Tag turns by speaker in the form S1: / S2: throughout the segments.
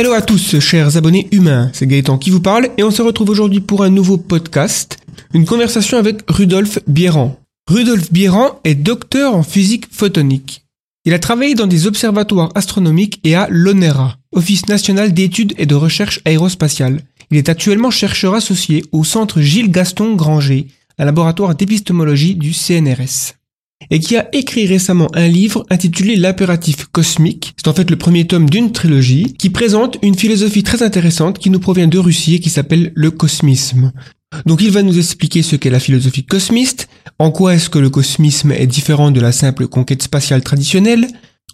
S1: Hello à tous, chers abonnés humains, c'est Gaëtan qui vous parle et on se retrouve aujourd'hui pour un nouveau podcast, une conversation avec Rudolf Bierand. Rudolf Bierand est docteur en physique photonique. Il a travaillé dans des observatoires astronomiques et à l'ONERA, Office national d'études et de recherche aérospatiale. Il est actuellement chercheur associé au centre Gilles Gaston Granger, un laboratoire d'épistémologie du CNRS et qui a écrit récemment un livre intitulé L'impératif cosmique. C'est en fait le premier tome d'une trilogie qui présente une philosophie très intéressante qui nous provient de Russie et qui s'appelle le cosmisme. Donc il va nous expliquer ce qu'est la philosophie cosmiste, en quoi est-ce que le cosmisme est différent de la simple conquête spatiale traditionnelle,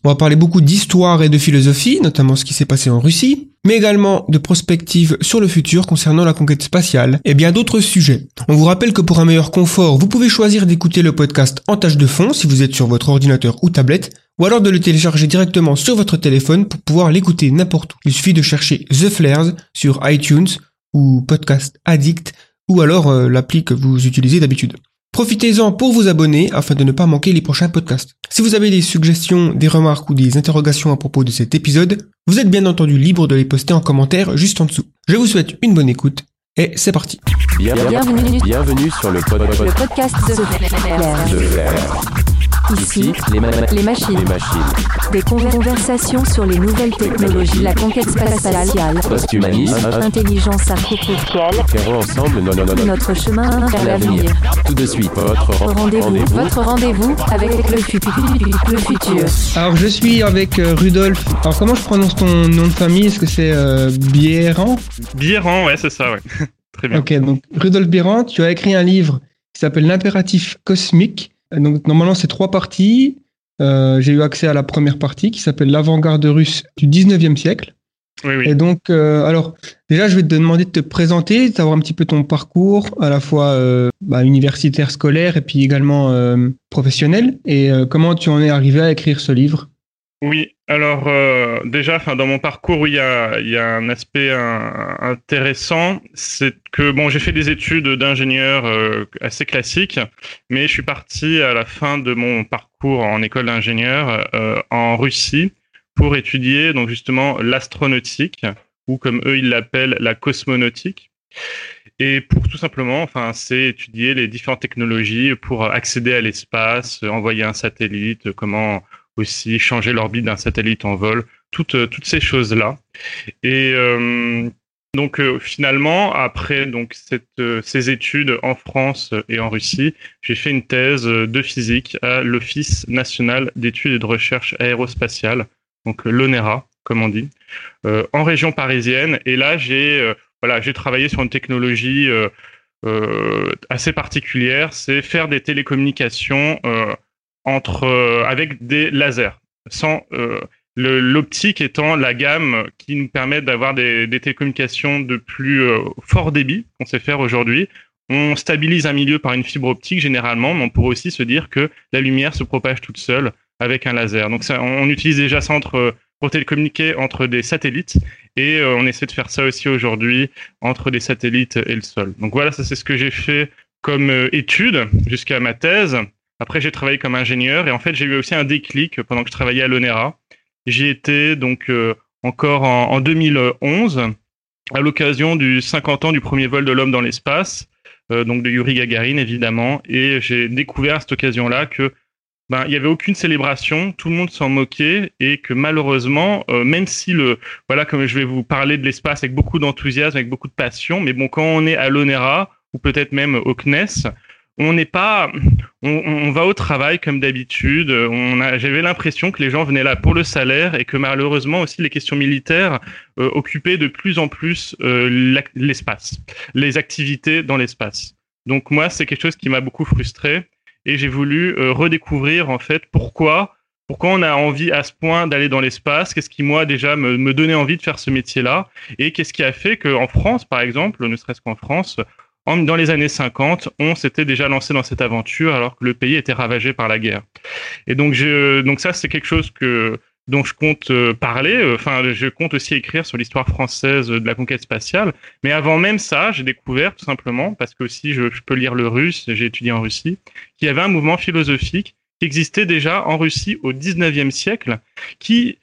S1: on va parler beaucoup d'histoire et de philosophie, notamment ce qui s'est passé en Russie, mais également de prospectives sur le futur concernant la conquête spatiale et bien d'autres sujets. On vous rappelle que pour un meilleur confort, vous pouvez choisir d'écouter le podcast en tâche de fond si vous êtes sur votre ordinateur ou tablette, ou alors de le télécharger directement sur votre téléphone pour pouvoir l'écouter n'importe où. Il suffit de chercher The Flares sur iTunes ou Podcast Addict ou alors euh, l'appli que vous utilisez d'habitude. Profitez-en pour vous abonner afin de ne pas manquer les prochains podcasts. Si vous avez des suggestions, des remarques ou des interrogations à propos de cet épisode, vous êtes bien entendu libre de les poster en commentaire juste en dessous. Je vous souhaite une bonne écoute et c'est parti.
S2: Bienvenue, bienvenue sur le, podcast de, Ici, les, machines. Des conversations sur les nouvelles technologies, la conquête spatiale, post-humanisme, intelligence artificielle, ensemble notre chemin vers l'avenir. Tout de suite, votre rendez-vous votre rendez-vous avec le, futur.
S1: Alors, je suis avec euh, Rudolf. Alors, comment je prononce ton nom de famille? Est-ce que c'est euh, Bierand
S3: Bierand, ouais, c'est ça, ouais. Très bien.
S1: Ok, donc Rudolf Bierand, tu as écrit un livre qui s'appelle L'impératif cosmique donc, normalement, c'est trois parties. Euh, j'ai eu accès à la première partie qui s'appelle L'avant-garde russe du 19e siècle.
S3: Oui, oui.
S1: Et donc, euh, alors, déjà, je vais te demander de te présenter, de savoir un petit peu ton parcours, à la fois euh, bah, universitaire, scolaire et puis également professionnel, et comment tu en es arrivé à écrire ce livre?
S3: Oui, alors euh, déjà, dans mon parcours, il y a, il y a un aspect intéressant, c'est que bon, j'ai fait des études d'ingénieur euh, assez classiques, mais je suis parti à la fin de mon parcours en école d'ingénieur euh, en Russie pour étudier donc justement l'astronautique ou comme eux ils l'appellent la cosmonautique. Et pour tout simplement, enfin, c'est étudier les différentes technologies pour accéder à l'espace, envoyer un satellite, comment aussi changer l'orbite d'un satellite en vol, toutes, euh, toutes ces choses-là. Et euh, donc euh, finalement, après donc cette, ces études en France et en Russie, j'ai fait une thèse de physique à l'Office national d'études et de recherche aérospatiale, donc l'ONERA, comme on dit, en région parisienne. Et là, j'ai voilà, j'ai travaillé sur une technologie assez particulière, c'est faire des télécommunications entre euh, avec des lasers, sans euh, l'optique étant la gamme qui nous permet d'avoir des, télécommunications de plus euh, fort débit qu'on sait faire aujourd'hui. On stabilise un milieu par une fibre optique généralement, mais on pourrait aussi se dire que la lumière se propage toute seule avec un laser. Donc on utilise déjà ça entre, pour télécommuniquer entre des satellites et on essaie de faire ça aussi aujourd'hui entre des satellites et le sol. Donc voilà, ça c'est ce que j'ai fait comme étude jusqu'à ma thèse. Après, j'ai travaillé comme ingénieur et en fait, j'ai eu aussi un déclic pendant que je travaillais à l'ONERA. J'y étais donc euh, encore en, en, 2011 à l'occasion du 50 ans du premier vol de l'homme dans l'espace, euh, donc de Yuri Gagarin évidemment, et j'ai découvert à cette occasion-là que ben il y avait aucune célébration, tout le monde s'en moquait et que malheureusement, euh, même si le voilà comme je vais vous parler de l'espace avec beaucoup d'enthousiasme, avec beaucoup de passion, mais bon quand on est à l'ONERA ou peut-être même au CNES, on n'est pas, on, va au travail comme d'habitude. On j'avais l'impression que les gens venaient là pour le salaire et que malheureusement aussi les questions militaires euh, occupaient de plus en plus euh, l'espace, les activités dans l'espace. Donc moi, c'est quelque chose qui m'a beaucoup frustré et j'ai voulu euh, redécouvrir en fait pourquoi. Pourquoi on a envie à ce point d'aller dans l'espace Qu'est-ce qui, moi, déjà, me, me donnait envie de faire ce métier-là Et qu'est-ce qui a fait qu'en France, par exemple, ne serait-ce qu'en France, dans les années 50, on s'était déjà lancé dans cette aventure alors que le pays était ravagé par la guerre. Et donc, ça, c'est quelque chose dont je compte euh, parler. Enfin, je compte aussi écrire sur l'histoire française de la conquête spatiale. Mais avant même ça, j'ai découvert tout simplement, parce que aussi je, peux lire le russe, j'ai étudié en Russie, qu'il y avait un mouvement philosophique qui existait déjà en Russie au 19e siècle, qui,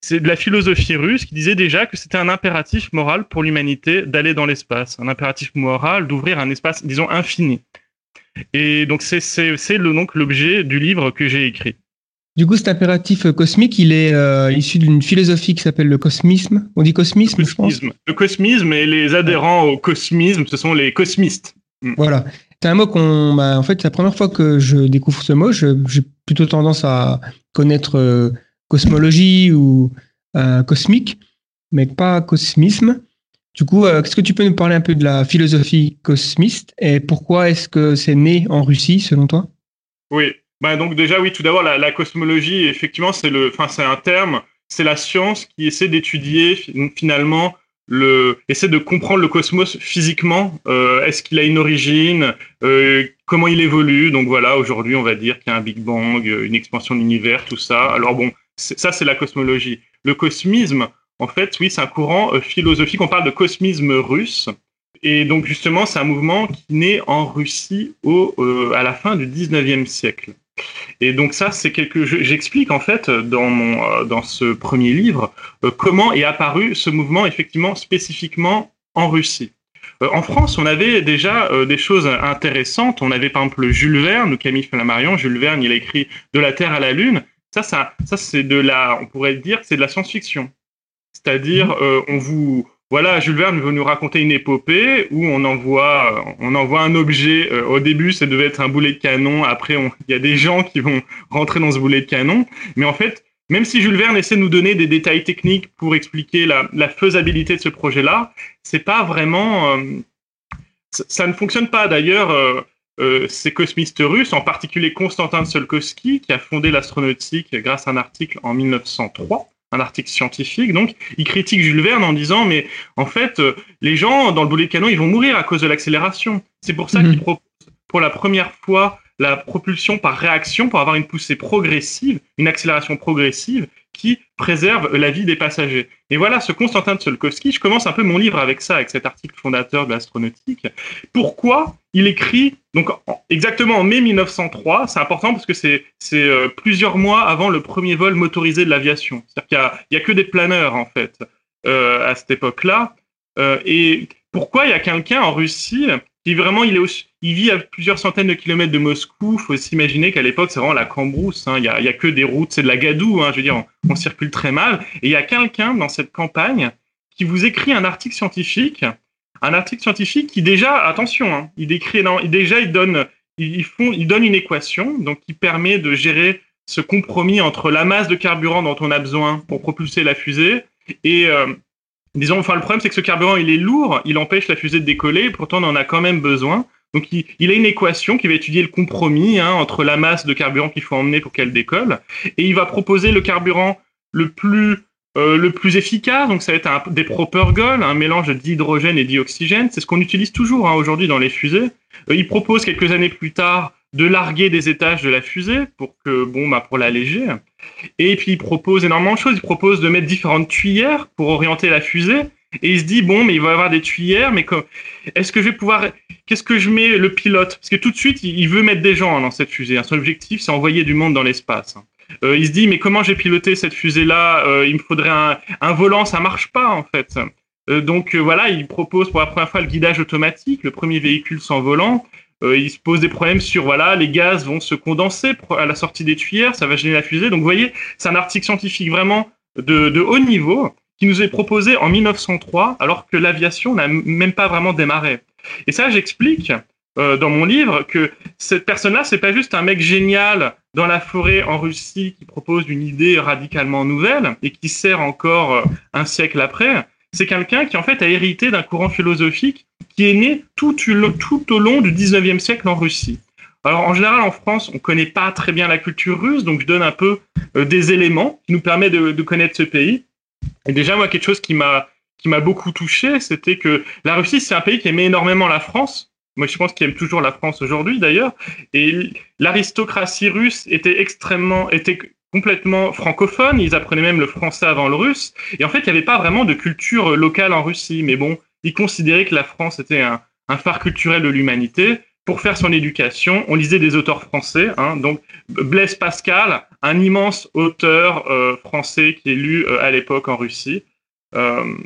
S3: c'est de la philosophie russe qui disait déjà que c'était un impératif moral pour l'humanité d'aller dans l'espace, un impératif moral d'ouvrir un espace, disons, infini. Et donc c'est donc l'objet du livre que j'ai écrit.
S1: Du coup, cet impératif cosmique, il est euh, issu d'une philosophie qui s'appelle le cosmisme. On dit cosmisme, je pense.
S3: Le cosmisme et les adhérents au cosmisme, ce sont les cosmistes.
S1: Mm. Voilà. C'est un mot qu'on, bah, en fait, c'est la première fois que je découvre ce mot. J'ai plutôt tendance à connaître euh, cosmologie ou euh, cosmique, mais pas cosmisme. Du coup, euh, est-ce que tu peux nous parler un peu de la philosophie cosmiste et pourquoi est-ce que c'est né en Russie, selon toi?
S3: Oui. Bah donc déjà, oui, tout d'abord, la, cosmologie, effectivement, c'est le, c'est un terme, c'est la science qui essaie d'étudier finalement le, essaie de comprendre le cosmos physiquement. Euh, est-ce qu'il a une origine? Comment il évolue? Donc voilà, aujourd'hui, on va dire qu'il y a un Big Bang, une expansion de l'univers, tout ça. Alors bon, ça, c'est la cosmologie. Le cosmisme, en fait, oui, c'est un courant euh, philosophique. On parle de cosmisme russe. Et donc, justement, c'est un mouvement qui naît en Russie au, euh, à la fin du 19e siècle. Et donc ça, c'est quelque. J'explique en fait dans mon euh, dans ce premier livre comment est apparu ce mouvement effectivement spécifiquement en Russie. en France, on avait déjà des choses intéressantes. On avait par exemple Jules Verne, ou Camille Flammarion. Jules Verne, il a écrit De la Terre à la Lune. Ça, ça, ça c'est de la, on pourrait dire, c'est de la science-fiction. C'est-à-dire, mhm. euh, on vous, voilà, Jules Verne veut nous raconter une épopée où on envoie, euh, on envoie un objet. Euh, au début, ça devait être un boulet de canon. Après, il y a des gens qui vont rentrer dans ce boulet de canon. Mais en fait, même si Jules Verne essaie de nous donner des détails techniques pour expliquer la, la faisabilité de ce projet-là, c'est pas vraiment, ça, ne fonctionne pas. D'ailleurs, euh, ces cosmistes russes, en particulier Konstantin Tsiolkovsky, qui a fondé l'astronautique grâce à un article en 1903, un article scientifique. Donc, il critique Jules Verne en disant, mais en fait, euh, les gens dans le boulet de canon, ils vont mourir à cause de l'accélération. C'est pour ça mhm. qu'il propose pour la première fois la propulsion par réaction pour avoir une poussée progressive, une accélération progressive qui préserve la vie des passagers. Et voilà, ce Constantin Tsiolkovsky, je commence un peu mon livre avec ça, avec cet article fondateur de l'astronautique. Pourquoi il écrit, donc exactement en mai 1903, c'est important parce que c'est euh, plusieurs mois avant le premier vol motorisé de l'aviation. C'est-à-dire qu'il n'y a, que des planeurs, en fait, euh, à cette époque-là. Euh, et pourquoi il y a quelqu'un en Russie vraiment, il, il vit à plusieurs centaines de kilomètres de Moscou. faut s'imaginer qu'à l'époque, c'est vraiment la cambrousse. Hein. Il n'y a, que des routes, c'est de la gadoue. Hein. Je veux dire, on, circule très mal. Et il y a quelqu'un dans cette campagne qui vous écrit un article scientifique. Un article scientifique qui déjà, attention, hein, il décrit, non, il, déjà, il donne, il, font, il donne une équation donc qui permet de gérer ce compromis entre la masse de carburant dont on a besoin pour propulser la fusée et euh, disons, enfin, le problème, c'est que ce carburant, il est lourd, il empêche la fusée de décoller, pourtant, on en a quand même besoin. Donc, il, a une équation qui va étudier le compromis hein, entre la masse de carburant qu'il faut emmener pour qu'elle décolle, et il va proposer le carburant le plus euh, le plus efficace, donc ça va être un, des propergols, un mélange d'hydrogène et d'oxygène. C'est ce qu'on utilise toujours hein, aujourd'hui dans les fusées. Euh, il propose quelques années plus tard de larguer des étages de la fusée pour que bon bah pour l'alléger. Et puis il propose énormément de choses. Il propose de mettre différentes tuyères pour orienter la fusée. Et il se dit bon mais il va y avoir des tuyères, mais est-ce que je vais pouvoir Qu'est-ce que je mets le pilote? Parce que tout de suite il veut mettre des gens hein, dans cette fusée. Son objectif c'est envoyer du monde dans l'espace. Euh, il se dit mais comment j'ai piloté cette fusée là euh, Il me faudrait un, un, volant, ça marche pas en fait. Euh, donc voilà, il propose pour la première fois le guidage automatique, le premier véhicule sans volant. Euh, il se pose des problèmes sur voilà, les gaz vont se condenser à la sortie des tuyères, ça va gêner la fusée. Donc vous voyez, c'est un article scientifique vraiment de, de, haut niveau qui nous est proposé en 1903 alors que l'aviation n'a même pas vraiment démarré. Et ça, j'explique euh, dans mon livre que cette personne-là, c'est pas juste un mec génial dans la forêt en Russie qui propose une idée radicalement nouvelle et qui sert encore euh, un siècle après. C'est quelqu'un qui en fait a hérité d'un courant philosophique qui est né tout, au long du 19e siècle en Russie. Alors en général en France, on connaît pas très bien la culture russe, donc je donne un peu euh, des éléments qui nous permettent de, de, connaître ce pays. Et déjà moi quelque chose qui m'a qui m'a beaucoup touché, c'était que la Russie c'est un pays qui aimait énormément la France. Moi je pense qu'il aime toujours la France aujourd'hui d'ailleurs. Et l'aristocratie russe était extrêmement était complètement francophone, ils apprenaient même le français avant le russe, et en fait, il n'y avait pas vraiment de culture locale en Russie, mais bon, ils considéraient que la France était un, phare culturel de l'humanité, pour faire son éducation, on lisait des auteurs français. Hein, donc Blaise Pascal, un immense auteur euh, français qui est lu euh, à l'époque en Russie. Euh,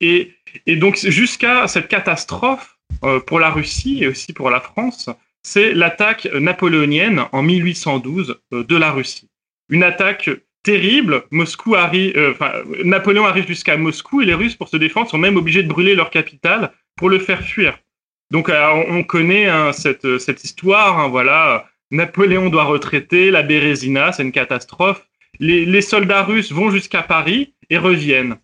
S3: et, donc jusqu'à cette catastrophe pour la Russie et aussi pour la France, c'est l'attaque napoléonienne en 1812 de la Russie. Une attaque terrible. Moscou arrive, enfin, Napoléon arrive jusqu'à Moscou et les Russes, pour se défendre, sont même obligés de brûler leur capitale pour le faire fuir. Donc euh, on connaît hein, cette, cette histoire, hein, voilà. Napoléon doit retraiter, la Bérésina, c'est une catastrophe. Les, les soldats russes vont jusqu'à Paris et reviennent.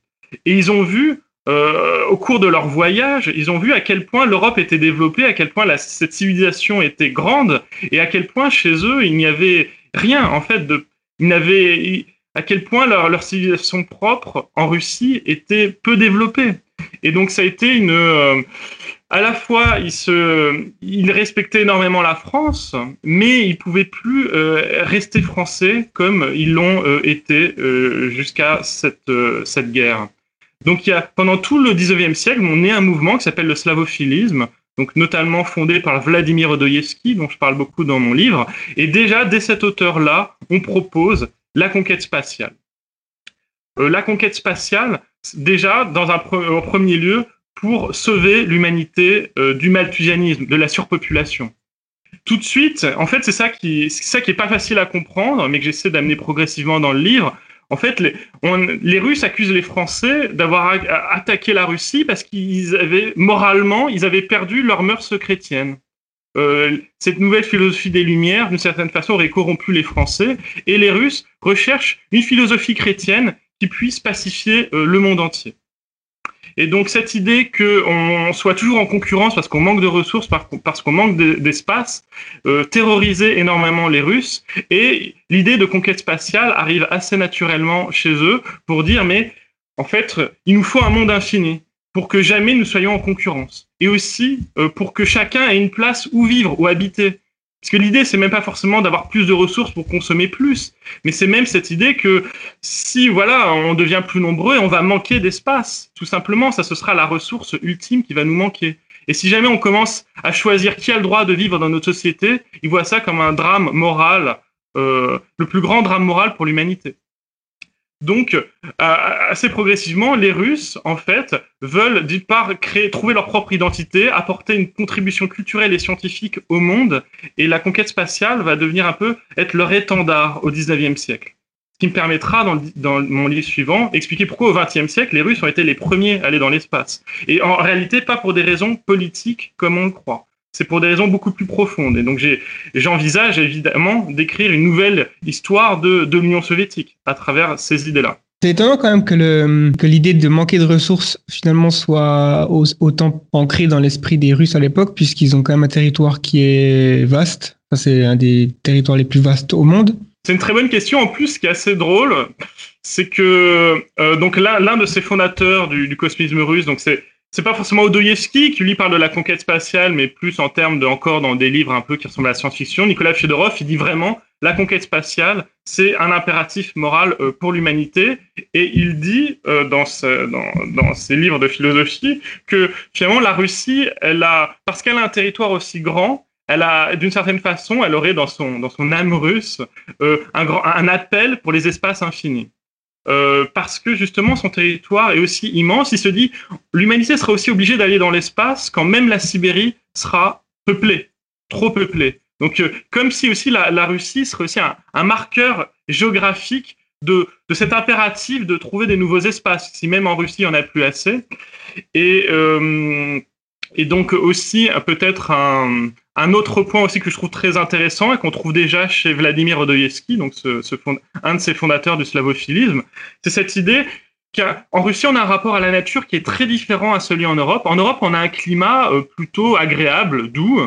S3: Et ils ont vu, euh, au cours de leur voyage, ils ont vu à quel point l'Europe était développée, à quel point cette civilisation était grande, et à quel point chez eux il n'y avait rien en fait de, ils n'avaient, à quel point leur, leur civilisation propre en Russie était peu développée. Et donc ça a été une euh, à la fois, il, se, il respectait énormément la France, mais il pouvait plus euh, rester français comme ils l'ont euh, été jusqu'à cette, cette guerre. Donc, il y a, pendant tout le 19e siècle, on est un mouvement qui s'appelle le slavophilisme, donc notamment fondé par Vladimir Odoyevsky, dont je parle beaucoup dans mon livre. Et déjà, dès cet auteur-là, on propose la conquête spatiale. la conquête spatiale, déjà, dans un en premier lieu, pour sauver l'humanité euh, du malthusianisme, de la surpopulation. Tout de suite, en fait, c'est ça qui, ça qui est pas facile à comprendre, mais que j'essaie d'amener progressivement dans le livre. En fait, les, Russes accusent les Français d'avoir attaqué la Russie parce qu'ils avaient moralement, perdu leur mœurs chrétiennes. Euh, cette nouvelle philosophie des Lumières, d'une certaine façon, aurait corrompu les Français, et les Russes recherchent une philosophie chrétienne qui puisse pacifier euh, le monde entier. Et donc cette idée qu'on soit toujours en concurrence parce qu'on manque de ressources, parce qu'on manque d'espace, euh, terrorisait énormément les Russes. Et l'idée de conquête spatiale arrive assez naturellement chez eux pour dire mais en fait il nous faut un monde infini pour que jamais nous soyons en concurrence. Et aussi euh, pour que chacun ait une place où vivre, où habiter. Parce que l'idée, c'est même pas forcément d'avoir plus de ressources pour consommer plus, mais c'est même cette idée que si voilà, on devient plus nombreux, on va manquer d'espace. Tout simplement, ça ce sera la ressource ultime qui va nous manquer. Et si jamais on commence à choisir qui a le droit de vivre dans notre société, ils voient ça comme un drame moral, euh, le plus grand drame moral pour l'humanité. Donc, assez progressivement, les Russes, en fait, veulent d'une part créer, trouver leur propre identité, apporter une contribution culturelle et scientifique au monde, et la conquête spatiale va devenir un peu être leur étendard au 19e siècle. Ce qui me permettra, dans, dans mon livre suivant, expliquer pourquoi au 20e siècle, les Russes ont été les premiers à aller dans l'espace. Et en réalité, pas pour des raisons politiques comme on le croit c'est pour des raisons beaucoup plus profondes. Et donc j'envisage évidemment d'écrire une nouvelle histoire de, de l'Union soviétique à travers ces idées-là.
S1: C'est étonnant quand même que, le, que l'idée de manquer de ressources finalement soit autant ancrée dans l'esprit des Russes à l'époque, puisqu'ils ont quand même un territoire qui est vaste. c'est un des territoires les plus vastes au monde.
S3: C'est une très bonne question. En plus, ce qui est assez drôle, c'est que euh, donc l'un, l'un de ces fondateurs du, du cosmisme russe, donc c'est c'est pas forcément Odoyevsky qui lui parle de la conquête spatiale, mais plus en termes de encore dans des livres un peu qui ressemblent à la science-fiction. Nicolas Fedorov, il dit vraiment la conquête spatiale, c'est un impératif moral euh, pour l'humanité, et il dit euh, dans, ses livres de philosophie que finalement la Russie, elle a parce qu'elle a un territoire aussi grand, elle a, d'une certaine façon, elle aurait dans son, dans son âme russe euh, un appel pour les espaces infinis. Euh, parce que justement son territoire est aussi immense. Il se dit l'humanité sera aussi obligée d'aller dans l'espace quand même la Sibérie sera peuplée, trop peuplée. Donc euh, comme si aussi la, Russie serait aussi un, un marqueur géographique de, de, cet impératif de trouver des nouveaux espaces, si même en Russie il n'y en a plus assez. Et, euh, et donc aussi peut-être un, un autre point aussi que je trouve très intéressant et qu'on trouve déjà chez Vladimir Odoyevsky, donc un de ses fondateurs du slavophilisme, c'est cette idée qu'en Russie, on a un rapport à la nature qui est très différent à celui en Europe. En Europe, on a un climat euh, plutôt agréable, doux.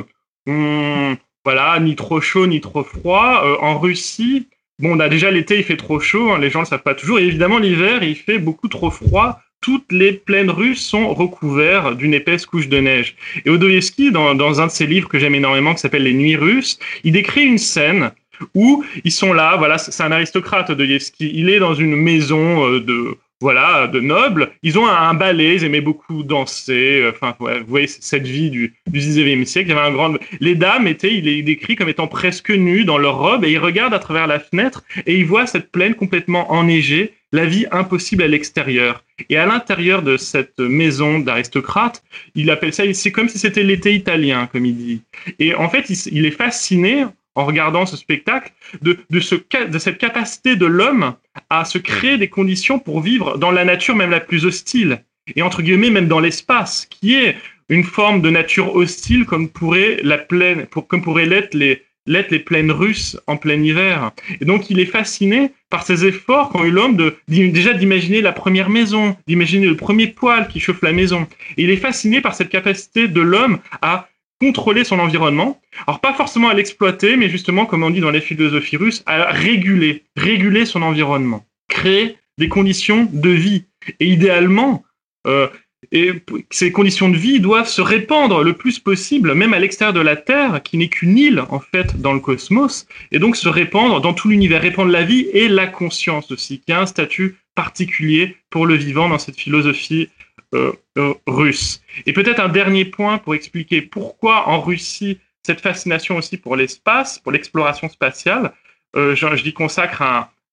S3: Voilà, ni trop chaud, ni trop froid. Euh, en Russie, bon, on a déjà l'été, il fait trop chaud, hein, les gens ne le savent pas toujours. Et évidemment, l'hiver, il fait beaucoup trop froid toutes les plaines russes sont recouvertes d'une épaisse couche de neige. Et Odoyevsky, dans, un de ses livres que j'aime énormément, qui s'appelle Les Nuits russes, il décrit une scène où ils sont là, voilà, c'est un aristocrate, Odoyevsky, il est dans une maison euh, de voilà, de nobles. Ils ont un, ballet, ils aimaient beaucoup danser. Euh, enfin, vous voyez cette vie du, du 19e siècle. Il y avait un grand... Les dames étaient, il est décrit comme étant presque nues dans leurs robes et ils regardent à travers la fenêtre et ils voient cette plaine complètement enneigée, la vie impossible à l'extérieur. Et à l'intérieur de cette maison d'aristocrate, il appelle ça, c'est comme si c'était l'été italien, comme il dit. Et en fait, il, est fasciné en regardant ce spectacle, de, de, ce, de cette capacité de l'homme à se créer des conditions pour vivre dans la nature même la plus hostile, et entre guillemets même dans l'espace, qui est une forme de nature hostile comme pourrait la plaine, comme pourraient l'être les, l'être les plaines russes en plein hiver. Et donc il est fasciné par ces efforts qu'ont eu l'homme déjà d'imaginer la première maison, d'imaginer le premier poêle qui chauffe la maison. Et il est fasciné par cette capacité de l'homme à contrôler son environnement. Alors pas forcément à l'exploiter, mais justement, comme on dit dans les philosophies russes, à réguler, réguler son environnement, créer des conditions de vie. Et idéalement, euh, et ces conditions de vie doivent se répandre le plus possible, même à l'extérieur de la Terre, qui n'est qu'une île en fait dans le cosmos, et donc se répandre dans tout l'univers, répandre la vie et la conscience aussi, qui a un statut particulier pour le vivant dans cette philosophie euh, euh, russe. Et peut-être un dernier point pour expliquer pourquoi en Russie cette fascination aussi pour l'espace, pour l'exploration spatiale. Euh, je, consacre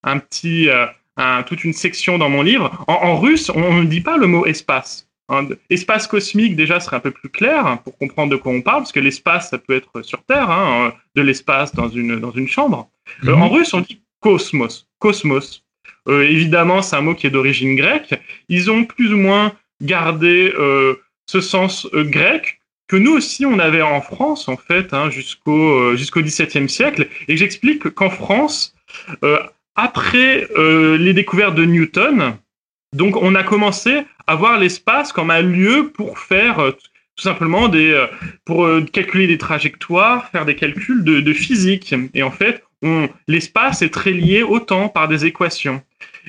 S3: un, petit, toute une section dans mon livre. En, russe, on ne dit pas le mot espace. Espace cosmique, déjà, serait un peu plus clair hein, pour comprendre de quoi on parle, parce que l'espace, ça peut être sur Terre, hein, de l'espace dans une, dans une chambre. Mhm. en russe, on dit cosmos. Cosmos. évidemment, c'est un mot qui est d'origine grecque. Ils ont plus ou moins euh, ce sens euh, grec que nous aussi on avait en France en fait hein, jusqu'au euh, jusqu'au XVIIe siècle et j'explique qu'en France après les découvertes de Newton donc on a commencé à voir l'espace comme un lieu pour faire tout simplement des pour calculer des trajectoires faire des calculs de, physique. Et en fait l'espace est très lié au temps par des équations.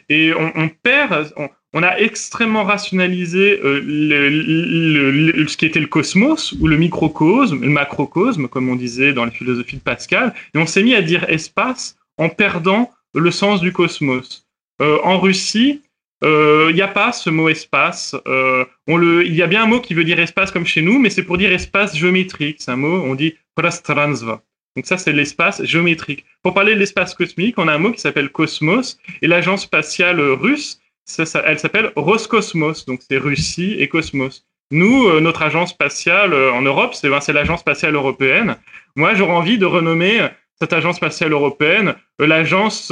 S3: Et on, perd on a extrêmement rationalisé euh, le, ce qui était le cosmos ou le microcosme, le macrocosme, comme on disait dans la philosophie de Pascal, et on s'est mis à dire espace en perdant le sens du cosmos. Euh, en Russie, il euh, n'y a pas ce mot espace. le, il y a bien un mot qui veut dire espace comme chez nous, mais c'est pour dire espace géométrique. C'est un mot, on dit prastransva. Donc ça, c'est l'espace géométrique. Pour parler de l'espace cosmique, on a un mot qui s'appelle cosmos, et l'agence spatiale russe elle s'appelle Roscosmos, donc c'est Russie et Cosmos. Nous, euh, notre agence spatiale euh, en Europe, c'est ben, l'agence spatiale européenne. Moi, j'aurais envie de renommer euh, cette agence spatiale européenne l'agence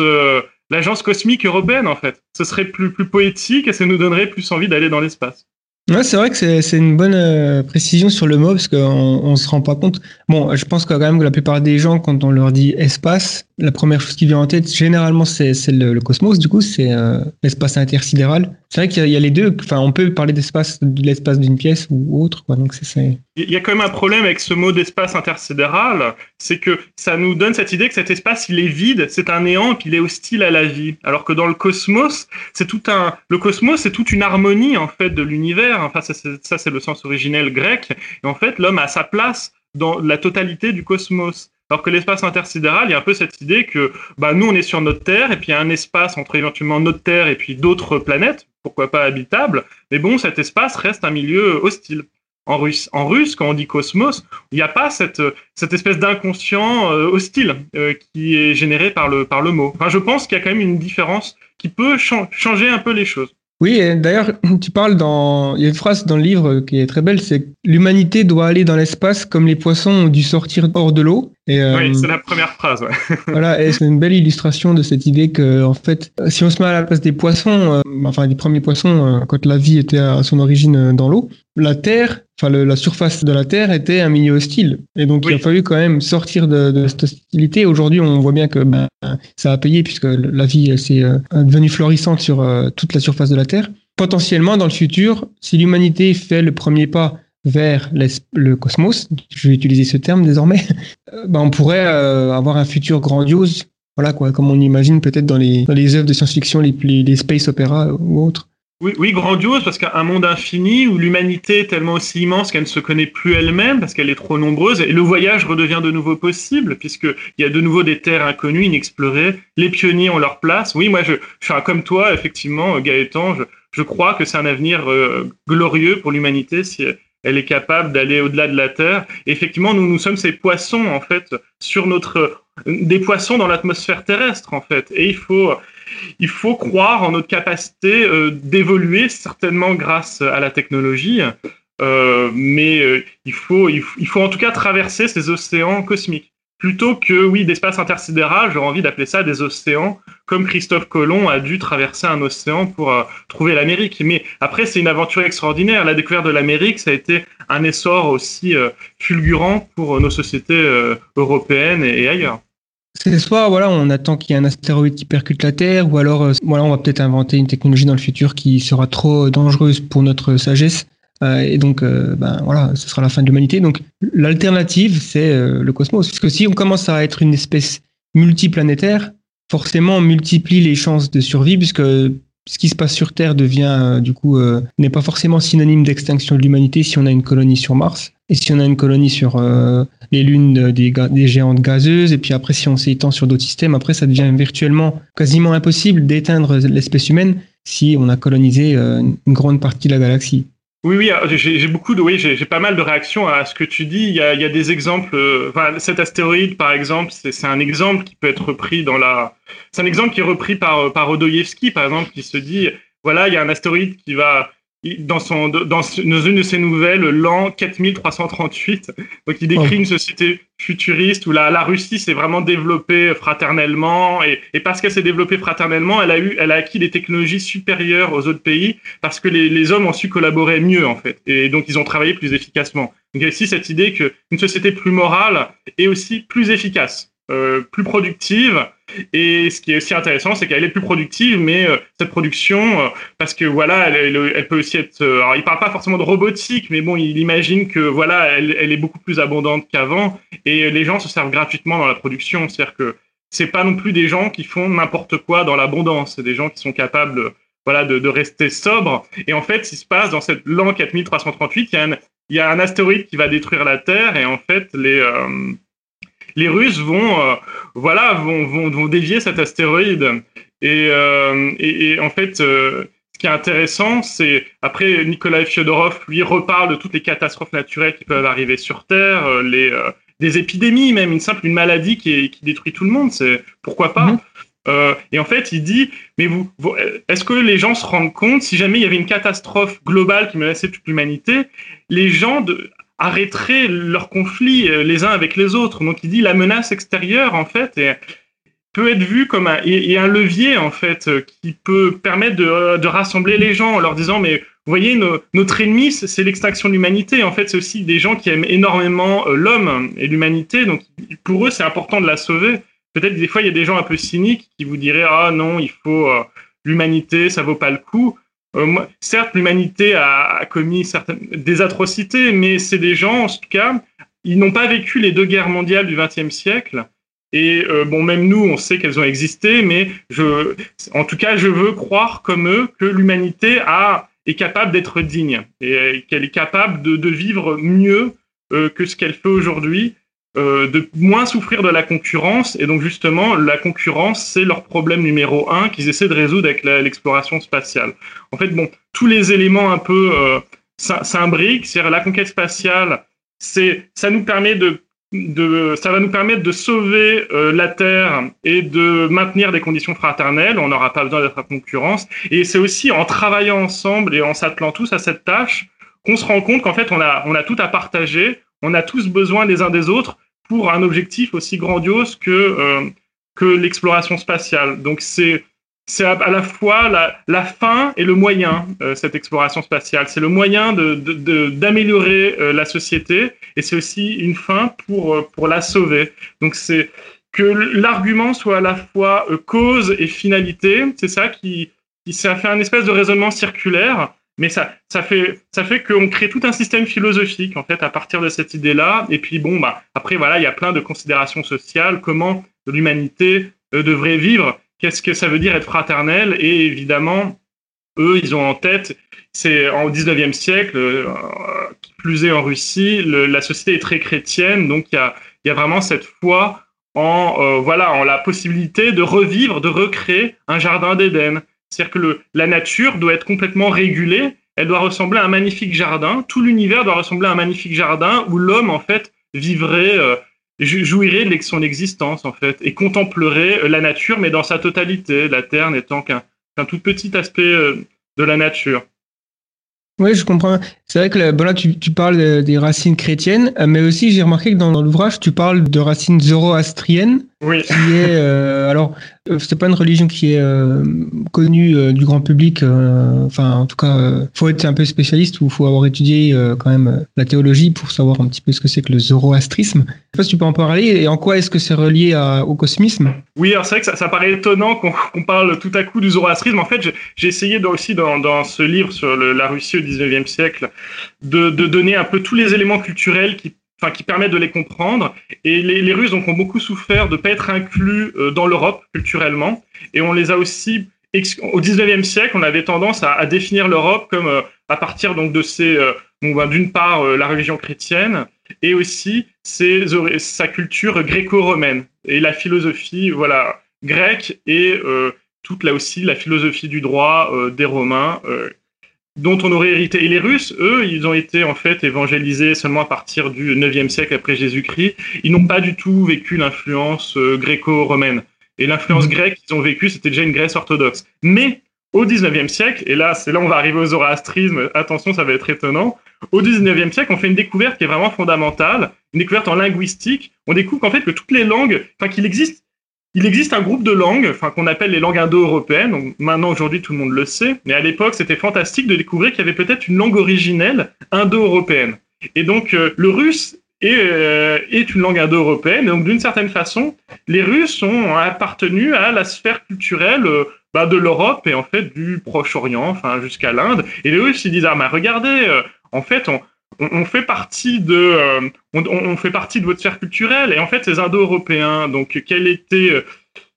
S3: l'agence cosmique européenne, en fait. Ce serait plus, plus poétique et ça nous donnerait plus envie d'aller dans l'espace.
S1: Ouais, c'est vrai que c'est une bonne euh, précision sur le mot parce qu'on on se rend pas compte. Bon, je pense quand même que la plupart des gens, quand on leur dit espace, la première chose qui vient en tête, généralement, c'est le, cosmos. Du coup, c'est euh, l'espace intersidéral. C'est vrai qu'il y, a les deux. Enfin, on peut parler d'espace, de l'espace d'une pièce ou autre. Donc, c'est.
S3: Il y a quand même un problème avec ce mot d'espace intersidéral, c'est que ça nous donne cette idée que cet espace, il est vide, c'est un néant, et puis il est hostile à la vie. Alors que dans le cosmos, c'est tout un. Le cosmos, c'est toute une harmonie en fait de l'univers Enfin, ça, c'est le sens originel grec. Et en fait, l'homme a sa place dans la totalité du cosmos. Alors que l'espace intersidéral, il y a un peu cette idée que bah, nous, on est sur notre Terre, et puis il y a un espace entre éventuellement notre Terre et puis d'autres planètes, pourquoi pas habitables, mais bon, cet espace reste un milieu hostile. En russe, en russe quand on dit cosmos, il n'y a pas cette, cette espèce d'inconscient euh, hostile euh, qui est généré par le, par le mot. Enfin, je pense qu'il y a quand même une différence qui peut changer un peu les choses.
S1: Oui, d'ailleurs, tu parles dans. Il y a une phrase dans le livre qui est très belle c'est l'humanité doit aller dans l'espace comme les poissons ont dû sortir hors de l'eau.
S3: Et, euh, oui, c'est la première phrase. Ouais.
S1: voilà, et c'est une belle illustration de cette idée que, en fait, si on se met à la place des poissons, euh, enfin des premiers poissons, euh, quand la vie était à son origine dans l'eau, la Terre, enfin la surface de la Terre était un milieu hostile. Et donc il a fallu quand même sortir de, de cette hostilité. Aujourd'hui, on voit bien que ben, ça a payé puisque la vie s'est devenue florissante sur toute la surface de la Terre. Potentiellement, dans le futur, si l'humanité fait le premier pas vers le cosmos, je vais utiliser ce terme désormais, euh, ben on pourrait euh, avoir un futur grandiose, voilà quoi, comme on imagine peut-être dans les, dans les œuvres de science-fiction, les, space opéra ou autres.
S3: oui, oui, grandiose, parce qu'un monde infini où l'humanité est tellement aussi immense qu'elle ne se connaît plus elle-même, parce qu'elle est trop nombreuse, et le voyage redevient de nouveau possible, puisqu'il y a de nouveau des terres inconnues, inexplorées, les pionniers ont leur place. Oui, moi, je, suis comme toi, effectivement, Gaëtan, je, je crois que c'est un avenir euh, glorieux pour l'humanité si elle est capable d'aller au-delà de la Terre. effectivement, nous, nous sommes ces poissons, en fait, sur notre... des poissons dans l'atmosphère terrestre, en fait. Et il faut il faut croire en notre capacité euh, d'évoluer, certainement grâce à la technologie, euh, mais euh, il, faut, il, faut, en tout cas traverser ces océans cosmiques. Plutôt que, oui, d'espace intersidéral, j'aurais envie d'appeler ça des océans, comme Christophe Colomb a dû traverser un océan pour trouver l'Amérique. Mais après, c'est une aventure extraordinaire. La découverte de l'Amérique, ça a été un essor aussi fulgurant pour nos sociétés européennes et ailleurs.
S1: C'est soit voilà, on attend qu'il y ait un astéroïde qui percute la Terre, ou alors euh, voilà, on va peut-être inventer une technologie dans le futur qui sera trop dangereuse pour notre sagesse. Euh, et donc, euh, ben voilà, ce sera la fin de l'humanité. Donc, l'alternative, c'est le cosmos. Parce que si on commence à être une espèce multiplanétaire, forcément, on multiplie les chances de survie, puisque ce qui se passe sur Terre devient, du coup, n'est pas forcément synonyme d'extinction de l'humanité si on a une colonie sur Mars. Et si on a une colonie sur euh, les lunes des, des, géantes gazeuses, et puis après si on s'étend sur d'autres systèmes, après ça devient virtuellement quasiment impossible d'éteindre l'espèce humaine si on a colonisé euh, une grande partie de la galaxie.
S3: Oui, oui, j'ai beaucoup de, oui, j'ai pas mal de réactions à ce que tu dis. Il y a, des exemples. Euh, enfin, cet astéroïde, par exemple, c'est un exemple qui peut être repris dans la. C'est un exemple qui est repris par par Odoyevsky, par exemple, qui se dit voilà, il y a un astéroïde qui va dans, son, dans, une de ses nouvelles, l'an 4338. Donc, il décrit une société futuriste où la, la Russie s'est vraiment développée fraternellement et, et parce qu'elle s'est développée fraternellement, elle a eu, elle a acquis des technologies supérieures aux autres pays parce que les, les hommes ont su collaborer mieux en fait et donc ils ont travaillé plus efficacement. Donc, il y a aussi cette idée qu'une société plus morale est aussi plus efficace. Euh, plus productive. Et ce qui est aussi intéressant, c'est qu'elle est plus productive, mais euh, cette production, euh, parce que voilà, elle, peut aussi être. alors, il parle pas forcément de robotique, mais bon, il imagine que voilà, elle, est beaucoup plus abondante qu'avant, et les gens se servent gratuitement dans la production. C'est-à-dire que c'est pas non plus des gens qui font n'importe quoi dans l'abondance, c'est des gens qui sont capables voilà, de, rester sobres. Et en fait, ce qui se passe dans cette l'an 4338, il y, il y a un astéroïde qui va détruire la Terre, et en fait, les les Russes vont, euh, voilà, vont, vont, vont, dévier cet astéroïde. Et, euh, et, en fait, euh, ce qui est intéressant, c'est après Nikolai Fyodorov, lui, reparle de toutes les catastrophes naturelles qui peuvent arriver sur Terre, les, des épidémies, même une simple une maladie qui, qui détruit tout le monde. C'est pourquoi pas? Mhm. Euh, et en fait, il dit, mais vous, vous est-ce que les gens se rendent compte, si jamais il y avait une catastrophe globale qui menaçait toute l'humanité, les gens de, arrêteraient leurs conflits euh, les uns avec les autres. Donc il dit la menace extérieure, en fait, peut être vue comme un, et, un levier, en fait, euh, qui peut permettre de, de, rassembler les gens en leur disant, mais vous voyez, notre ennemi, c'est l'extinction de l'humanité. En fait, c'est aussi des gens qui aiment énormément euh, l'homme et l'humanité. Donc pour eux, c'est important de la sauver. Peut-être des fois, il y a des gens un peu cyniques qui vous diraient, ah non, il faut... l'humanité, ça vaut pas le coup. Euh, certes, l'humanité a, commis certaines, des atrocités, mais c'est des gens, en tout cas, ils n'ont pas vécu les deux guerres mondiales du XXe siècle. Et euh, bon, même nous, on sait qu'elles ont existé, mais je, en tout cas, je veux croire comme eux que l'humanité est capable d'être digne et qu'elle est capable de, de vivre mieux euh, que ce qu'elle fait aujourd'hui euh, de moins souffrir de la concurrence. Et donc justement, la concurrence, c'est leur problème numéro un qu'ils essaient de résoudre avec l'exploration spatiale. En fait, bon, tous les éléments un peu euh, s'imbriquent. C'est-à-dire la conquête spatiale, c'est ça nous permet de de, ça va nous permettre de sauver euh, la Terre et de maintenir des conditions fraternelles. On n'aura pas besoin d'être en concurrence. Et c'est aussi en travaillant ensemble et en s'attelant tous à cette tâche qu'on se rend compte qu'en fait, on a, on a tout à partager. On a tous besoin les uns des autres pour un objectif aussi grandiose que, euh, que l'exploration spatiale. Donc c'est c'est à, la fois la, la, fin et le moyen, euh, cette exploration spatiale. C'est le moyen d'améliorer de, de, euh, la société et c'est aussi une fin pour, pour la sauver. Donc c'est que l'argument soit à la fois cause et finalité, c'est ça qui, qui ça fait un espèce de raisonnement circulaire mais ça, ça fait, ça fait qu'on crée tout un système philosophique en fait à partir de cette idée-là. Et puis bon, bah après il y a plein de considérations sociales, comment l'humanité euh, devrait vivre, qu'est-ce que ça veut dire être fraternel, et évidemment, eux, ils ont en tête, c'est au 19e siècle, euh, plus est en Russie, la société est très chrétienne, donc il y a, y a vraiment cette foi en, euh, voilà, en la possibilité de revivre, de recréer un jardin d'Éden. C'est-à-dire que la nature doit être complètement régulée, elle doit ressembler à un magnifique jardin, tout l'univers doit ressembler à un magnifique jardin où l'homme, en fait, vivrait, euh, jouirait de son existence, en fait, et contemplerait la nature, mais dans sa totalité, la Terre n'étant qu'un tout petit aspect euh, de la nature.
S1: Oui, je comprends. C'est vrai que bon là, tu, tu parles des racines chrétiennes, euh, mais aussi j'ai remarqué que dans, l'ouvrage, tu parles de racines zoroastriennes,
S3: oui.
S1: qui est euh, alors euh, c'est pas une religion qui est euh, connue euh, du grand public. enfin, en tout cas, faut être un peu spécialiste ou faut avoir étudié quand même la théologie pour savoir un petit peu ce que c'est que le zoroastrisme. Je sais pas si tu peux en parler et en quoi est-ce que c'est relié à, au cosmisme?
S3: Oui, alors c'est vrai que ça, ça paraît étonnant qu'on parle tout à coup du zoroastrisme. En fait, j'ai essayé aussi dans, dans, ce livre sur le, la Russie au 19e siècle de, donner un peu tous les éléments culturels qui permettent de les comprendre. Et les, Russes donc ont beaucoup souffert de ne pas être inclus euh, dans l'Europe culturellement, et on les a aussi au 19e siècle, on avait tendance à, définir l'Europe comme euh, à partir donc de ces euh, ben, d'une part la religion chrétienne et aussi sa culture gréco-romaine et la philosophie voilà grecque et toute là aussi la philosophie du droit des Romains dont on aurait hérité. Et les Russes, eux, ils ont été en fait évangélisés seulement à partir du 9e siècle après Jésus-Christ. Ils n'ont pas du tout vécu l'influence euh, gréco-romaine. Et l'influence mmh. grecque qu'ils ont vécue, c'était déjà une Grèce orthodoxe. Mais au 19e siècle, et là, c'est là on va arriver au zoroastrisme, attention, ça va être étonnant. Au 19e siècle, on fait une découverte qui est vraiment fondamentale, une découverte en linguistique. On découvre qu'en fait, que toutes les langues, enfin, qu'il existe il existe un groupe de langues, enfin qu'on appelle les langues indo-européennes. Donc maintenant aujourd'hui tout le monde le sait, mais à l'époque c'était fantastique de découvrir qu'il y avait peut-être une langue originelle indo-européenne. Et donc euh, le russe est, euh, est, une langue indo-européenne. Et donc d'une certaine façon, les Russes ont appartenu à la sphère culturelle euh, bah, de l'Europe et en fait du Proche-Orient, enfin jusqu'à l'Inde. Et les Russes ils disent ah mais regardez, en fait on, on, fait partie de, euh, on, fait partie de votre sphère culturelle. Et en fait, ces Indo-Européens, donc, quel était, euh,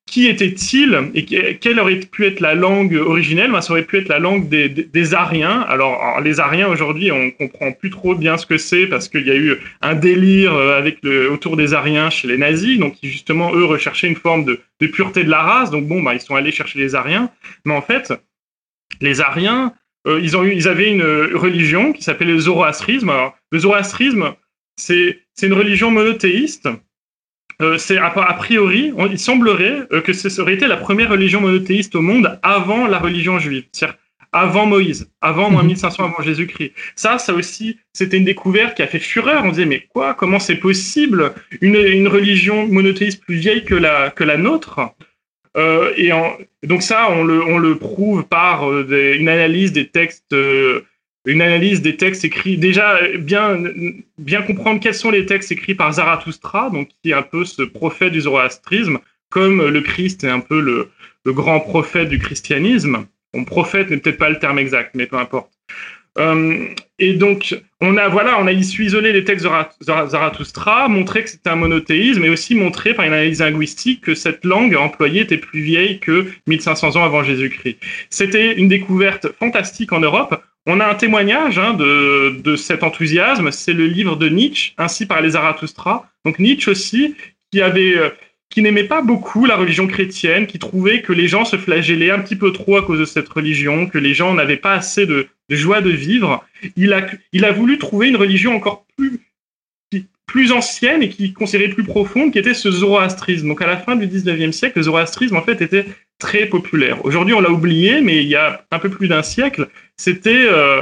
S3: qui était-il et quelle aurait pu être la langue originelle? Ben, Ça aurait pu être la langue des, Ariens. Alors, les Ariens, aujourd'hui, on comprend plus trop bien ce que c'est parce qu'il y a eu un délire euh, autour des Ariens chez les nazis, donc justement, eux, recherchaient une forme de, pureté de la race. Donc, bon, bah, ils sont allés chercher les Ariens. Mais en fait, les Ariens, euh, ils, ont eu, ils avaient une religion qui s'appelait le zoroastrisme. Alors, le zoroastrisme, c'est une religion monothéiste. Euh, c'est a, priori, il semblerait euh, que ce aurait été la première religion monothéiste au monde avant la religion juive, c'est-à-dire avant Moïse, avant moins 1500 mhm. avant Jésus-Christ. Ça, ça aussi, c'était une découverte qui a fait fureur. On disait mais quoi Comment c'est possible une, une religion monothéiste plus vieille que la que la nôtre? Euh, et donc ça, on le, prouve par euh, une analyse des textes, euh, une analyse des textes écrits. Déjà, bien, bien comprendre quels sont les textes écrits par Zarathustra, donc qui est un peu ce prophète du zoroastrisme, comme le Christ est un peu le, grand prophète du christianisme. Bon, prophète n'est peut-être pas le terme exact, mais peu importe. Et donc, on a, voilà, on a su isoler les textes de Zarathustra, montrer que c'était un monothéisme, et aussi montrer par une analyse linguistique que cette langue employée était plus vieille que 1500 ans avant Jésus-Christ. C'était une découverte fantastique en Europe. On a un témoignage hein, de, de cet enthousiasme, c'est le livre de Nietzsche, ainsi par les Zarathustra. Donc Nietzsche aussi, qui avait euh, qui n'aimait pas beaucoup la religion chrétienne, qui trouvait que les gens se flagellaient un petit peu trop à cause de cette religion, que les gens n'avaient pas assez de, joie de vivre. Il a, il a voulu trouver une religion encore plus, plus ancienne et qui considérait plus profonde, qui était ce zoroastrisme. Donc à la fin du 19e siècle, le zoroastrisme en fait était très populaire. Aujourd'hui, on l'a oublié, mais il y a un peu plus d'un siècle, c'était euh,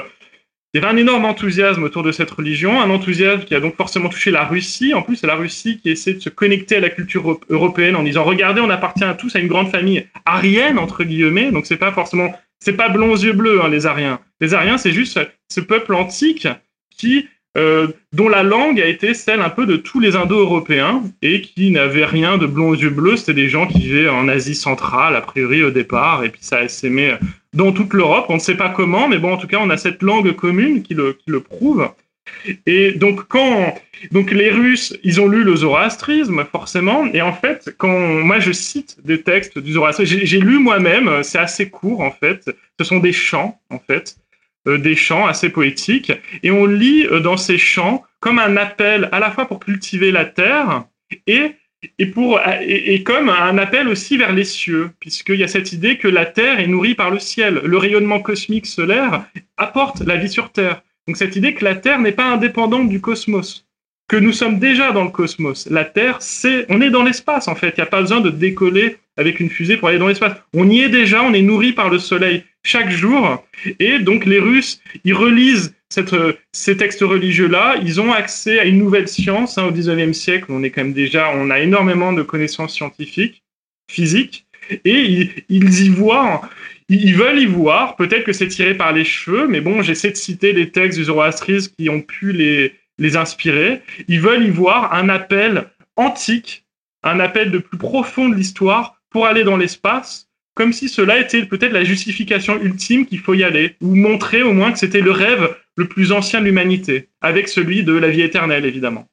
S3: il y avait un énorme enthousiasme autour de cette religion, un enthousiasme qui a donc forcément touché la Russie. En plus, c'est la Russie qui essaie de se connecter à la culture européenne en disant regardez, on appartient à tous à une grande famille arienne entre guillemets. Donc c'est pas forcément, c'est pas blonds yeux bleus hein, les Ariens. Les Ariens, c'est juste ce peuple antique qui euh, dont la langue a été celle un peu de tous les Indo-Européens et qui n'avaient rien de blond aux yeux bleus. C'était des gens qui vivaient en Asie centrale, a priori au départ, et puis ça s'aimait dans toute l'Europe. On ne sait pas comment, mais bon, en tout cas, on a cette langue commune qui le, qui le prouve. Et donc quand donc les Russes, ils ont lu le zoroastrisme forcément, et en fait quand moi je cite des textes du zoroastrisme, j'ai lu moi-même, c'est assez court en fait, ce sont des chants en fait, des chants assez poétiques, et on lit euh, dans ces chants comme un appel à la fois pour cultiver la terre et et, pour, et, comme un appel aussi vers les cieux, puisqu'il y a cette idée que la Terre est nourrie par le ciel. Le rayonnement cosmique solaire apporte la vie sur Terre. Donc cette idée que la Terre n'est pas indépendante du cosmos, que nous sommes déjà dans le cosmos. La Terre, c'est, on est dans l'espace en fait. Il n'y a pas besoin de décoller avec une fusée pour aller dans l'espace. On y est déjà, on est nourri par le Soleil chaque jour. Et donc les Russes, ils relisent cette, ces textes religieux-là, ils ont accès à une nouvelle science. Hein, au 19e siècle, on est quand même déjà, on a énormément de connaissances scientifiques, physiques, et ils, ils y voient ils veulent y voir, peut-être que c'est tiré par les cheveux, mais bon, j'essaie de citer les textes du zoroastrisme qui ont pu les, les inspirer. Ils veulent y voir un appel antique, un appel de plus profond de l'histoire pour aller dans l'espace, comme si cela était peut-être la justification ultime qu'il faut y aller, ou montrer au moins que c'était le rêve le plus ancien de l'humanité, avec celui de la vie éternelle, évidemment.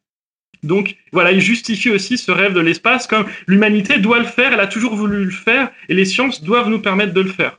S3: Donc voilà, il justifie aussi ce rêve de l'espace comme l'humanité doit le faire, elle a toujours voulu le faire, et les sciences doivent nous permettre de le faire.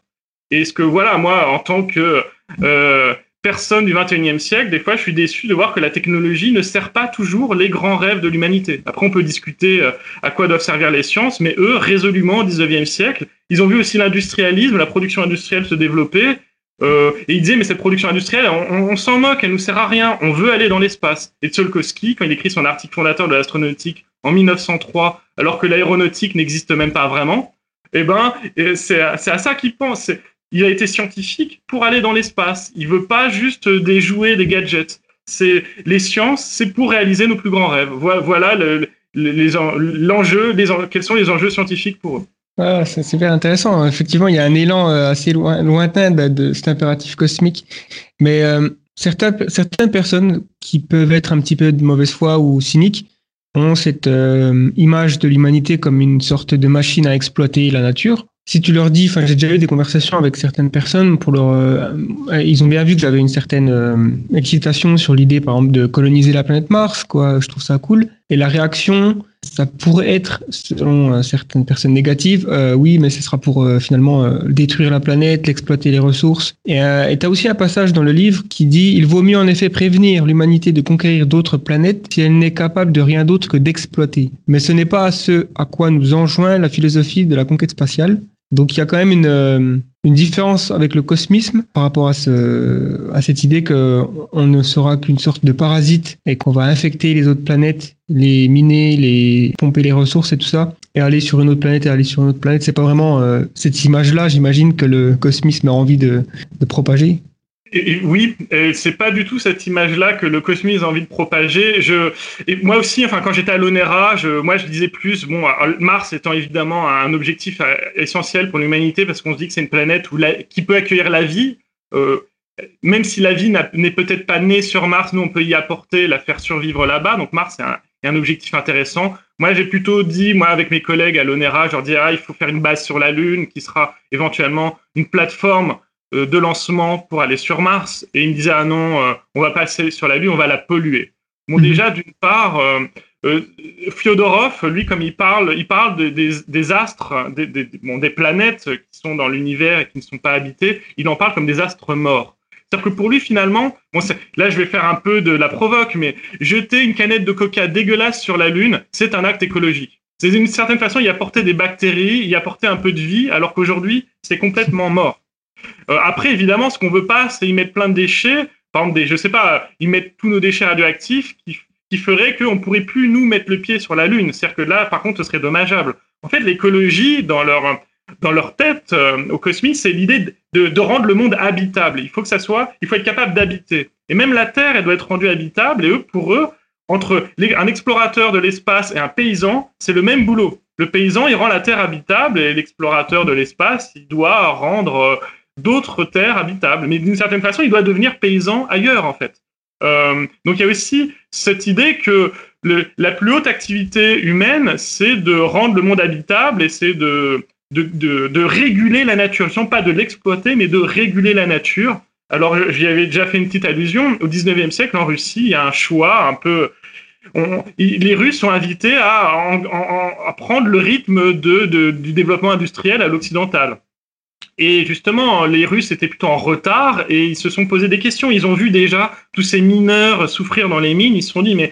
S3: Et ce que voilà, moi, en tant que euh, personne du 21e siècle, des fois, je suis déçu de voir que la technologie ne sert pas toujours les grands rêves de l'humanité. Après, on peut discuter euh, à quoi doivent servir les sciences, mais eux, résolument au 19e siècle, ils ont vu aussi l'industrialisme, la production industrielle se développer. Euh, et ils disaient, mais cette production industrielle, on, s'en moque, elle nous sert à rien, on veut aller dans l'espace. Et Tsiolkovsky, quand il écrit son article fondateur de l'astronautique en 1903, alors que l'aéronautique n'existe même pas vraiment, eh ben, c'est à ça qu'il pense il a été scientifique pour aller dans l'espace. Il veut pas juste des jouets, des gadgets. C'est les sciences, c'est pour réaliser nos plus grands rêves. Voilà l'enjeu, quels sont les enjeux scientifiques pour eux.
S1: Ah, c'est super intéressant. Effectivement, il y a un élan euh, assez lointain de, cet impératif cosmique. Mais euh, certaines personnes qui peuvent être un petit peu de mauvaise foi ou cyniques ont cette euh, image de l'humanité comme une sorte de machine à exploiter la nature si tu leur dis, enfin j'ai déjà eu des conversations avec certaines personnes pour leur, euh, ils ont bien vu que j'avais une certaine euh, excitation sur l'idée par exemple de coloniser la planète Mars, quoi. Je trouve ça cool. Et la réaction, ça pourrait être selon euh, certaines personnes négatives, oui, mais ce sera pour finalement détruire la planète, l'exploiter les ressources. Et tu as aussi un passage dans le livre qui dit, il vaut mieux en effet prévenir l'humanité de conquérir d'autres planètes si elle n'est capable de rien d'autre que d'exploiter. Mais ce n'est pas ce à quoi nous enjoint la philosophie de la conquête spatiale. Donc il y a quand même une, euh, une différence avec le cosmisme par rapport à cette idée qu'on ne sera qu'une sorte de parasite et qu'on va infecter les autres planètes, les miner, les pomper les ressources et tout ça, et aller sur une autre planète et aller sur une autre planète. C'est pas vraiment euh, cette image-là, j'imagine, que le cosmisme a envie de, de propager
S3: oui, c'est pas du tout cette image-là que le cosmisme a envie de propager. Je, et moi aussi, enfin, quand j'étais à l'ONERA, je, moi, je disais plus, bon, Mars étant évidemment un objectif euh, essentiel pour l'humanité parce qu'on se dit que c'est une planète où qui peut accueillir la vie. Euh, même si la vie n'est peut-être pas née sur Mars, nous, on peut y apporter, la faire survivre là-bas. Donc, Mars est un, objectif intéressant. Moi, j'ai plutôt dit, moi, avec mes collègues à l'ONERA, je leur dis, ah, il faut faire une base sur la Lune qui sera éventuellement une plateforme de lancement pour aller sur Mars et il me disait ah non euh, on va passer sur la Lune on va la polluer bon mhm. déjà d'une part euh, Fyodorov lui comme il parle il parle des, astres des, des, planètes qui sont dans l'univers et qui ne sont pas habitées il en parle comme des astres morts c'est-à-dire que pour lui, finalement, bon, là, je vais faire un peu de la provoque, mais jeter une canette de coca dégueulasse sur la Lune, c'est un acte écologique. C'est d'une certaine façon y apporter des bactéries, y apporter un peu de vie, alors qu'aujourd'hui, c'est complètement mort. Euh, après, évidemment, ce qu'on veut pas, c'est y mettre plein de déchets. Par exemple, des, je sais pas, y mettre tous nos déchets radioactifs qui, qui ferait qu'on pourrait plus nous mettre le pied sur la Lune. C'est-à-dire que là, par contre, ce serait dommageable. En fait, l'écologie, dans leur dans leur tête euh, au cosmos, c'est l'idée de, de, rendre le monde habitable. Il faut que ça soit, il faut être capable d'habiter. Et même la Terre, elle doit être rendue habitable. Et eux, pour eux, entre un explorateur de l'espace et un paysan, c'est le même boulot. Le paysan, il rend la Terre habitable et l'explorateur de l'espace, il doit rendre euh, d'autres terres habitables. Mais d'une certaine façon, il doit devenir paysan ailleurs, en fait. Euh, donc il y a aussi cette idée que la plus haute activité humaine, c'est de rendre le monde habitable et c'est de, de, réguler la nature. Non pas de l'exploiter, mais de réguler la nature Alors, j'y avais déjà fait une petite allusion. Au 19e siècle, en Russie, il y a un choix un peu. les Russes sont invités à, prendre le rythme de, de, du développement industriel à l'occidental. Et justement, les Russes étaient plutôt en retard et ils se sont posé des questions. Ils ont vu déjà tous ces mineurs souffrir dans les mines. Ils se sont dit, mais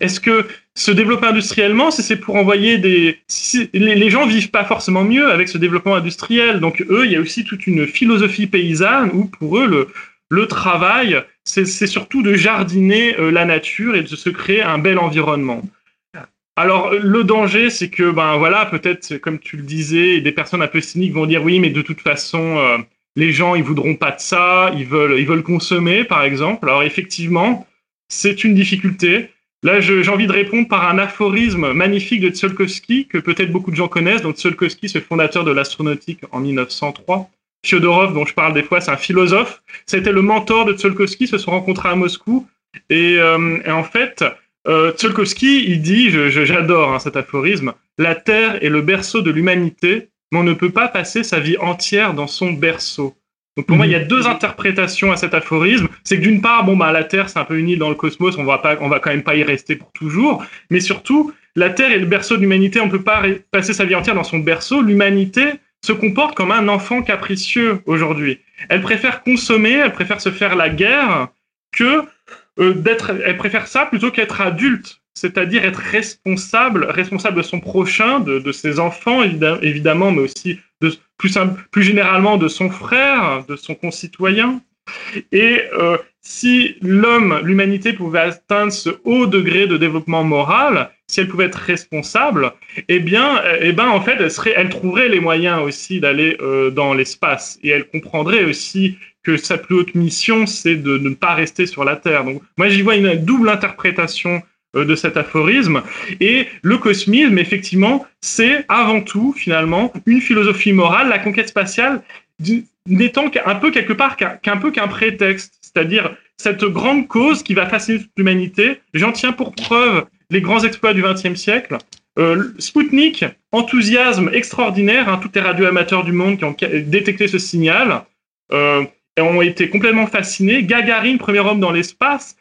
S3: est-ce que se développer industriellement, c'est pour envoyer des... les gens vivent pas forcément mieux avec ce développement industriel? Donc eux, il y a aussi toute une philosophie paysanne où pour eux, le, le travail, c'est surtout de jardiner euh, la nature et de se créer un bel environnement. Alors le danger, c'est que ben voilà, peut-être comme tu le disais, des personnes un peu cyniques vont dire oui, mais de toute façon, euh, les gens ils voudront pas de ça, ils veulent ils veulent consommer par exemple. Alors effectivement, c'est une difficulté. Là, j'ai envie de répondre par un aphorisme magnifique de Tsiolkovsky, que peut-être beaucoup de gens connaissent. Donc, Tsiolkovsky, c'est le fondateur de l'astronautique en 1903. Fyodorov, dont je parle des fois, c'est un philosophe. C'était le mentor de Tsiolkovsky, se sont rencontrés à Moscou. Et, euh, en fait, euh, Tsiolkovsky, il dit, j'adore hein, cet aphorisme, la Terre est le berceau de l'humanité, mais on ne peut pas passer sa vie entière dans son berceau. Donc pour moi, il y a deux interprétations à cet aphorisme. C'est que d'une part, bon bah la Terre c'est un peu une île dans le cosmos, on va pas, on va quand même pas y rester pour toujours. Mais surtout, la Terre est le berceau de l'humanité. On peut pas passer sa vie entière dans son berceau. L'humanité se comporte comme un enfant capricieux aujourd'hui. Elle préfère consommer, elle préfère se faire la guerre que euh. Elle préfère ça plutôt qu'être adulte c'est-à-dire être responsable, responsable de son prochain, de, ses enfants évidemment, mais aussi plus, généralement de son frère, de son concitoyen. Et euh, si l'homme, l'humanité pouvait atteindre ce haut degré de développement moral, si elle pouvait être responsable, eh bien, eh ben, en fait, elle trouverait les moyens aussi d'aller euh, dans l'espace et elle comprendrait aussi que sa plus haute mission, c'est de, ne pas rester sur la Terre. Donc, moi, j'y vois une double interprétation euh, de cet aphorisme. Et le cosmisme, effectivement, c'est avant tout, finalement, une philosophie morale, la conquête spatiale n'étant qu'un peu quelque part qu'un peu qu'un prétexte, c'est-à-dire cette grande cause qui va fasciner toute l'humanité. J'en tiens pour preuve les grands exploits du XXe siècle. Euh, Sputnik, enthousiasme extraordinaire, hein, tous les radioamateurs du monde qui ont détecté ce signal. Euh, ont été complètement fascinés. Gagarine, premier homme dans l'espace.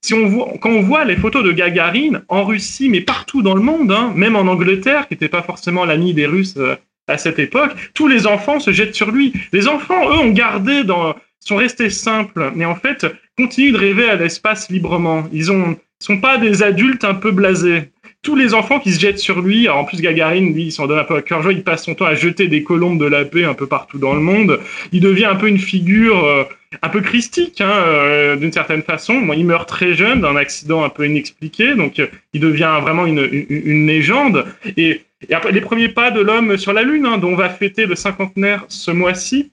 S3: si on voit, quand on voit les photos de Gagarine en Russie, mais partout dans le monde, hein, même en Angleterre, qui n'était pas forcément l'ami des Russes euh, à cette époque, tous les enfants se jettent sur lui. Les enfants, eux, ont gardé sont restés simples, mais en fait, continuent de rêver à l'espace librement. Ils ont, sont pas des adultes un peu blasés tous les enfants qui se jettent sur lui. en plus, Gagarine, lui, il s'en donne un peu à cœur joie. Il passe son temps à jeter des colombes de la paix un peu partout dans le monde. Il devient un peu une figure euh, un peu christique, hein, euh, d'une certaine façon. Bon, il meurt très jeune d'un accident un peu inexpliqué, donc euh, il devient vraiment une, une, légende. Et, après, les premiers pas de l'homme sur la Lune, hein, dont on va fêter le cinquantenaire ce mois-ci,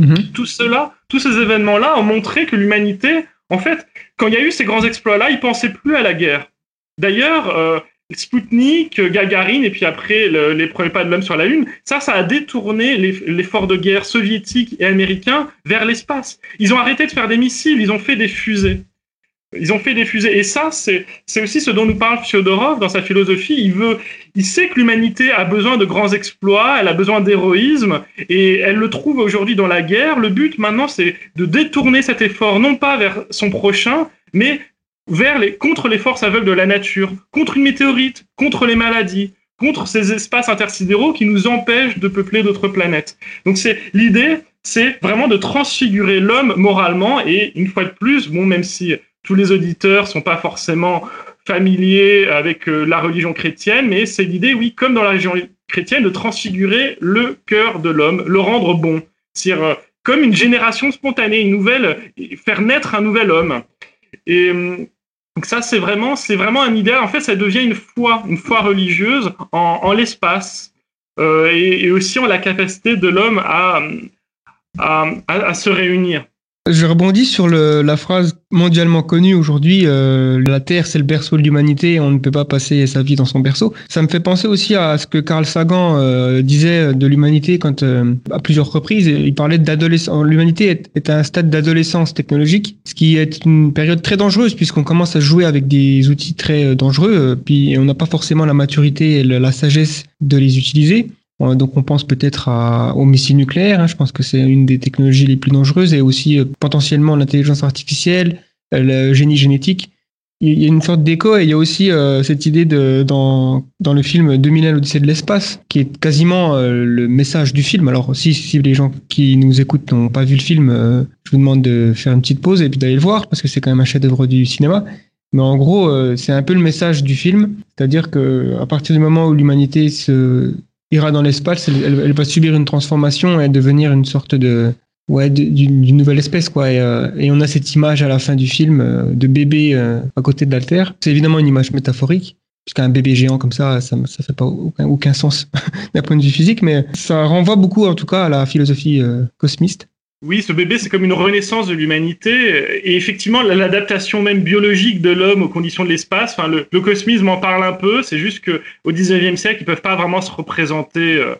S3: mm-hmm. tout cela, tous ces événements-là ont montré que l'humanité, en fait, quand il y a eu ces grands exploits-là, il pensait plus à la guerre. D'ailleurs, Sputnik, Gagarine et puis après les premiers pas de l'homme sur la Lune, ça, ça a détourné l'effort de guerre soviétique et américain vers l'espace. Ils ont arrêté de faire des missiles, ils ont fait des fusées. Ils ont fait des fusées. Et ça, c'est aussi ce dont nous parle Fyodorov dans sa philosophie. Il veut, il sait que l'humanité a besoin de grands exploits, elle a besoin d'héroïsme, et elle le trouve aujourd'hui dans la guerre. Le but maintenant, c'est de détourner cet effort, non pas vers son prochain, mais vers les, contre les forces aveugles de la nature, contre une météorite, contre les maladies, contre ces espaces intersidéraux qui nous empêchent de peupler d'autres planètes. Donc c'est l'idée, c'est vraiment de transfigurer l'homme moralement et une fois de plus, bon même si tous les auditeurs sont pas forcément familiers avec euh, la religion chrétienne, mais c'est l'idée, oui, comme dans la religion chrétienne, de transfigurer le cœur de l'homme, le rendre bon, c'est-à-dire euh, comme une génération spontanée, une nouvelle, faire naître un nouvel homme. Et hum, donc ça, c'est vraiment, c'est vraiment un idéal. En fait, ça devient une foi, une foi religieuse en, en l'espace euh, et, aussi en la capacité de l'homme à, à, se réunir.
S1: Je rebondis sur le, la phrase mondialement connue aujourd'hui, euh, la Terre c'est le berceau de l'humanité, on ne peut pas passer sa vie dans son berceau. Ça me fait penser aussi à ce que Carl Sagan euh, disait de l'humanité quand euh, à plusieurs reprises, il parlait d'adolescence. L'humanité est, est, à un stade d'adolescence technologique, ce qui est une période très dangereuse puisqu'on commence à jouer avec des outils très dangereux, puis on n'a pas forcément la maturité et la sagesse de les utiliser. Donc on pense peut-être aux missiles nucléaires, hein. je pense que c'est une des technologies les plus dangereuses, et aussi euh, potentiellement l'intelligence artificielle, le génie génétique. Il y a une sorte d'écho, et il y a aussi euh, cette idée de, dans, dans le film 2001 l'Odyssée de l'espace, qui est quasiment euh, le message du film. Alors si, si les gens qui nous écoutent n'ont pas vu le film, je vous demande de faire une petite pause et puis d'aller le voir, parce que c'est quand même un chef-d'œuvre du cinéma. Mais en gros, c'est un peu le message du film, c'est-à-dire que à partir du moment où l'humanité se ira dans l'espace, elle, va subir une transformation et devenir une sorte de ouais d'une nouvelle espèce quoi. Euh, et, on a cette image à la fin du film euh, de bébé euh, à côté de. C'est évidemment une image métaphorique puisqu'un bébé géant comme ça, ça, ça fait pas aucun, aucun sens d'un point de vue physique, mais ça renvoie beaucoup en tout cas à la philosophie cosmiste.
S3: Oui, ce bébé, c'est comme une renaissance de l'humanité. Et effectivement, l'adaptation même biologique de l'homme aux conditions de l'espace, enfin, le, cosmisme en parle un peu. C'est juste qu'au 19e siècle, ils peuvent pas vraiment se représenter euh,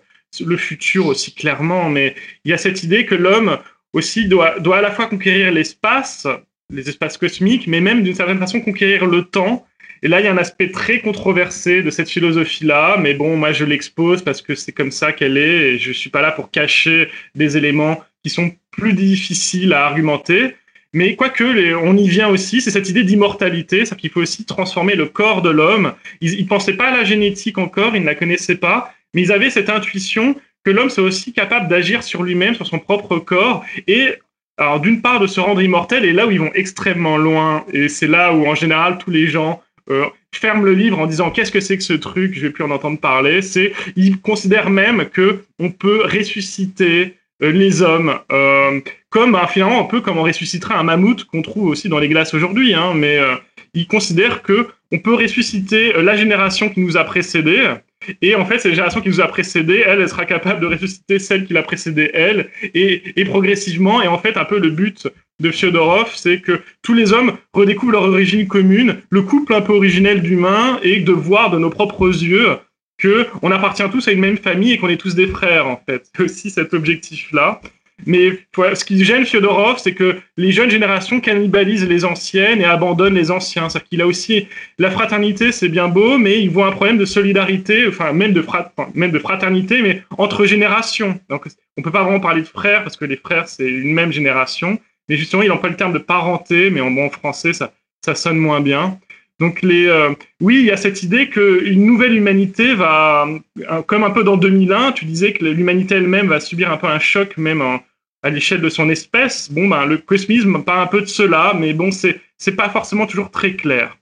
S3: le futur aussi clairement. Mais il y a cette idée que l'homme aussi doit, doit à la fois conquérir l'espace, les espaces cosmiques, mais même d'une certaine façon conquérir le temps. Et là, il y a un aspect très controversé de cette philosophie-là, mais bon, moi, je l'expose parce que c'est comme ça qu'elle est, et je suis pas là pour cacher des éléments qui sont plus difficiles à argumenter. Mais quoique, on y vient aussi, c'est cette idée d'immortalité, c'est qu'il faut aussi transformer le corps de l'homme. Ils ne pensaient pas à la génétique encore, ils ne la connaissaient pas, mais ils avaient cette intuition que l'homme soit aussi capable d'agir sur lui-même, sur son propre corps, et alors d'une part de se rendre immortel, et là où ils vont extrêmement loin, et c'est là où en général tous les gens euh, ferment le livre en disant qu'est-ce que c'est que ce truc, je vais plus en entendre parler, c'est ils considèrent même que on peut ressusciter les hommes, euh, comme bah, finalement un peu comme on ressusciterait un mammouth qu'on trouve aussi dans les glaces aujourd'hui, hein, mais euh, ils considèrent que on peut ressusciter la génération qui nous a précédé, et en fait cette génération qui nous a précédé, elle, elle sera capable de ressusciter celle qui l'a précédée, elle, et, et progressivement, et en fait un peu le but de Fyodorov, c'est que tous les hommes redécouvrent leur origine commune, le couple un peu originel d'humains, et de voir de nos propres yeux que on appartient tous à une même famille et qu'on est tous des frères en fait. Aussi cet objectif-là. Mais ce qui gêne Fyodorov, c'est que les jeunes générations cannibalisent les anciennes et abandonnent les anciens. C'est-à-dire qu'il a aussi la fraternité, c'est bien beau, mais il voit un problème de solidarité, enfin même de, même de fraternité, mais entre générations. Donc on peut pas vraiment parler de frères parce que les frères c'est une même génération. Mais justement, il emploie le terme de parenté, mais en bon français ça ça sonne moins bien. Donc les, euh, oui, il y a cette idée qu'une nouvelle humanité va, euh, comme un peu dans 2001, tu disais que l'humanité elle-même va subir un peu un choc même à l'échelle de son espèce. Bon, ben le cosmisme parle un peu de cela, mais bon, c'est c'est pas forcément toujours très clair.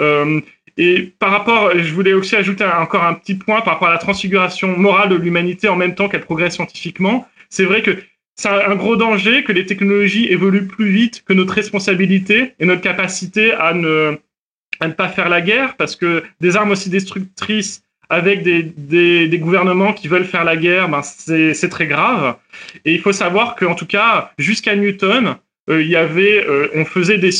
S3: Euh, et par rapport, je voulais aussi ajouter encore un petit point par rapport à la transfiguration morale de l'humanité en même temps qu'elle progresse scientifiquement. C'est vrai que c'est un gros danger que les technologies évoluent plus vite que notre responsabilité et notre capacité à ne à ne pas faire la guerre, parce que des armes aussi destructrices avec des, des, gouvernements qui veulent faire la guerre, ben c'est très grave. Et il faut savoir qu'en tout cas, jusqu'à Newton, euh, il y avait, euh, on faisait des,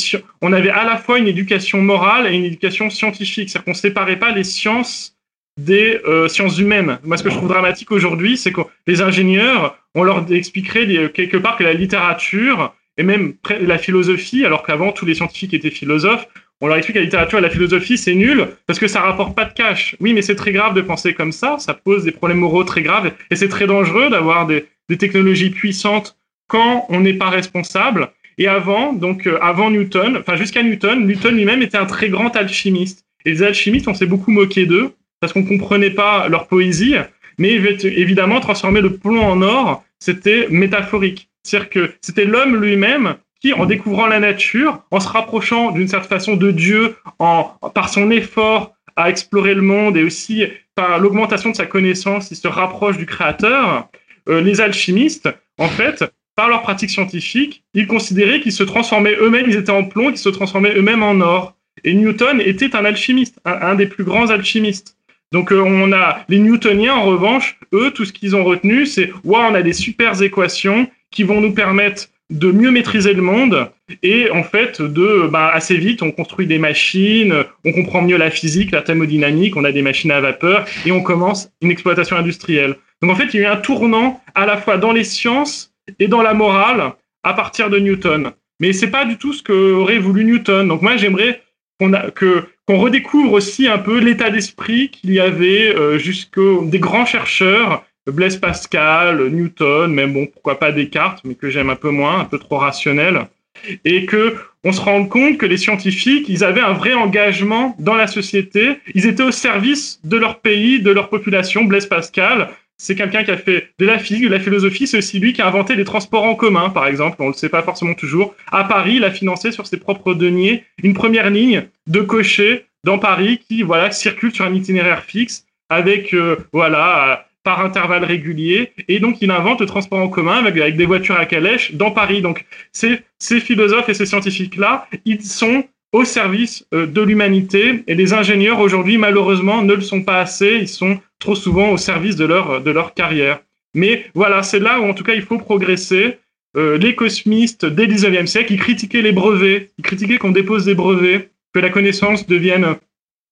S3: on avait à la fois une éducation morale et une éducation scientifique, c'est-à-dire qu'on séparait pas les sciences des euh, sciences humaines. Moi, ce que je trouve dramatique aujourd'hui, c'est que les ingénieurs, on leur expliquerait quelque part que la littérature et même la philosophie, alors qu'avant tous les scientifiques étaient philosophes, on leur explique que la littérature et la philosophie, c'est nul parce que ça rapporte pas de cash. Oui, mais c'est très grave de penser comme ça, ça pose des problèmes moraux très graves et c'est très dangereux d'avoir des, technologies puissantes quand on n'est pas responsable. Et avant, donc euh, avant Newton, enfin jusqu'à Newton, Newton lui-même était un très grand alchimiste. Et les alchimistes, on s'est beaucoup moqué d'eux parce qu'on comprenait pas leur poésie, mais évidemment transformer le plomb en or, c'était métaphorique. C'est-à-dire que c'était l'homme lui-même en découvrant la nature, en se rapprochant d'une certaine façon de Dieu, par son effort à explorer le monde et aussi par l'augmentation de sa connaissance, il se rapproche du Créateur. Euh, les alchimistes, en fait, par leur pratique scientifique, ils considéraient qu'ils se transformaient eux-mêmes, ils étaient en plomb, qu'ils se transformaient eux-mêmes en or. Et Newton était un alchimiste, un, des plus grands alchimistes. Donc euh, on a les Newtoniens en revanche, eux, tout ce qu'ils ont retenu, c'est waouh, on a des super équations qui vont nous permettre de mieux maîtriser le monde et en fait de bah, assez vite on construit des machines, on comprend mieux la physique, la thermodynamique, on a des machines à vapeur et on commence une exploitation industrielle. Donc en fait il y a eu un tournant à la fois dans les sciences et dans la morale à partir de Newton. Mais c'est pas du tout ce que aurait voulu Newton. Donc moi j'aimerais qu'on que qu'on redécouvre aussi un peu l'état d'esprit qu'il y avait euh, jusqu'aux des grands chercheurs Blaise Pascal, Newton, même bon pourquoi pas Descartes, mais que j'aime un peu moins, un peu trop rationnel, et que on se rend compte que les scientifiques, ils avaient un vrai engagement dans la société, ils étaient au service de leur pays, de leur population. Blaise Pascal, c'est quelqu'un qui a fait de la physique, de la philosophie, c'est aussi lui qui a inventé les transports en commun, par exemple, on ne le sait pas forcément toujours. À Paris, il a financé sur ses propres deniers une première ligne de cocher dans Paris qui, voilà, circule sur un itinéraire fixe avec, euh, voilà, par intervalles réguliers. Et donc, il invente le transport en commun avec, des voitures à calèche dans Paris. Donc, ces, philosophes et ces scientifiques-là, ils sont au service euh, de l'humanité. Et les ingénieurs, aujourd'hui, malheureusement, ne le sont pas assez. Ils sont trop souvent au service de leur, de leur carrière. Mais voilà, c'est là où en tout cas il faut progresser. Euh, les cosmistes dès le 19e siècle, ils critiquaient les brevets, ils critiquaient qu'on dépose des brevets, que la connaissance devienne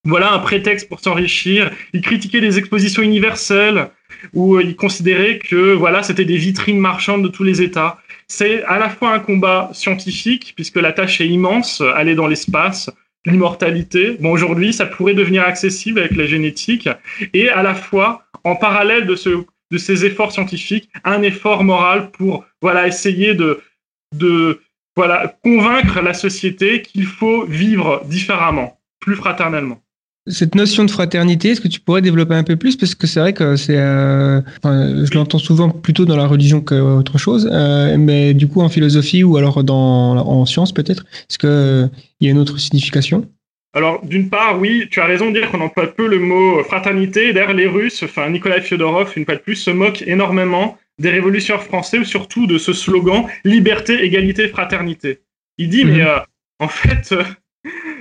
S3: voilà un prétexte pour s'enrichir. Ils critiquaient les expositions universelles où ils considéraient que voilà c'était des vitrines marchandes de tous les États. C'est à la fois un combat scientifique puisque la tâche est immense, aller dans l'espace, l'immortalité. Bon, aujourd'hui, ça pourrait devenir accessible avec la génétique, et à la fois, en parallèle de ces efforts scientifiques, un effort moral pour voilà essayer de, de voilà convaincre la société qu'il faut vivre différemment, plus fraternellement.
S1: Cette notion de fraternité, est-ce que tu pourrais développer un peu plus? Parce que c'est vrai que c'est, euh, je l'entends souvent plutôt dans la religion qu'autre chose, euh, mais du coup en philosophie ou alors dans, en sciences peut-être, est-ce qu'il y a une autre signification?
S3: Alors, d'une part, oui, tu as raison de dire qu'on emploie peu le mot fraternité. D'ailleurs, les Russes, enfin Nicolas Fyodorov, une fois de plus, se moquent énormément des révolutionnaires français ou surtout de ce slogan liberté, égalité, fraternité. Il dit, mais mhm. euh, en fait,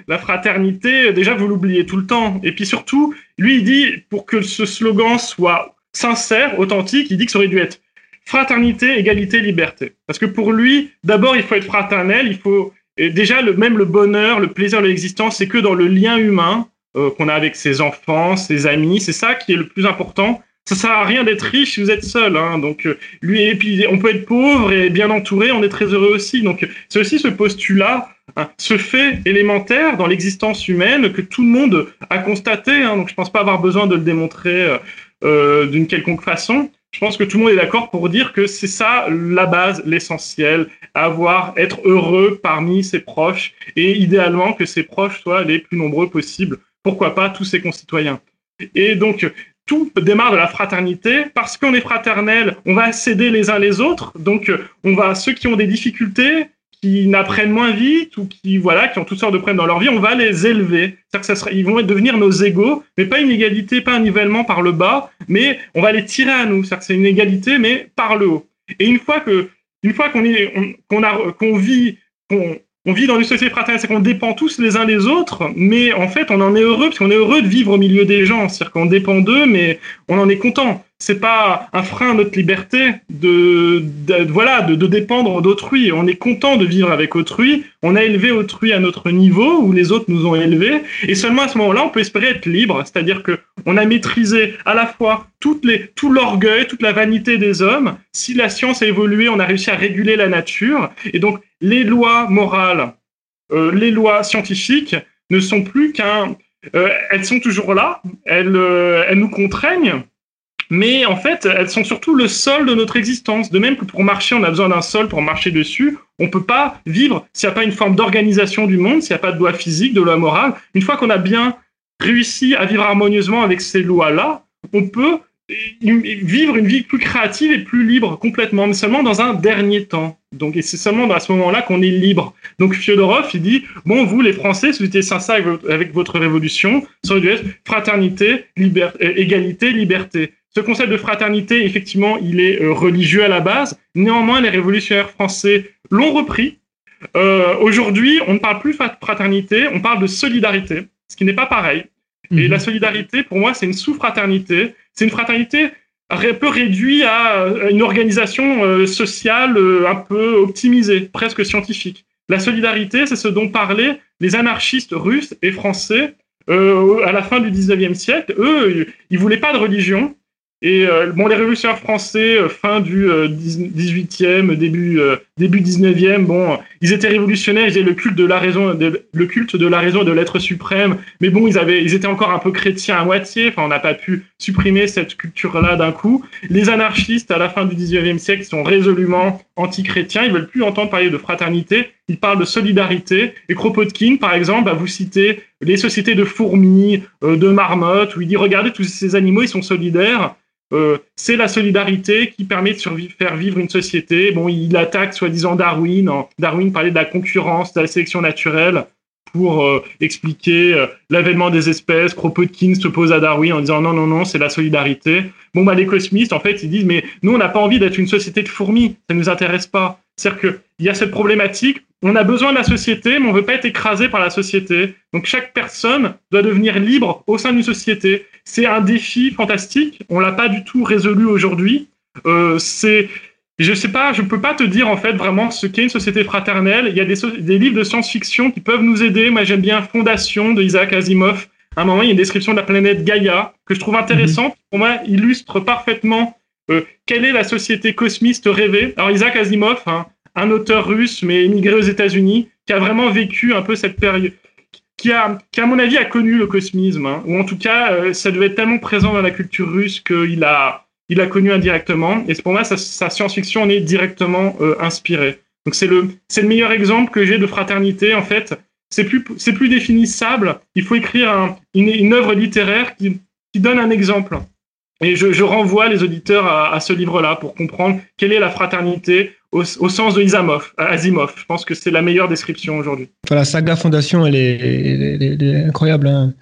S3: la fraternité, déjà, vous l'oubliez tout le temps. Et puis surtout, lui, il dit, pour que ce slogan soit sincère, authentique, il dit que ça aurait dû être fraternité, égalité, liberté. Parce que pour lui, d'abord, il faut être fraternel, il faut... Déjà, le, même le bonheur, le plaisir de l'existence, c'est que dans le lien humain euh, qu'on a avec ses enfants, ses amis, c'est ça qui est le plus important. Ça sert à rien d'être riche si vous êtes seul. Hein. Donc, euh, lui, et puis, on peut être pauvre et bien entouré, on est très heureux aussi. Donc, c'est aussi ce postulat ce fait élémentaire dans l'existence humaine que tout le monde a constaté. Hein, donc je pense pas avoir besoin de le démontrer euh, euh, d'une quelconque façon. Je pense que tout le monde est d'accord pour dire que c'est ça la base, l'essentiel, avoir, être heureux parmi ses proches et idéalement que ses proches soient les plus nombreux possibles. Pourquoi pas tous ses concitoyens. Et donc tout démarre de la fraternité parce qu'on est fraternel, on va s'aider les uns les autres. Donc on va ceux qui ont des difficultés, qui n'apprennent moins vite ou qui voilà qui ont toutes sortes de problèmes dans leur vie, on va les élever. C'est-à-dire ils vont devenir nos égaux, mais pas une égalité, pas un nivellement par le bas, mais on va les tirer à nous. C'est-à-dire c'est une égalité, mais par le haut. Et une fois que une fois qu'on est qu'on a qu'on vit qu'on on vit dans une société fraternelle, c'est qu'on dépend tous les uns des autres, mais en fait, on en est heureux parce qu'on est heureux de vivre au milieu des gens. C'est-à-dire qu'on dépend d'eux, mais on en est content c'est pas un frein à notre liberté de, voilà de, dépendre d'autrui. On est content de vivre avec autrui. On a élevé autrui à notre niveau où les autres nous ont élevés et seulement à ce moment-là on peut espérer être libre. C'est-à-dire que on a maîtrisé à la fois toutes les, tout l'orgueil, toute la vanité des hommes. Si la science a évolué, on a réussi à réguler la nature et donc les lois morales, euh, les lois scientifiques ne sont plus qu'un euh, elles sont toujours là, elles, euh, elles nous contraignent, mais en fait, elles sont surtout le sol de notre existence. De même que pour marcher, on a besoin d'un sol pour marcher dessus. On peut pas vivre s'il n'y a pas une forme d'organisation du monde, s'il n'y a pas de loi physique, de loi morale. Une fois qu'on a bien réussi à vivre harmonieusement avec ces lois-là, on peut vivre une vie plus créative et plus libre complètement, mais seulement dans un dernier temps. Donc, et c'est seulement à ce moment-là qu'on est libre. Donc, Fyodorov, il dit, bon, vous, les Français, si vous étiez sincères avec votre révolution, ça aurait dû être fraternité, liberté, égalité, liberté. Ce concept de fraternité, effectivement, il est euh, religieux à la base. Néanmoins, les révolutionnaires français l'ont repris. Euh, Aujourd'hui, on ne parle plus de fraternité, on parle de solidarité, ce qui n'est pas pareil. Et mhm. la solidarité, pour moi, c'est une sous-fraternité. C'est une fraternité un peu réduite à une organisation euh, sociale euh, un peu optimisée, presque scientifique. La solidarité, c'est ce dont parlaient les anarchistes russes et français à la fin du 19e siècle. Eux, ils voulaient pas de religion, Et euh, bon, les révolutionnaires français, euh, fin du 18e, début, début 19e, bon, ils étaient révolutionnaires, ils avaient le culte de la raison, le culte de la raison et de l'être suprême. Mais bon, ils avaient, ils étaient encore un peu chrétiens à moitié. Enfin, on n'a pas pu supprimer cette culture-là d'un coup. Les anarchistes, à la fin du 19e siècle, sont résolument anti-chrétiens. Ils veulent plus entendre parler de fraternité. Ils parlent de solidarité. Et Kropotkin, par exemple, va vous citer les sociétés de fourmis, de marmottes, où il dit regardez tous ces animaux, ils sont solidaires. Euh, c'est la solidarité qui permet de faire vivre une société. Bon, il attaque soi-disant Darwin. Darwin parlait de la concurrence, de la sélection naturelle pour euh, expliquer euh, l'avènement des espèces. Kropotkin se pose à Darwin en disant non, non, non, c'est la solidarité. Bon, bah, les cosmistes, en fait, ils disent mais nous, on n'a pas envie d'être une société de fourmis, ça ne nous intéresse pas. C'est-à-dire qu'il y a cette problématique, on a besoin de la société, mais on ne veut pas être écrasé par la société. Donc chaque personne doit devenir libre au sein d'une société. C'est un défi fantastique. On l'a pas du tout résolu aujourd'hui. Euh, c'est, je sais pas, je peux pas te dire en fait vraiment ce qu'est une société fraternelle. Il y a des, livres de science-fiction qui peuvent nous aider. Moi, j'aime bien Fondation de Isaac Asimov. À un moment, il y a une description de la planète Gaïa que je trouve intéressante. Mhm. Pour moi, illustre parfaitement euh, quelle est la société cosmiste rêvée? Alors Isaac Asimov, hein, un auteur russe mais émigré aux États-Unis, qui a vraiment vécu un peu cette période, qui a, qui à mon avis a connu le cosmisme, hein. ou en tout cas euh, ça devait être tellement présent dans la culture russe qu'il a, il a connu indirectement. Et pour moi, sa, science-fiction en est directement euh, inspirée. Donc c'est le, le meilleur exemple que j'ai de fraternité en fait. C'est plus, plus définissable. Il faut écrire une, œuvre littéraire qui donne un exemple. Et je, renvoie les auditeurs à, ce livre-là pour comprendre quelle est la fraternité au, sens de Isamov, Asimov. Je pense que c'est la meilleure description aujourd'hui.
S1: La saga Fondation, elle est, incroyable. Hein.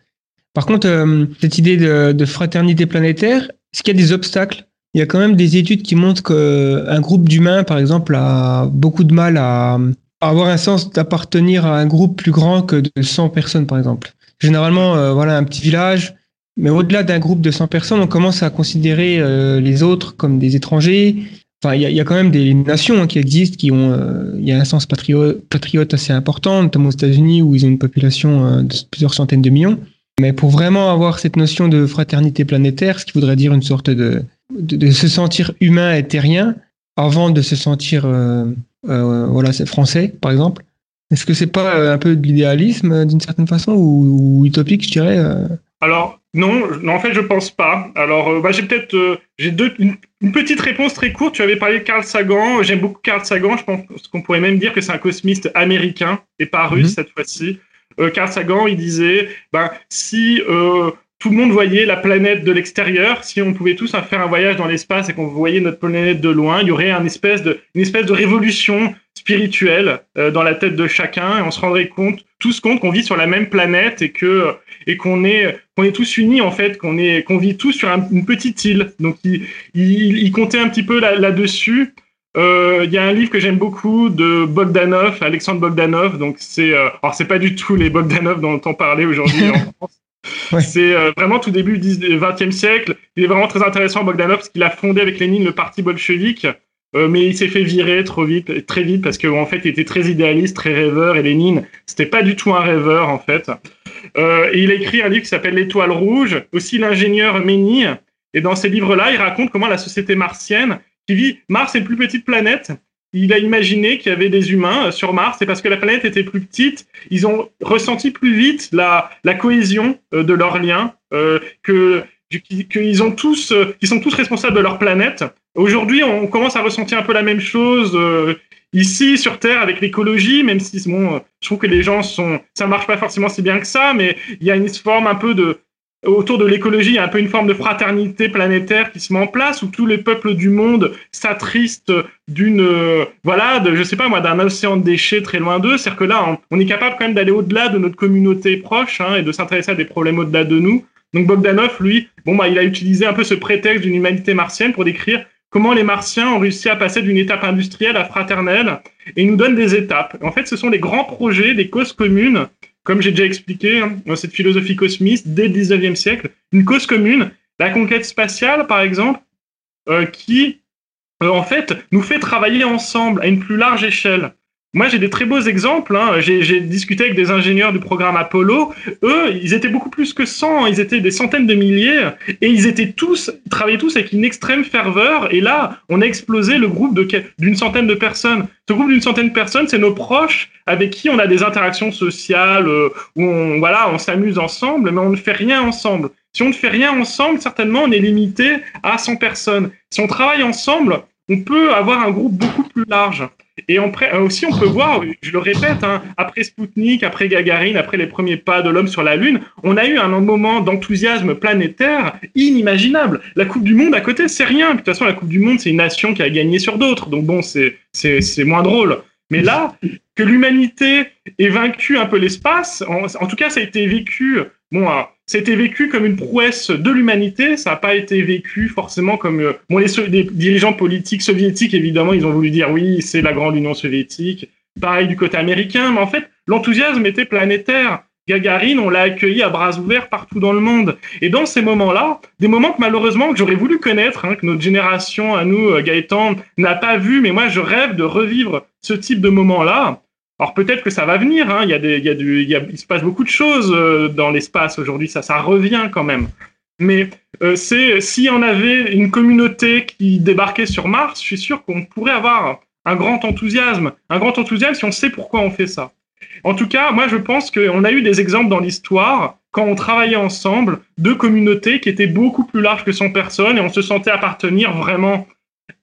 S1: Par contre, euh, cette idée de, fraternité planétaire, est-ce qu'il y a des obstacles? Il y a quand même des études qui montrent qu'un groupe d'humains, par exemple, a beaucoup de mal à, avoir un sens d'appartenir à un groupe plus grand que de 100 personnes, par exemple. Généralement, euh, voilà, un petit village, mais au-delà d'un groupe de 100 personnes, on commence à considérer euh, les autres comme des étrangers, Enfin, il y, a, quand même des nations hein, qui existent, qui ont, euh, il y a un sens patriote, assez important, notamment aux États-Unis où ils ont une population euh, de plusieurs centaines de millions. Mais pour vraiment avoir cette notion de fraternité planétaire, ce qui voudrait dire une sorte de, de, se sentir humain et terrien avant de se sentir, voilà, français, par exemple. Est-ce que c'est pas un peu de l'idéalisme d'une certaine façon ou, ou, utopique, je dirais
S3: Alors, non, non, en fait, je pense pas. Alors, euh, bah, j'ai peut-être euh, j'ai deux une, petite réponse très courte. Tu avais parlé de Carl Sagan. J'aime beaucoup Carl Sagan. Je pense qu'on pourrait même dire que c'est un cosmiste américain et pas russe mhm. cette fois-ci. Euh, Carl Sagan, il disait, ben si tout le monde voyait la planète de l'extérieur, si on pouvait tous faire un voyage dans l'espace et qu'on voyait notre planète de loin, il y aurait une espèce de, une espèce de révolution spirituelle dans la tête de chacun et on se rendrait compte, tous compte qu'on vit sur la même planète et que et qu'on est qu'on est tous unis en fait, qu'on est qu'on vit tous sur une petite île. Donc il, il, comptait un petit peu là-dessus. Euh, il y a un livre que j'aime beaucoup de Bogdanov, Alexandre Bogdanov. Donc c'est euh, alors c'est pas du tout les Bogdanov dont on parlait aujourd'hui en France. C'est euh, vraiment tout début du XXe siècle. Il est vraiment très intéressant Bogdanov parce qu'il a fondé avec Lénine le parti bolchevique. Mais il s'est fait virer trop vite, très vite parce qu'en en fait, il était très idéaliste, très rêveur. Et Lénine, c'était pas du tout un rêveur en fait. Euh, et il a écrit un livre qui s'appelle L'étoile rouge, aussi l'ingénieur Méni. Et dans ces livres-là, il raconte comment la société martienne, qui vit, Mars est une plus petite planète, il a imaginé qu'il y avait des humains euh, sur Mars, et parce que la planète était plus petite, ils ont ressenti plus vite la, cohésion euh, de leurs liens, que qu'ils qu'ils sont tous responsables de leur planète. Aujourd'hui, on commence à ressentir un peu la même chose ici sur Terre avec l'écologie, même si bon, je trouve que les gens sont, ça marche pas forcément si bien que ça, mais il y a une forme un peu de autour de l'écologie, il y a un peu une forme de fraternité planétaire qui se met en place où tous les peuples du monde s'attristent d'une, voilà, de, je sais pas moi, d'un océan de déchets très loin d'eux. C'est-à-dire que là, on, est capable quand même d'aller au-delà de notre communauté proche hein, et de s'intéresser à des problèmes au-delà de nous. Donc Bogdanov, lui, bon bah, il a utilisé un peu ce prétexte d'une humanité martienne pour décrire comment les Martiens ont réussi à passer d'une étape industrielle à fraternelle, et ils nous donnent des étapes. En fait, ce sont des grands projets, des causes communes, comme j'ai déjà expliqué hein, dans cette philosophie cosmiste dès le 19e siècle, une cause commune, la conquête spatiale, par exemple, euh, qui, euh, en fait, nous fait travailler ensemble à une plus large échelle. Moi j'ai des très beaux exemples. Hein. J'ai discuté avec des ingénieurs du programme Apollo. Eux, ils étaient beaucoup plus que 100. Ils étaient des centaines de milliers et ils étaient tous, ils travaillaient tous avec une extrême ferveur. Et là, on a explosé le groupe d'une centaine de personnes. Ce groupe d'une centaine de personnes, c'est nos proches avec qui on a des interactions sociales euh, où on, voilà, on s'amuse ensemble, mais on ne fait rien ensemble. Si on ne fait rien ensemble, certainement, on est limité à 100 personnes. Si on travaille ensemble, on peut avoir un groupe beaucoup plus large. Et euh, aussi, on peut voir, je le répète, hein, après Spoutnik, après Gagarine, après les premiers pas de l'homme sur la Lune, on a eu un moment d'enthousiasme planétaire inimaginable. La Coupe du Monde à côté, c'est rien. de toute façon, la Coupe du Monde, c'est une nation qui a gagné sur d'autres. Donc bon, c'est moins drôle. Mais là, que l'humanité ait vaincu un peu l'espace, en, tout cas, ça a été vécu. Bon, c'était vécu comme une prouesse de l'humanité. Ça n'a pas été vécu forcément comme euh, bon les, dirigeants politiques soviétiques évidemment ils ont voulu dire oui c'est la grande Union soviétique. Pareil du côté américain, mais en fait l'enthousiasme était planétaire. Gagarine, on l'a accueilli à bras ouverts partout dans le monde. Et dans ces moments-là, des moments que malheureusement que j'aurais voulu connaître, hein, que notre génération à nous, euh, Gaëtan, n'a pas vu, mais moi je rêve de revivre ce type de moment-là. Alors peut-être que ça va venir, hein. il, y a il, y a du, il se passe beaucoup de choses euh, dans l'espace aujourd'hui, ça, ça revient quand même. Mais euh, c'est s'il y en avait une communauté qui débarquait sur Mars, je suis sûr qu'on pourrait avoir un grand enthousiasme, un grand enthousiasme si on sait pourquoi on fait ça. En tout cas, moi je pense qu'on a eu des exemples dans l'histoire quand on travaillait ensemble de communautés qui étaient beaucoup plus larges que 100 personnes et on se sentait appartenir vraiment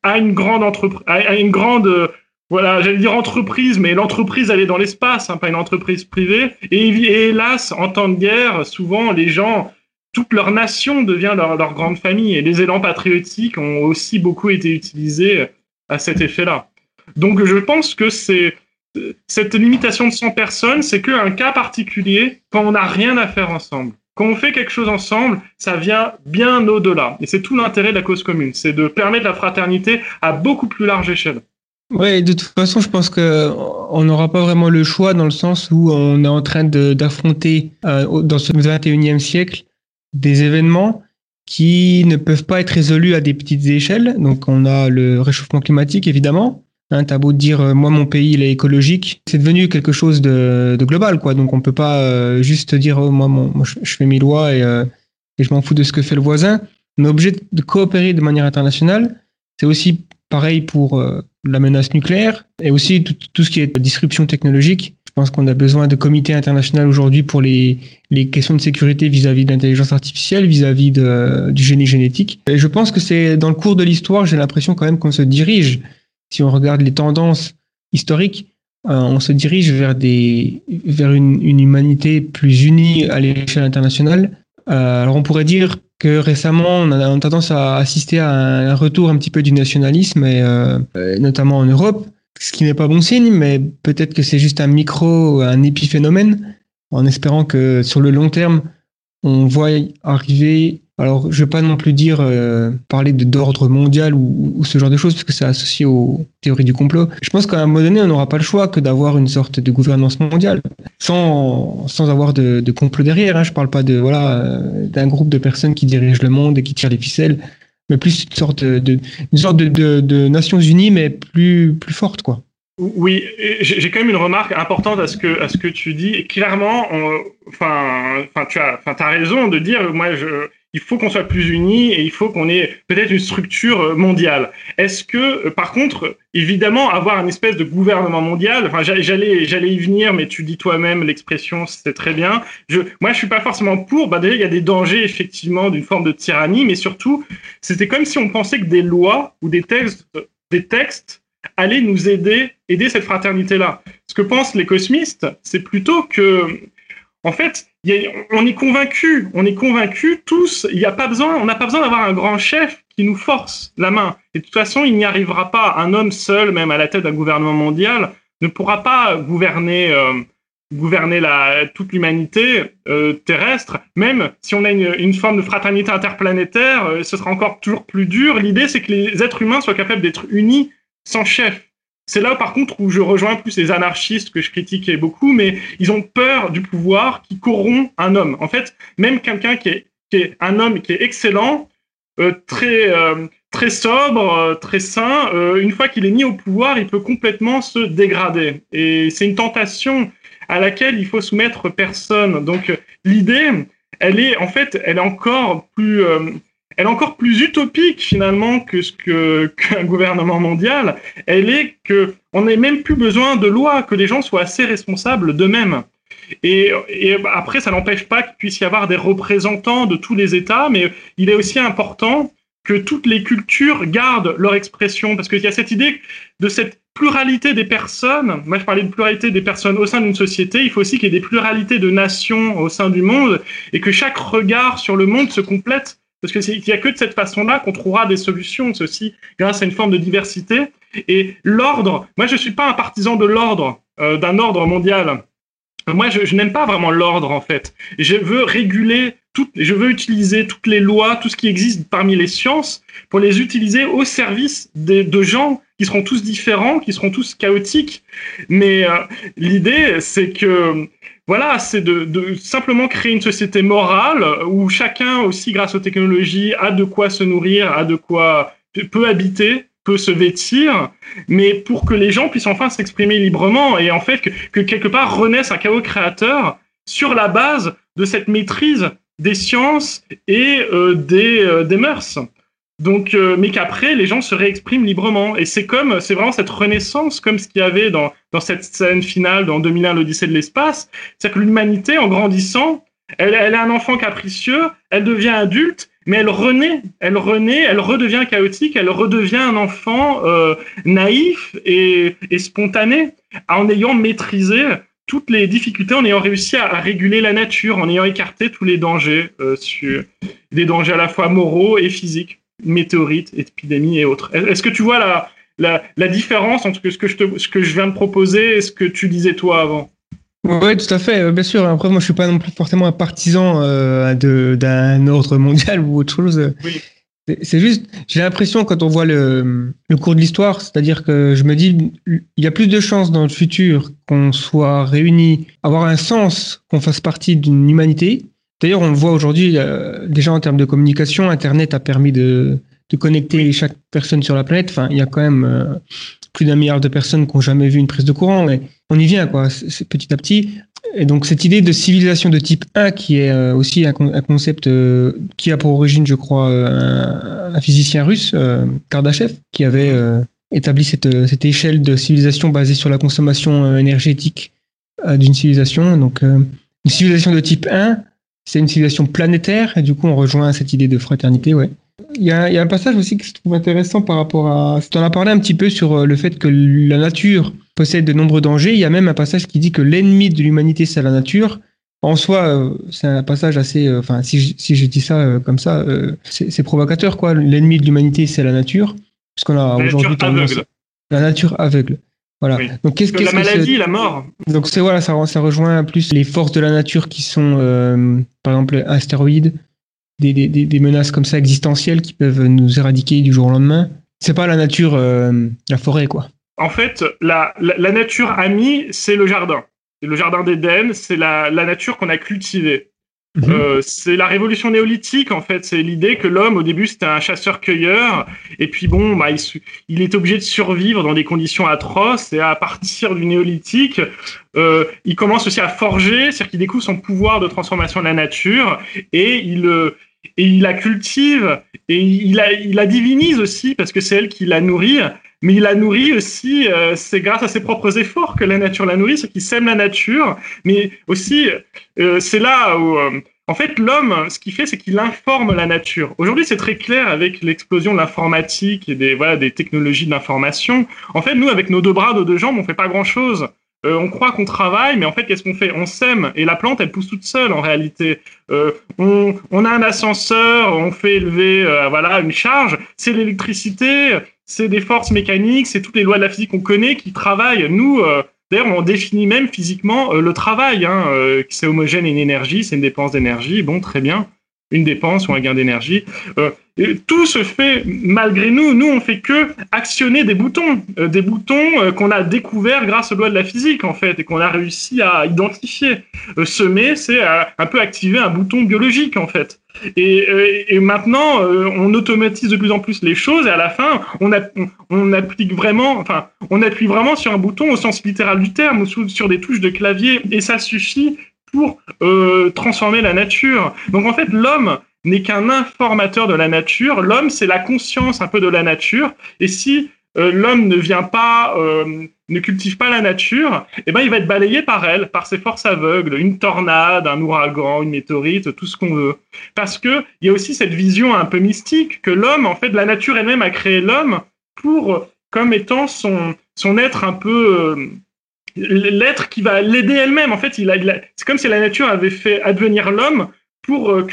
S3: à une grande entreprise, à une grande voilà, j'allais dire entreprise, mais l'entreprise, elle est dans l'espace, hein, pas une entreprise privée. Et, hélas, en temps de guerre, souvent, les gens, toute leur nation devient leur, grande famille. Et les élans patriotiques ont aussi beaucoup été utilisés à cet effet-là. Donc, je pense que c'est cette limitation de 100 personnes, c'est qu'un cas particulier quand on n'a rien à faire ensemble. Quand on fait quelque chose ensemble, ça vient bien au-delà. Et c'est tout l'intérêt de la cause commune, c'est de permettre la fraternité à beaucoup plus large échelle.
S1: Ouais, de toute façon, je pense que on n'aura pas vraiment le choix dans le sens où on est en train d'affronter euh, dans ce 21e siècle des événements qui ne peuvent pas être résolus à des petites échelles. Donc, on a le réchauffement climatique, évidemment. Hein, T'as beau dire, euh, moi, mon pays, il est écologique. C'est devenu quelque chose de, global, quoi. Donc, on peut pas euh, juste dire, oh, moi, moi je, fais mes lois et je m'en fous de ce que fait le voisin. On est obligé de coopérer de manière internationale. C'est aussi pareil pour la menace nucléaire et aussi tout, ce qui est disruption technologique. Je pense qu'on a besoin de comités internationaux aujourd'hui pour les, les questions de sécurité vis-à-vis de l'intelligence artificielle, vis-à-vis de, du génie génétique. Et je pense que c'est dans le cours de l'histoire, j'ai l'impression quand même qu'on se dirige, si on regarde les tendances historiques, euh, on se dirige vers, des, vers une, une humanité plus unie à l'échelle internationale. Euh, alors on pourrait dire récemment, on a, tendance à assister à un retour un petit peu du nationalisme, et, euh, notamment en Europe, ce qui n'est pas bon signe, mais peut-être que c'est juste un micro, un épiphénomène, en espérant que sur le long terme, on voit arriver alors, je ne vais pas non plus dire euh, parler d'ordre mondial ou, ce genre de choses, parce que c'est associé aux théories du complot. Je pense qu'à un moment donné, on n'aura pas le choix que d'avoir une sorte de gouvernance mondiale, sans, sans avoir de, complot derrière. Hein. Je ne parle pas de voilà euh, d'un groupe de personnes qui dirigent le monde et qui tirent les ficelles, mais plus une sorte de, une sorte de, de Nations Unies, mais plus, plus forte, quoi.
S3: Oui, j'ai quand même une remarque importante à ce que à ce que tu dis. Clairement, enfin, enfin, tu as, enfin, as raison de dire, moi, je, il faut qu'on soit plus unis et il faut qu'on ait peut-être une structure euh, mondiale. Est-ce que, euh, par contre, évidemment, avoir une espèce de gouvernement mondial, j'allais, y venir, mais tu dis toi-même l'expression, c'est très bien. Moi, je suis pas forcément pour. Bah, déjà, il y a des dangers, effectivement, d'une forme de tyrannie, mais surtout, c'était comme si on pensait que des lois ou des textes, des textes allaient nous aider, aider cette fraternité-là. Ce que pensent les cosmistes, c'est plutôt que, en fait, on est convaincu, on est convaincu tous. Il n'y a pas besoin, on n'a pas besoin d'avoir un grand chef qui nous force la main. Et de toute façon, il n'y arrivera pas. Un homme seul, même à la tête d'un gouvernement mondial, ne pourra pas gouverner, euh, gouverner toute l'humanité euh, terrestre. Même si on a une, forme de fraternité interplanétaire, euh, ce sera encore toujours plus dur. L'idée, c'est que les êtres humains soient capables d'être unis sans chef. C'est là, par contre, où je rejoins plus les anarchistes que je critiquais beaucoup, mais ils ont peur du pouvoir qui corrompt un homme. En fait, même quelqu'un qui est, qui est un homme qui est excellent, très très sobre, très sain, une fois qu'il est mis au pouvoir, il peut complètement se dégrader. Et c'est une tentation à laquelle il faut soumettre personne. Donc l'idée, elle est en fait, elle est encore plus, elle est encore plus utopique finalement que ce que qu'un gouvernement mondial. Elle est que on n'ait même plus besoin de loi, que les gens soient assez responsables d'eux-mêmes. Et, et, après, ça n'empêche pas qu'il puisse y avoir des représentants de tous les États, mais il est aussi important que toutes les cultures gardent leur expression, parce qu'il y a cette idée de cette pluralité des personnes. Moi, je parlais de pluralité des personnes au sein d'une société. Il faut aussi qu'il y ait des pluralités de nations au sein du monde et que chaque regard sur le monde se complète parce qu'il n'y a que de cette façon-là qu'on trouvera des solutions, ceci grâce à une forme de diversité. Et l'ordre, moi je ne suis pas un partisan de l'ordre, euh, d'un ordre mondial. Moi, je, n'aime pas vraiment l'ordre en fait. Je veux réguler toutes, je veux utiliser toutes les lois, tout ce qui existe parmi les sciences, pour les utiliser au service de, de gens qui seront tous différents, qui seront tous chaotiques. Mais euh, l'idée, c'est que voilà, c'est de, simplement créer une société morale où chacun aussi, grâce aux technologies, a de quoi se nourrir, a de quoi peut habiter, peut se vêtir, mais pour que les gens puissent enfin s'exprimer librement et en fait que, quelque part renaisse un chaos créateur sur la base de cette maîtrise des sciences et euh, des, euh, des mœurs. Donc, euh, mais qu'après, les gens se réexpriment librement. Et c'est comme, c'est vraiment cette renaissance, comme ce qu'il y avait dans, dans cette scène finale dans 2001, l'Odyssée de l'espace. C'est-à-dire que l'humanité, en grandissant, elle, elle est un enfant capricieux, elle devient adulte, mais elle renaît, elle renaît, elle redevient chaotique, elle redevient un enfant euh, naïf et, et, spontané, en ayant maîtrisé toutes les difficultés, en ayant réussi à, réguler la nature, en ayant écarté tous les dangers, euh, sur, des dangers à la fois moraux et physiques météorites, épidémies et autres. Est-ce que tu vois la, la, la, différence entre ce que, je te, ce que je viens de proposer et ce que tu disais toi avant?
S1: Oui, tout à fait, bien sûr. Après, moi, je suis pas non plus forcément un partisan euh, d'un ordre mondial ou autre chose. Oui. C'est juste, j'ai l'impression quand on voit le, le cours de l'histoire, c'est-à-dire que je me dis, il y a plus de chances dans le futur qu'on soit réunis, avoir un sens, qu'on fasse partie d'une humanité, D'ailleurs, on le voit aujourd'hui, euh, déjà en termes de communication, Internet a permis de, de, connecter chaque personne sur la planète. Enfin, il y a quand même euh, plus d'un milliard de personnes qui n'ont jamais vu une prise de courant. Mais on y vient, quoi, petit à petit. Et donc, cette idée de civilisation de type 1, qui est euh, aussi un, un concept euh, qui a pour origine, je crois, un, un, physicien russe, Kardashev, qui avait établi cette, cette, échelle de civilisation basée sur la consommation énergétique d'une civilisation. Donc, une civilisation de type 1, c'est une civilisation planétaire, et du coup, on rejoint cette idée de fraternité, ouais. Il y, a, il y a un passage aussi que je trouve intéressant par rapport à. Tu en as parlé un petit peu sur euh, le fait que la nature possède de nombreux dangers. Il y a même un passage qui dit que l'ennemi de l'humanité, c'est la nature. En soi, euh, c'est un passage assez. Euh, enfin, si, je, si je dis ça comme ça, c'est provocateur, quoi. L'ennemi de l'humanité, c'est la nature. Puisqu'on a aujourd'hui. La nature aveugle. Voilà.
S3: Donc qu'est-ce que la maladie, la mort.
S1: Donc c'est voilà, ça, ça rejoint plus les forces de la nature qui sont, euh, par exemple, astéroïdes, des, des, des, menaces comme ça existentielles qui peuvent nous éradiquer du jour au lendemain. C'est pas la nature, euh, la forêt, quoi.
S3: En fait, la, la, la nature amie, c'est le jardin. C'est le jardin d'Éden, c'est la, la nature qu'on a cultivée. Mhm. Euh, c'est la révolution néolithique en fait. C'est l'idée que l'homme au début c'était un chasseur-cueilleur. Et puis bon bah il, il, est obligé de survivre dans des conditions atroces. Et à partir du néolithique euh, il commence aussi à forger, c'est-à-dire qu'il découvre son pouvoir de transformation de la nature. Et il euh, et il la cultive. Et il la, il la divinise aussi parce que c'est elle qui la nourrit mais il la nourrit aussi, euh, c'est grâce à ses propres efforts que la nature la nourrit, c'est qu'il sème la nature, mais aussi euh, c'est là où, euh, en fait, l'homme, ce qu'il fait, c'est qu'il informe la nature. Aujourd'hui, c'est très clair avec l'explosion de l'informatique et des, voilà, des technologies d'information. En fait, nous, avec nos deux bras, nos deux jambes, on fait pas grand-chose. Euh, on croit qu'on travaille, mais en fait, qu'est-ce qu'on fait? On sème et la plante, elle pousse toute seule en réalité. Euh, on, on, a un ascenseur, on fait élever euh, voilà une charge. C'est l'électricité, c'est des forces mécaniques, c'est toutes les lois de la physique qu'on connaît qui travaillent. Nous, euh, d'ailleurs, on définit même physiquement euh, le travail. Hein, c'est homogène et une énergie, c'est une dépense d'énergie. Bon, très bien. Une dépense ou un gain d'énergie. Euh, tout se fait malgré nous. Nous, on fait que actionner des boutons, euh, des boutons euh, qu'on a découverts grâce aux lois de la physique en fait et qu'on a réussi à identifier. semer, c'est un peu activer un bouton biologique en fait. Et, maintenant, on automatise de plus en plus les choses et à la fin, on, applique vraiment, enfin, on appuie vraiment sur un bouton au sens littéral du terme, sur des touches de clavier et ça suffit pour euh, transformer la nature. Donc en fait, l'homme n'est qu'un informateur de la nature. L'homme, c'est la conscience un peu de la nature. Et si euh, l'homme ne vient pas, euh, ne cultive pas la nature, eh ben, il va être balayé par elle, par ses forces aveugles, une tornade, un ouragan, une météorite, tout ce qu'on veut. Parce que il y a aussi cette vision un peu mystique que l'homme, en fait, la nature elle-même a créé l'homme pour comme étant son son être un peu l'être qui va l'aider elle-même. En fait, c'est comme si la nature avait fait advenir l'homme pour euh,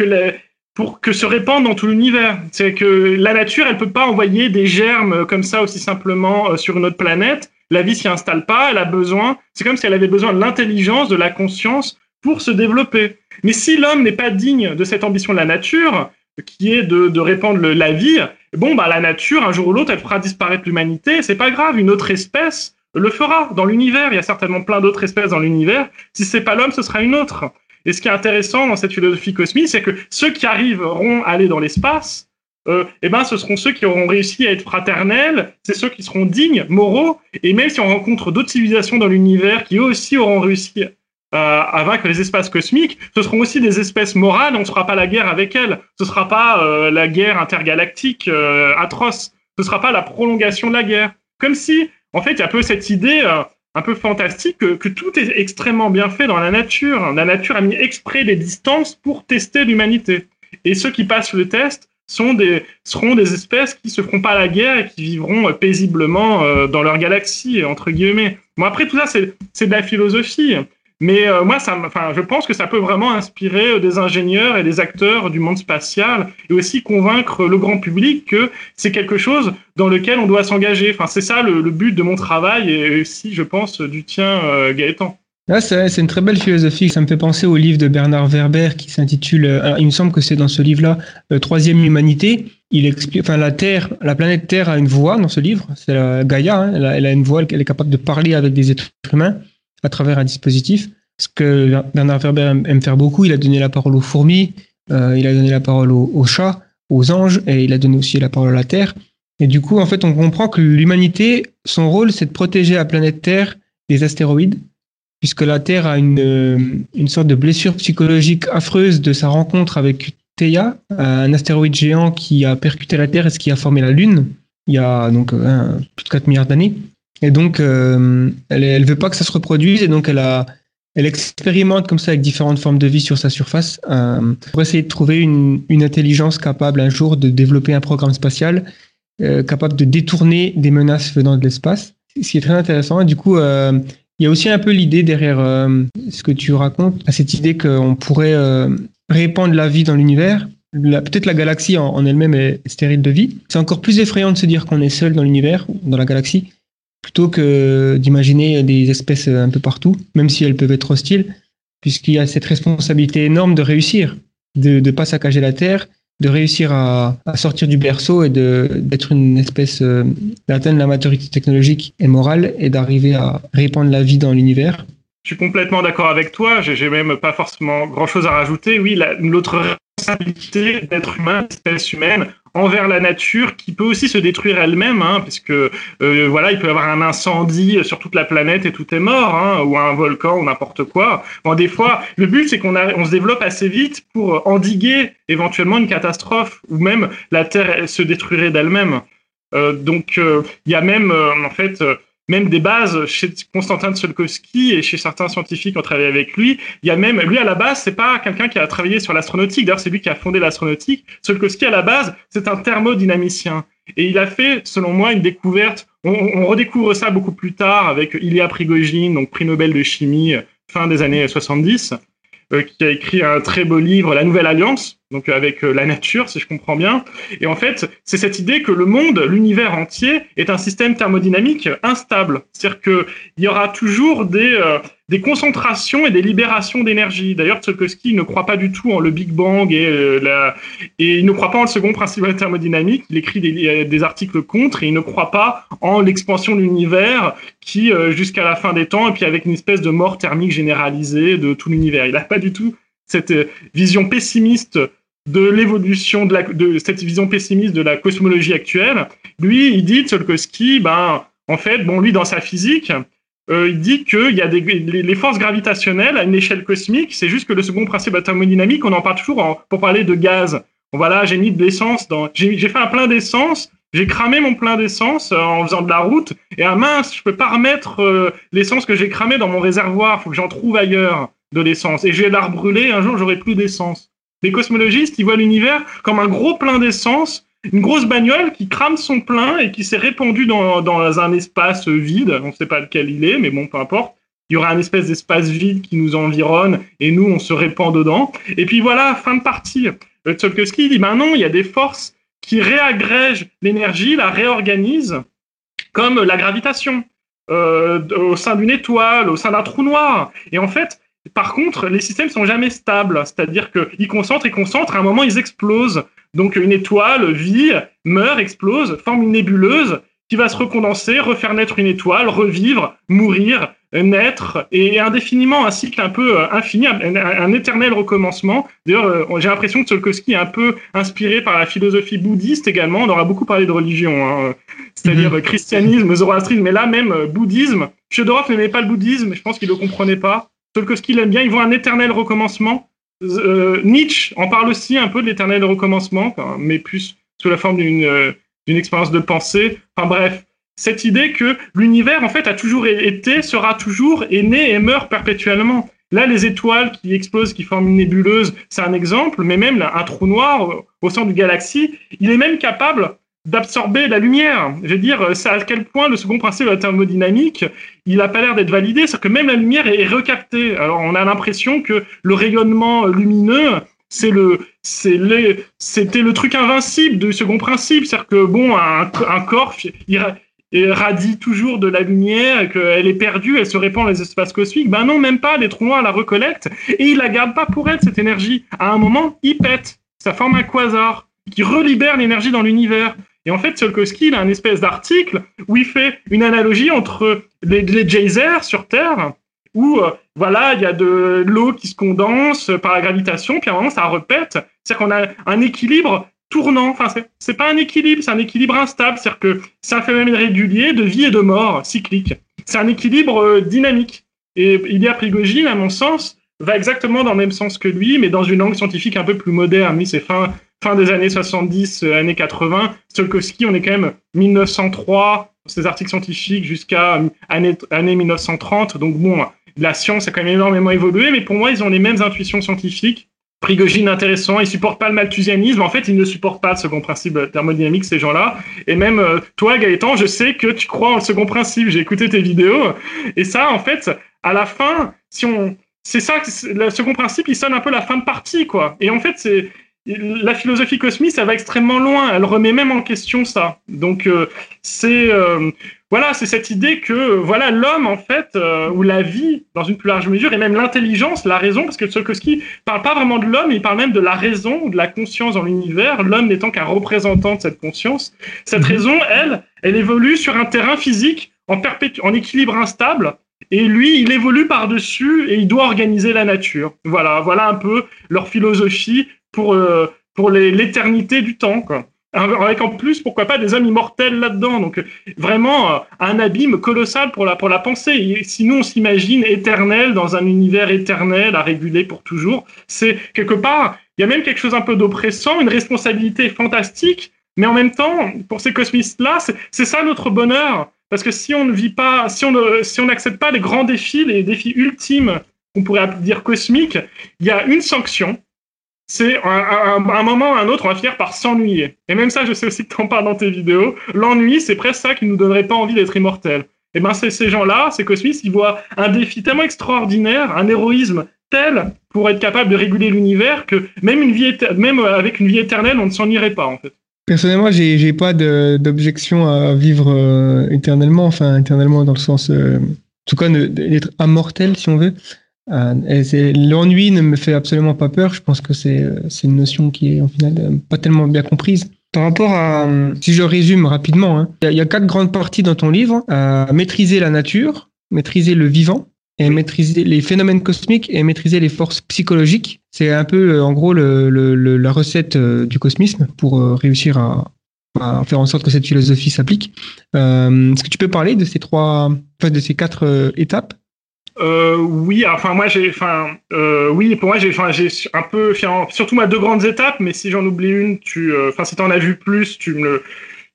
S3: pour que se répande dans tout l'univers. C'est que la nature, elle peut pas envoyer des germes comme ça aussi simplement euh, sur une autre planète. La vie s'y installe pas. Elle a besoin. C'est comme si elle avait besoin de l'intelligence, de la conscience pour se développer. Mais si l'homme n'est pas digne de cette ambition de la nature, qui est de, de répandre la vie, bon bah la nature, un jour ou l'autre, elle fera disparaître l'humanité. C'est pas grave. Une autre espèce le fera dans l'univers. Il y a certainement plein d'autres espèces dans l'univers. Si c'est pas l'homme, ce sera une autre. Et ce qui est intéressant dans cette philosophie cosmique, c'est que ceux qui arriveront à aller dans l'espace, euh, eh ben, ce seront ceux qui auront réussi à être fraternels, c'est ceux qui seront dignes, moraux, et même si on rencontre d'autres civilisations dans l'univers qui eux aussi auront réussi à vaincre les espaces cosmiques, ce seront aussi des espèces morales, on ne fera pas la guerre avec elles, ce sera pas euh, la guerre intergalactique euh, atroce, ce sera pas la prolongation de la guerre. Comme si en fait, il y a un peu cette idée euh, un peu fantastique que, tout est extrêmement bien fait dans la nature. La nature a mis exprès des distances pour tester l'humanité. Et ceux qui passent le test sont des, seront des espèces qui se feront pas la guerre et qui vivront euh, paisiblement euh, dans leur galaxie, entre guillemets. Bon, après, tout ça, c'est de la philosophie. Mais euh, moi, je pense que ça peut vraiment inspirer euh, des ingénieurs et des acteurs du monde spatial et aussi convaincre le grand public que c'est quelque chose dans lequel on doit s'engager. Enfin, c'est ça le, but de mon travail et aussi, je pense, du tien, euh, Gaëtan.
S1: Ah, c'est une très belle philosophie. Ça me fait penser au livre de Bernard Werber qui s'intitule, il me semble que c'est dans ce livre-là, Troisième Humanité. Il explique, enfin, la Terre, la planète Terre a une voix dans ce livre. C'est Gaïa. Hein. elle, a, une voix. Elle est capable de parler avec des êtres humains à travers un dispositif. Ce que Bernard Werber aime faire beaucoup, il a donné la parole aux fourmis, euh, il a donné la parole aux, chats, aux anges, et il a donné aussi la parole à la Terre. Et du coup, en fait, on comprend que l'humanité, son rôle, c'est de protéger la planète Terre des astéroïdes, puisque la Terre a une, euh, une sorte de blessure psychologique affreuse de sa rencontre avec Theia, un astéroïde géant qui a percuté la Terre et ce qui a formé la Lune, il y a donc plus de 4 milliards d'années. Et donc, euh, elle ne veut pas que ça se reproduise, et donc elle, expérimente comme ça avec différentes formes de vie sur sa surface euh, pour essayer de trouver une, intelligence capable un jour de développer un programme spatial euh, capable de détourner des menaces venant de l'espace. Ce qui est très intéressant. Et du coup, il y a aussi un peu l'idée derrière ce que tu racontes, à cette idée qu'on pourrait répandre la vie dans l'univers. Peut-être la galaxie en, en elle-même est stérile de vie. C'est encore plus effrayant de se dire qu'on est seul dans l'univers, dans la galaxie, plutôt que d'imaginer des espèces un peu partout, même si elles peuvent être hostiles, puisqu'il y a cette responsabilité énorme de réussir, de ne pas saccager la Terre, de réussir à, sortir du berceau et d'être une espèce, euh, d'atteindre la maturité technologique et morale et d'arriver à répandre la vie dans l'univers.
S3: Je suis complètement d'accord avec toi, j'ai même pas forcément grand chose à rajouter. Oui, notre responsabilité d'être humain, d'espèce humaine, envers la nature qui peut aussi se détruire elle-même, hein, puisque euh, voilà, il peut y avoir un incendie sur toute la planète et tout est mort, hein, ou un volcan ou n'importe quoi. Bon, des fois, le but c'est qu'on on se développe assez vite pour endiguer éventuellement une catastrophe, ou même la Terre se détruirait d'elle-même. Euh, donc, euh, il y a même en fait même des bases chez Constantin Tsiolkovsky et chez certains scientifiques qui ont travaillé avec lui. Il y a même, lui à la base, c'est pas quelqu'un qui a travaillé sur l'astronautique. D'ailleurs, c'est lui qui a fondé l'astronautique. Tsiolkovsky à la base, c'est un thermodynamicien. Et il a fait, selon moi, une découverte. On, redécouvre ça beaucoup plus tard avec Ilya Prigogine, donc prix Nobel de chimie, fin des années 70, euh, qui a écrit un très beau livre, La Nouvelle Alliance, donc avec la nature, si je comprends bien. Et en fait, c'est cette idée que le monde, l'univers entier, est un système thermodynamique instable. C'est-à-dire qu'il y aura toujours des, des concentrations et des libérations d'énergie. D'ailleurs, Tsiolkovsky ne croit pas du tout en le Big Bang et, la, et il ne croit pas en le second principe de thermodynamique. Il écrit des, des, articles contre et il ne croit pas en l'expansion de l'univers qui, jusqu'à la fin des temps, et puis avec une espèce de mort thermique généralisée de tout l'univers. Il n'a pas du tout cette vision pessimiste de l'évolution de, la, de cette vision pessimiste de la cosmologie actuelle. Lui, il dit, Tsiolkovsky, ben, en fait, bon, lui, dans sa physique, euh, il dit qu'il y a des, les, forces gravitationnelles à une échelle cosmique, c'est juste que le second principe thermodynamique, on en parle toujours pour parler de gaz. voilà, j'ai mis de l'essence dans, j'ai fait un plein d'essence, j'ai cramé mon plein d'essence euh, en faisant de la route, et à mince, je peux pas remettre euh, l'essence que j'ai cramée dans mon réservoir, faut que j'en trouve ailleurs de l'essence, et je vais la rebrûler, un jour j'aurai plus d'essence. Les cosmologistes, ils voient l'univers comme un gros plein d'essence, une grosse bagnole qui crame son plein et qui s'est répandue dans, un espace vide. On ne sait pas lequel il est, mais bon, peu importe. Il y aura un espèce d'espace vide qui nous environne et nous, on se répand dedans. Et puis voilà, fin de partie. Tsiolkovsky dit, ben non, il y a des forces qui réagrègent l'énergie, la réorganisent, comme la gravitation, euh, au sein d'une étoile, au sein d'un trou noir. Et en fait, par contre, les systèmes sont jamais stables, c'est-à-dire qu'ils concentrent et concentrent, à un moment ils explosent. Donc une étoile vit, meurt, explose, forme une nébuleuse qui va se recondenser, refaire naître une étoile, revivre, mourir, naître, et indéfiniment un cycle un peu euh, infini, un, éternel recommencement. D'ailleurs, euh, j'ai l'impression que Tsiolkovsky est un peu inspiré par la philosophie bouddhiste également. On aura beaucoup parlé de religion, hein. c'est-à-dire mhm. christianisme, zoroastrisme, mais là même euh, bouddhisme. Chodorov n'aimait pas le bouddhisme, je pense qu'il ne le comprenait pas. Tolkowski l'aime bien, ils voient un éternel recommencement. Euh, Nietzsche en parle aussi un peu de l'éternel recommencement, mais plus sous la forme d'une euh, d'une expérience de pensée. Enfin bref, cette idée que l'univers en fait a toujours été, sera toujours, est né et meurt perpétuellement. Là, les étoiles qui explosent, qui forment une nébuleuse, c'est un exemple, mais même un trou noir au centre du galaxie, il est même capable d'absorber la lumière. Je veux dire, c'est à quel point le second principe de la thermodynamique, il n'a pas l'air d'être validé, c'est que même la lumière est recaptée. Alors on a l'impression que le rayonnement lumineux, c'est le, c'est les, c'était le truc invincible du second principe, c'est-à-dire que bon, un, corps, il, radie toujours de la lumière, qu'elle est perdue, elle se répand dans les espaces cosmiques. Ben non, même pas, les trous noirs la recollectent et ils la gardent pas pour elle cette énergie. À un moment, il pète, ça forme un quasar qui relibère l'énergie dans l'univers. Et en fait, Tsiolkovsky, il a un espèce d'article où il fait une analogie entre les, les geysers sur Terre, où euh, voilà, il y a de l'eau qui se condense par la gravitation, puis à un moment ça repète. C'est-à-dire qu'on a un équilibre tournant. Enfin, c'est pas un équilibre, c'est un équilibre instable. C'est-à-dire que c'est un phénomène régulier de vie et de mort cyclique. C'est un équilibre euh, dynamique. Et Ilya Prigogine, à mon sens, va exactement dans le même sens que lui, mais dans une langue scientifique un peu plus moderne. Lui, c'est fin fin des années 70, euh, années 80. Stolkowski, on est quand même 1903, ses articles scientifiques jusqu'à année, année 1930. Donc bon, la science a quand même énormément évolué, mais pour moi, ils ont les mêmes intuitions scientifiques. Prigogine intéressant, ils supportent pas le malthusianisme. En fait, ils ne supportent pas le second principe thermodynamique, ces gens-là. Et même euh, toi, Gaëtan, je sais que tu crois en le second principe. J'ai écouté tes vidéos. Et ça, en fait, à la fin, si on, c'est ça, le second principe, il sonne un peu la fin de partie, quoi. Et en fait, c'est, la philosophie cosmique, ça va extrêmement loin. Elle remet même en question ça. Donc euh, c'est euh, voilà, c'est cette idée que voilà l'homme en fait euh, ou la vie dans une plus large mesure et même l'intelligence, la raison, parce que Tsiolkovsky parle pas vraiment de l'homme, il parle même de la raison ou de la conscience dans l'univers. L'homme n'étant qu'un représentant de cette conscience. Cette mhm. raison, elle, elle évolue sur un terrain physique en en équilibre instable. Et lui, il évolue par-dessus et il doit organiser la nature. Voilà, voilà un peu leur philosophie pour, euh, pour l'éternité du temps, quoi. Avec en plus, pourquoi pas, des hommes immortels là-dedans. Donc, vraiment, euh, un abîme colossal pour la, pour la pensée. sinon, on s'imagine éternel dans un univers éternel à réguler pour toujours. C'est quelque part, il y a même quelque chose un peu d'oppressant, une responsabilité fantastique. Mais en même temps, pour ces cosmistes-là, c'est ça notre bonheur. Parce que si on ne vit pas, si on n'accepte pas les grands défis, les défis ultimes, qu'on pourrait dire cosmiques, il y a une sanction, c'est à un, moment ou un autre, on va finir par s'ennuyer. Et même ça, je sais aussi que tu en parles dans tes vidéos. L'ennui, c'est presque ça qui nous donnerait pas envie d'être immortel. Et ben, c'est ces gens-là, ces cosmistes, ils voient un défi tellement extraordinaire, un héroïsme telle pour être capable de réguler l'univers que même, une vie même avec une vie éternelle, on ne s'en irait pas en fait.
S1: Personnellement, j'ai, j'ai pas d'objection à vivre euh, éternellement, enfin éternellement dans le sens, euh, en tout cas, d'être immortel si on veut. Euh, l'ennui ne me fait absolument pas peur. Je pense que c'est, c'est une notion qui est en final pas tellement bien comprise. Par rapport à, si je résume rapidement, hein, il y, a quatre grandes parties dans ton livre maîtriser la nature, maîtriser le vivant, et maîtriser les phénomènes cosmiques et maîtriser les forces psychologiques. C'est un peu, euh, en gros, la recette euh, du cosmisme pour euh, réussir à, faire en sorte que cette philosophie s'applique. Est-ce que tu peux parler de ces trois, enfin, de ces quatre étapes?
S3: Oui, enfin moi j'ai, enfin oui pour moi j'ai, enfin j'ai un peu, surtout ma deux grandes étapes, mais si j'en oublie une, tu, enfin si t'en as vu plus, tu me,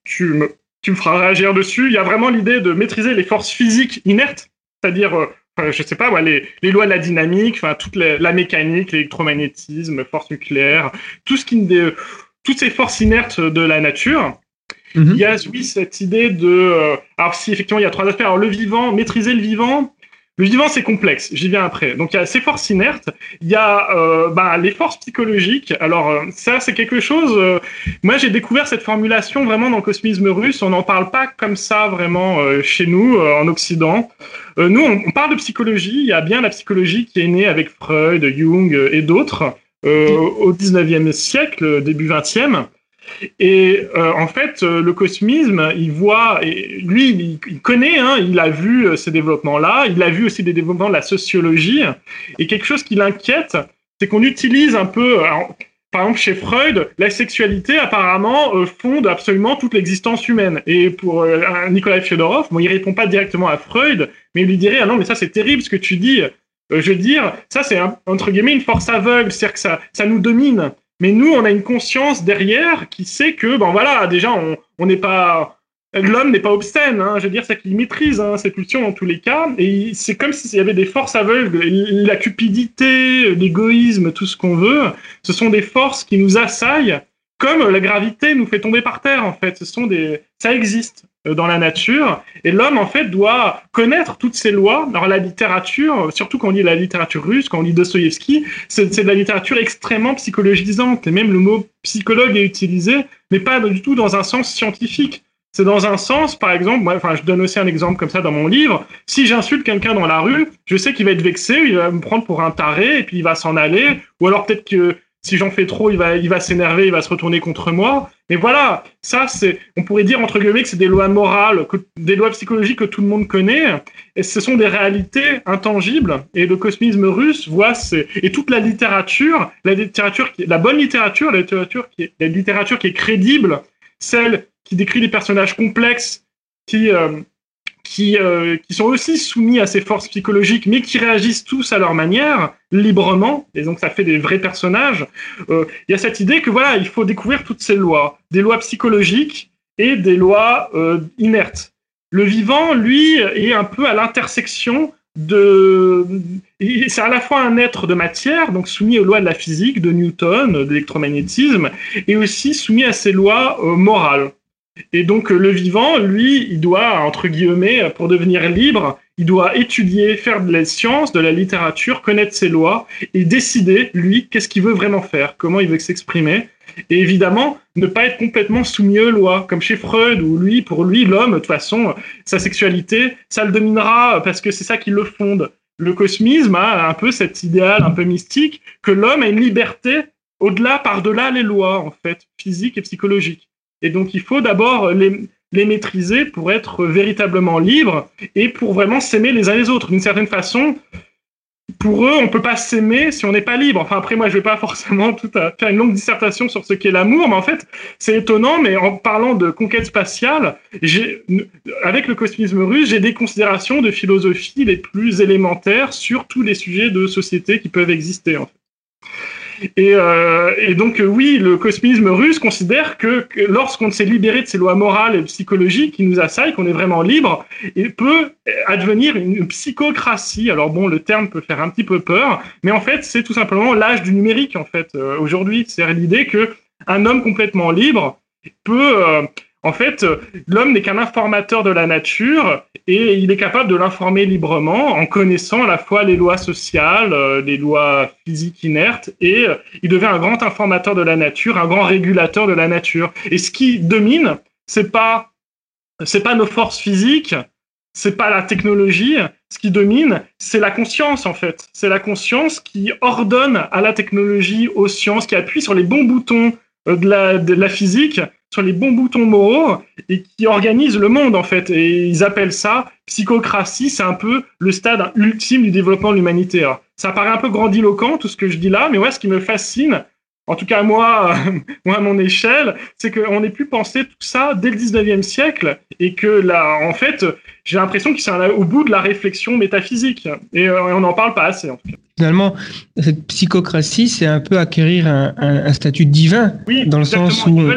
S3: tu me, tu me feras réagir dessus. Il y a vraiment l'idée de maîtriser les forces physiques inertes, c'est-à-dire je sais pas, les, les, lois de la dynamique, enfin toute la, mécanique, l'électromagnétisme, force nucléaire, tout ce qui, toutes ces forces inertes de la nature. Mhm. Il y a oui cette idée de, euh, alors si effectivement il y a trois aspects, alors le vivant, maîtriser le vivant, le vivant, c'est complexe, j'y viens après. Donc il y a ces forces inertes, il y a euh, bah, les forces psychologiques. Alors euh, ça, c'est quelque chose... Euh, moi, j'ai découvert cette formulation vraiment dans le cosmisme russe. On n'en parle pas comme ça vraiment euh, chez nous, en Occident. nous, on, on, parle de psychologie. Il y a bien la psychologie qui est née avec Freud, Jung et d'autres au 19e siècle, début 20e. Et euh, en fait, euh, le cosmisme, il voit, et lui, il, connaît, hein, il a vu euh, ces développements-là, il a vu aussi des développements de la sociologie, et quelque chose qui l'inquiète, c'est qu'on utilise un peu, par exemple chez Freud, la sexualité apparemment fonde absolument toute l'existence humaine. Et pour Nicolas Fyodorov, bon, il répond pas directement à Freud, mais il lui dirait ah non mais ça c'est terrible ce que tu dis. je veux dire, ça c'est entre guillemets une force aveugle, c'est-à-dire que ça, ça nous domine. Mais nous, on a une conscience derrière qui sait que, ben voilà, déjà, on n'est pas. L'homme n'est pas obscène, hein, je veux dire, c'est qu'il maîtrise hein, ses pulsions dans tous les cas, et c'est comme s'il y avait des forces aveugles, la cupidité, l'égoïsme, tout ce qu'on veut, ce sont des forces qui nous assaillent, comme la gravité nous fait tomber par terre, en fait, ce sont des... ça existe. Euh, dans la nature. Et l'homme, en fait, doit connaître toutes ces lois. Alors, la littérature, surtout quand on lit la littérature russe, quand on lit Dostoïevski, c'est de la littérature extrêmement psychologisante. Et même le mot psychologue est utilisé, mais pas du tout dans un sens scientifique. C'est dans un sens, par exemple, moi, enfin, je donne aussi un exemple comme ça dans mon livre. Si j'insulte quelqu'un dans la rue, je sais qu'il va être vexé, il va me prendre pour un taré, et puis il va s'en aller. Ou alors peut-être que si j'en fais trop, il va, il va s'énerver, il va se retourner contre moi. Mais voilà, ça, c'est, on pourrait dire entre guillemets que c'est des lois morales, des lois psychologiques que tout le monde connaît. Et ce sont des réalités intangibles. Et le cosmisme russe voit, et toute la littérature, la littérature, la bonne littérature, la littérature qui est, la littérature qui est crédible, celle qui décrit des personnages complexes, qui, euh, qui, euh, qui sont aussi soumis à ces forces psychologiques, mais qui réagissent tous à leur manière, librement, et donc ça fait des vrais personnages. Euh, il y a cette idée que voilà, il faut découvrir toutes ces lois, des lois psychologiques et des lois euh, inertes. Le vivant, lui, est un peu à l'intersection de. C'est à la fois un être de matière, donc soumis aux lois de la physique, de Newton, de l'électromagnétisme, et aussi soumis à ces lois morales. Et donc le vivant, lui, il doit, entre guillemets, pour devenir libre, il doit étudier, faire de la science, de la littérature, connaître ses lois et décider, lui, qu'est-ce qu'il veut vraiment faire, comment il veut s'exprimer. Et évidemment, ne pas être complètement soumis aux lois, comme chez Freud, où lui, pour lui, l'homme, de toute façon, sa sexualité, ça le dominera parce que c'est ça qui le fonde. Le cosmisme a un peu cet idéal un peu mystique que l'homme a une liberté au-delà, par-delà les lois, en fait, physiques et psychologiques. Et donc, il faut d'abord les, maîtriser pour être véritablement libres et pour vraiment s'aimer les uns les autres. D'une certaine façon, pour eux, on peut pas s'aimer si on n'est pas libre. Enfin, après, moi, je vais pas forcément tout faire une longue dissertation sur ce qu'est l'amour, mais en fait, c'est étonnant, mais en parlant de conquête spatiale, avec le cosmisme russe, j'ai des considérations de philosophie les plus élémentaires sur tous les sujets de société qui peuvent exister. Et, euh, et, donc, euh, oui, le cosmisme russe considère que, lorsqu'on s'est libéré de ces lois morales et psychologiques qui nous assaillent, qu'on est vraiment libre, il peut advenir une psychocratie. Alors bon, le terme peut faire un petit peu peur, mais en fait, c'est tout simplement l'âge du numérique, en fait, euh, aujourd'hui. C'est l'idée que un homme complètement libre peut euh, En fait, l'homme n'est qu'un informateur de la nature et il est capable de l'informer librement en connaissant à la fois les lois sociales, euh, les lois physiques inertes et euh, il devient un grand informateur de la nature, un grand régulateur de la nature. Et ce qui domine, c'est pas c'est pas nos forces physiques, c'est pas la technologie. Ce qui domine, c'est la conscience en fait. C'est la conscience qui ordonne à la technologie, aux sciences, qui appuie sur les bons boutons euh, de la, de la physique sur les bons boutons moraux et qui organisent le monde en fait. Et ils appellent ça psychocratie, c'est un peu le stade ultime du développement de l'humanité. Ça paraît un peu grandiloquent tout ce que je dis là, mais ouais, ce qui me fascine, en tout cas moi, moi à mon échelle, c'est qu'on ait pu penser tout ça dès le 19e siècle et que là, en fait, j'ai l'impression qu'ils sont au bout de la réflexion métaphysique et euh, on n'en parle pas assez en tout cas.
S1: Finalement, cette psychocratie, c'est un peu acquérir un, un, statut divin,
S3: oui,
S1: dans le sens où on,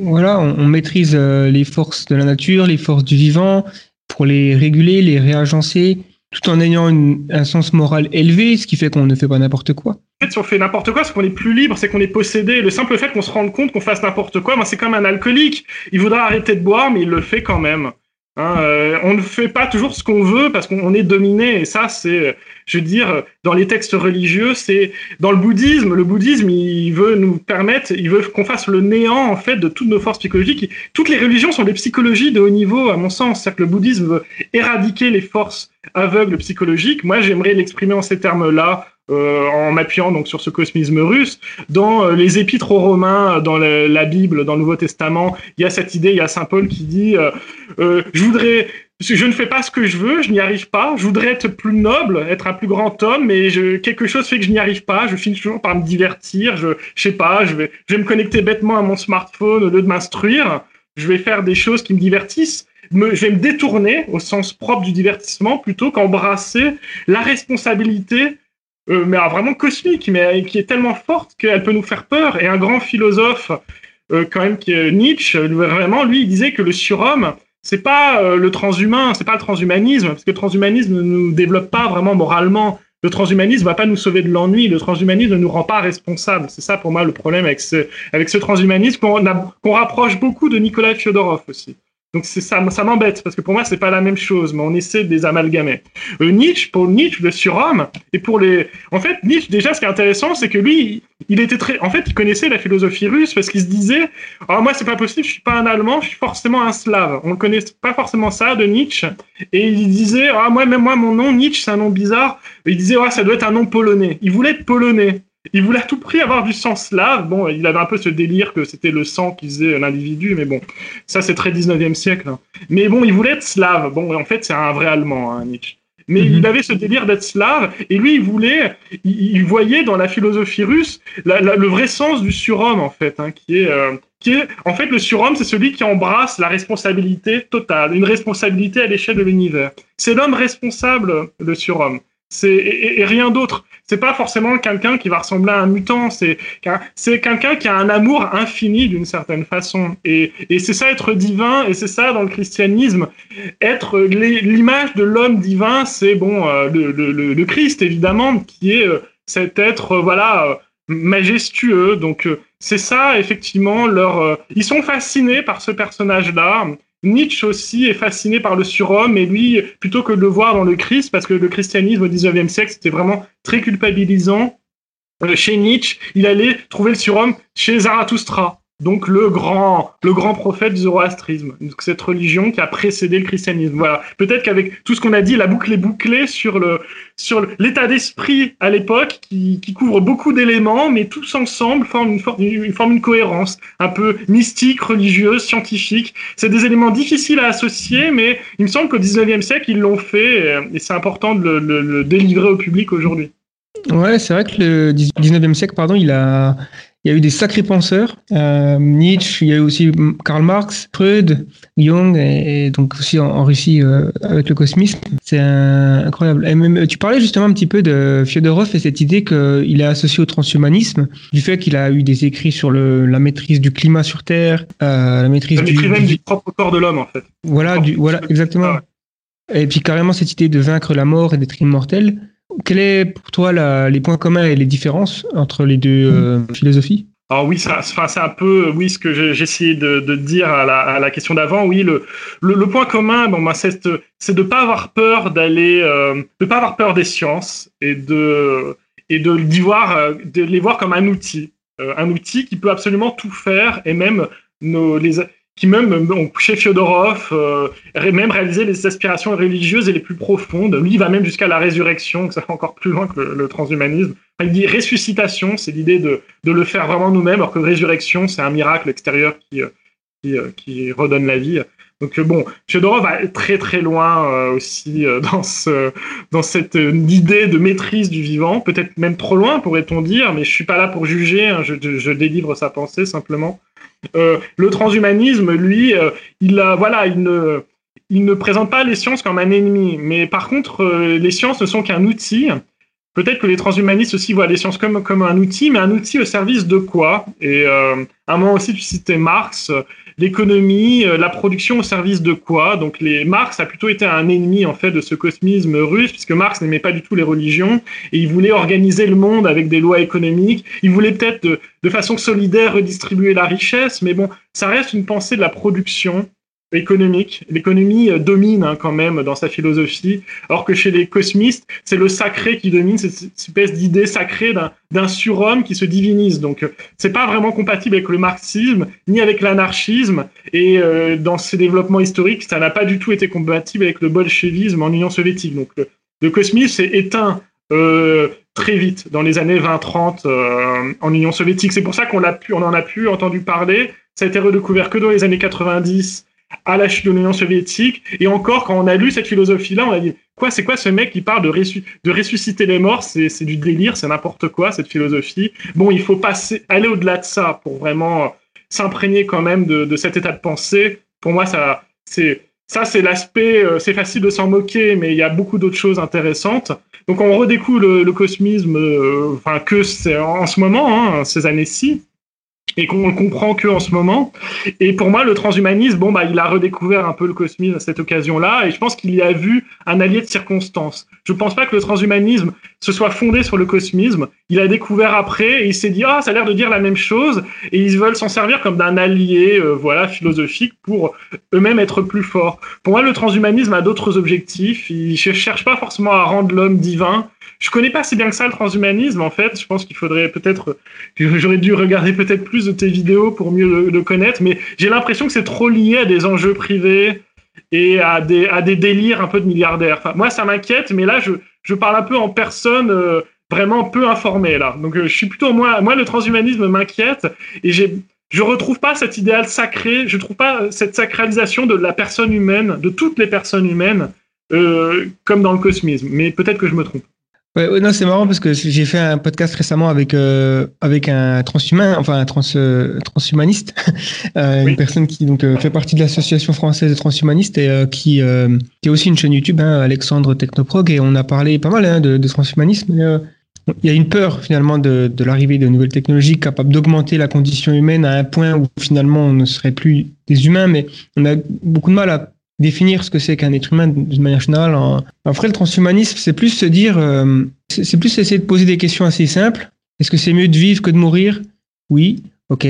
S1: voilà, on, maîtrise euh, les forces de la nature, les forces du vivant, pour les réguler, les réagencer, tout en ayant un sens moral élevé, ce qui fait qu'on ne fait pas n'importe quoi.
S3: En fait, si on fait n'importe quoi, c'est qu'on est plus libre, c'est qu'on est possédé. Le simple fait qu'on se rende compte qu'on fasse n'importe quoi, ben, c'est comme un alcoolique. Il voudra arrêter de boire, mais il le fait quand même. Hein, euh, on ne fait pas toujours ce qu'on veut parce qu'on est dominé. Et ça, c'est, je veux dire, dans les textes religieux, c'est dans le bouddhisme. Le bouddhisme, il veut nous permettre, il veut qu'on fasse le néant en fait de toutes nos forces psychologiques. Toutes les religions sont des psychologies de haut niveau, à mon sens. C'est-à-dire que le bouddhisme veut éradiquer les forces aveugles psychologiques. Moi, j'aimerais l'exprimer en ces termes-là euh, en m'appuyant donc sur ce cosmisme russe. Dans euh, les épîtres aux Romains, dans la, Bible, dans le Nouveau Testament, il y a cette idée, il y a Saint Paul qui dit euh, je ne fais pas ce que je veux, je n'y arrive pas. Je voudrais être plus noble, être un plus grand homme, mais quelque chose fait que je n'y arrive pas. Je finis toujours par me divertir. Je, je sais pas, je vais, me connecter bêtement à mon smartphone au lieu de m'instruire. Je vais faire des choses qui me divertissent. Je vais me détourner au sens propre du divertissement plutôt qu'embrasser la responsabilité euh, mais vraiment cosmique, mais qui est tellement forte qu'elle peut nous faire peur. Et un grand philosophe, euh, quand même, qui est Nietzsche, vraiment, lui, il disait que le surhomme, c'est pas euh, le transhumain, c'est pas le transhumanisme, parce que le transhumanisme ne nous développe pas vraiment moralement. Le transhumanisme va pas nous sauver de l'ennui. Le transhumanisme ne nous rend pas responsables. C'est ça pour moi le problème avec ce, avec ce transhumanisme qu'on rapproche beaucoup de Nicolas Fyodorov aussi. Donc c'est ça, ça m'embête parce que pour moi c'est pas la même chose, mais on essaie de les amalgamer. Euh, Nietzsche, pour Nietzsche, le surhomme, et pour les, en fait Nietzsche déjà ce qui est intéressant c'est que lui, il était très, en fait il connaissait la philosophie russe parce qu'il se disait, ah moi c'est pas possible, je suis pas un Allemand, je suis forcément un Slave. On ne connaît pas forcément ça de Nietzsche, et il disait, ah moi même moi mon nom Nietzsche c'est un nom bizarre. il disait, ah ça doit être un nom polonais. Il voulait être polonais. Il voulait à tout prix avoir du sang slave. Bon, il avait un peu ce délire que c'était le sang qui faisait l'individu, mais bon, ça c'est très 19e siècle. Hein. Mais bon, il voulait être slave. Bon, en fait, c'est un vrai Allemand, hein, Nietzsche. Mais mhm. il avait ce délire d'être slave, et lui, il voulait, il, voyait dans la philosophie russe le vrai sens du surhomme, en fait, hein, qui est, euh, qui est, en fait, le surhomme, c'est celui qui embrasse la responsabilité totale, une responsabilité à l'échelle de l'univers. C'est l'homme responsable, le surhomme. C'est et, rien d'autre. C'est pas forcément quelqu'un qui va ressembler à un mutant. C'est c'est quelqu'un qui a un amour infini d'une certaine façon. Et, et c'est ça être divin. Et c'est ça dans le christianisme. Être l'image de l'homme divin, c'est bon euh, le, le, Christ évidemment qui est euh, cet être euh, voilà majestueux. Donc c'est ça effectivement leur. ils sont fascinés par ce personnage là. Nietzsche aussi est fasciné par le surhomme, et lui, plutôt que de le voir dans le Christ, parce que le christianisme au XIXe siècle, c'était vraiment très culpabilisant, euh, chez Nietzsche, il allait trouver le surhomme chez Zarathustra donc le grand, le grand prophète du zoroastrisme, cette religion qui a précédé le christianisme. Voilà. Peut-être qu'avec tout ce qu'on a dit, la boucle est bouclée sur le, sur l'état d'esprit à l'époque qui, qui couvre beaucoup d'éléments, mais tous ensemble forment une, une, forme une cohérence un peu mystique, religieuse, scientifique. C'est des éléments difficiles à associer, mais il me semble qu'au 19e siècle, ils l'ont fait et c'est important de le, le délivrer au public aujourd'hui.
S1: Ouais, c'est vrai que le 19e siècle, pardon, il a, il y a eu des sacrés penseurs, euh, Nietzsche, il y a eu aussi Karl Marx, Freud, Jung, et, donc aussi en, Russie euh, avec le cosmisme. C'est incroyable. Et même, tu parlais justement un petit peu de Fyodorov et cette idée qu'il est associé au transhumanisme, du fait qu'il a eu des écrits sur le, la maîtrise du climat sur Terre, euh, la maîtrise
S3: du, même du, propre corps de l'homme en fait.
S1: Voilà, du, voilà, exactement. Et puis carrément cette idée de vaincre la mort et d'être immortel. Quels est pour toi les points communs et les différences entre les deux euh, philosophies?
S3: Alors oui, c'est un peu oui ce que j'ai essayé de, dire à la, question d'avant. Oui, le, point commun, bon, ben, c'est de pas avoir peur d'aller, euh, de pas avoir peur des sciences et de et de d'y voir, de les voir comme un outil, euh, un outil qui peut absolument tout faire et même nos les qui même, chez Fyodorov, euh, même réaliser les aspirations religieuses et les plus profondes. Lui, il va même jusqu'à la résurrection, que ça va encore plus loin que le, transhumanisme. il dit ressuscitation, c'est l'idée de, de, le faire vraiment nous-mêmes, alors que résurrection, c'est un miracle extérieur qui, euh, euh, qui, redonne la vie. Donc bon, Fyodorov va très très loin aussi dans, ce, dans cette idée de maîtrise du vivant, peut-être même trop loin pourrait-on dire, mais je suis pas là pour juger, hein, je, délivre sa pensée simplement. Euh, le transhumanisme, lui, euh, il, a, voilà, il ne, présente pas les sciences comme un ennemi, mais par contre, euh, les sciences ne sont qu'un outil. Peut-être que les transhumanistes aussi voient les sciences comme, comme un outil, mais un outil au service de quoi? Et à un moment aussi, tu citais Marx, l'économie, euh, la production au service de quoi? Donc les Marx a plutôt été un ennemi en fait de ce cosmisme russe puisque Marx n'aimait pas du tout les religions et il voulait organiser le monde avec des lois économiques. Il voulait peut-être de, de façon solidaire redistribuer la richesse, mais bon, ça reste une pensée de la production économique. L'économie euh, domine hein, quand même dans sa philosophie, alors que chez les cosmistes, c'est le sacré qui domine, cette espèce d'idée sacrée d'un surhomme qui se divinise. Donc, euh, c'est pas vraiment compatible avec le marxisme ni avec l'anarchisme. Et euh, dans ses développements historiques, ça n'a pas du tout été compatible avec le bolchevisme en Union soviétique. Donc, le, cosmisme s'est éteint très vite dans les années 20-30 en Union soviétique. C'est pour ça qu'on l'a pu, on en a pu entendu parler. Ça a été redécouvert que dans les années 90 à la chute de l'Union soviétique. Et encore, quand on a lu cette philosophie-là, on a dit quoi, c'est quoi ce mec qui parle de, ressusciter les morts? C'est du délire, c'est n'importe quoi cette philosophie. Bon, il faut passer, aller au-delà de ça pour vraiment euh, s'imprégner quand même de, de, cet état de pensée. Pour moi, ça, c'est ça, c'est l'aspect. Euh, c'est facile de s'en moquer, mais il y a beaucoup d'autres choses intéressantes. Donc, on redécouvre le, cosmisme, euh, enfin que c'est en, ce moment, hein, ces années-ci et qu'on ne comprend que en ce moment. Et pour moi, le transhumanisme, bon, bah, il a redécouvert un peu le cosmisme à cette occasion-là, et je pense qu'il y a vu un allié de circonstance. Je ne pense pas que le transhumanisme se soit fondé sur le cosmisme. Il a découvert après, et il s'est dit, ah, ça a l'air de dire la même chose, et ils veulent s'en servir comme d'un allié, euh, voilà, philosophique pour eux-mêmes être plus forts. Pour moi, le transhumanisme a d'autres objectifs. Il ne cherche pas forcément à rendre l'homme divin, je connais pas si bien que ça le transhumanisme en fait. Je pense qu'il faudrait peut-être, j'aurais dû regarder peut-être plus de tes vidéos pour mieux le, connaître, mais j'ai l'impression que c'est trop lié à des enjeux privés et à des, à des délires un peu de milliardaires. Moi, ça m'inquiète, mais là, je, je parle un peu en personne euh, vraiment peu informée là. Donc, euh, je suis plutôt moi, moi, le transhumanisme m'inquiète et j'ai je retrouve pas cet idéal sacré, je trouve pas cette sacralisation de la personne humaine, de toutes les personnes humaines, euh, comme dans le cosmisme. Mais peut-être que je me trompe.
S1: Ouais, non, c'est marrant parce que j'ai fait un podcast récemment avec euh, avec un transhumain, enfin un trans euh, transhumaniste, euh, une personne qui donc fait partie de l'association française de transhumanistes et qui qui a aussi une chaîne YouTube, hein, Alexandre Technoprog, et on a parlé pas mal hein, de, de, transhumanisme. il y a une peur finalement de, de l'arrivée de nouvelles technologies capables d'augmenter la condition humaine à un point où finalement on ne serait plus des humains, mais on a beaucoup de mal à définir ce que c'est qu'un être humain d'une manière générale. En, vrai, le transhumanisme, c'est plus se dire, euh, c'est plus essayer de poser des questions assez simples. Est-ce que c'est mieux de vivre que de mourir? Oui, ok.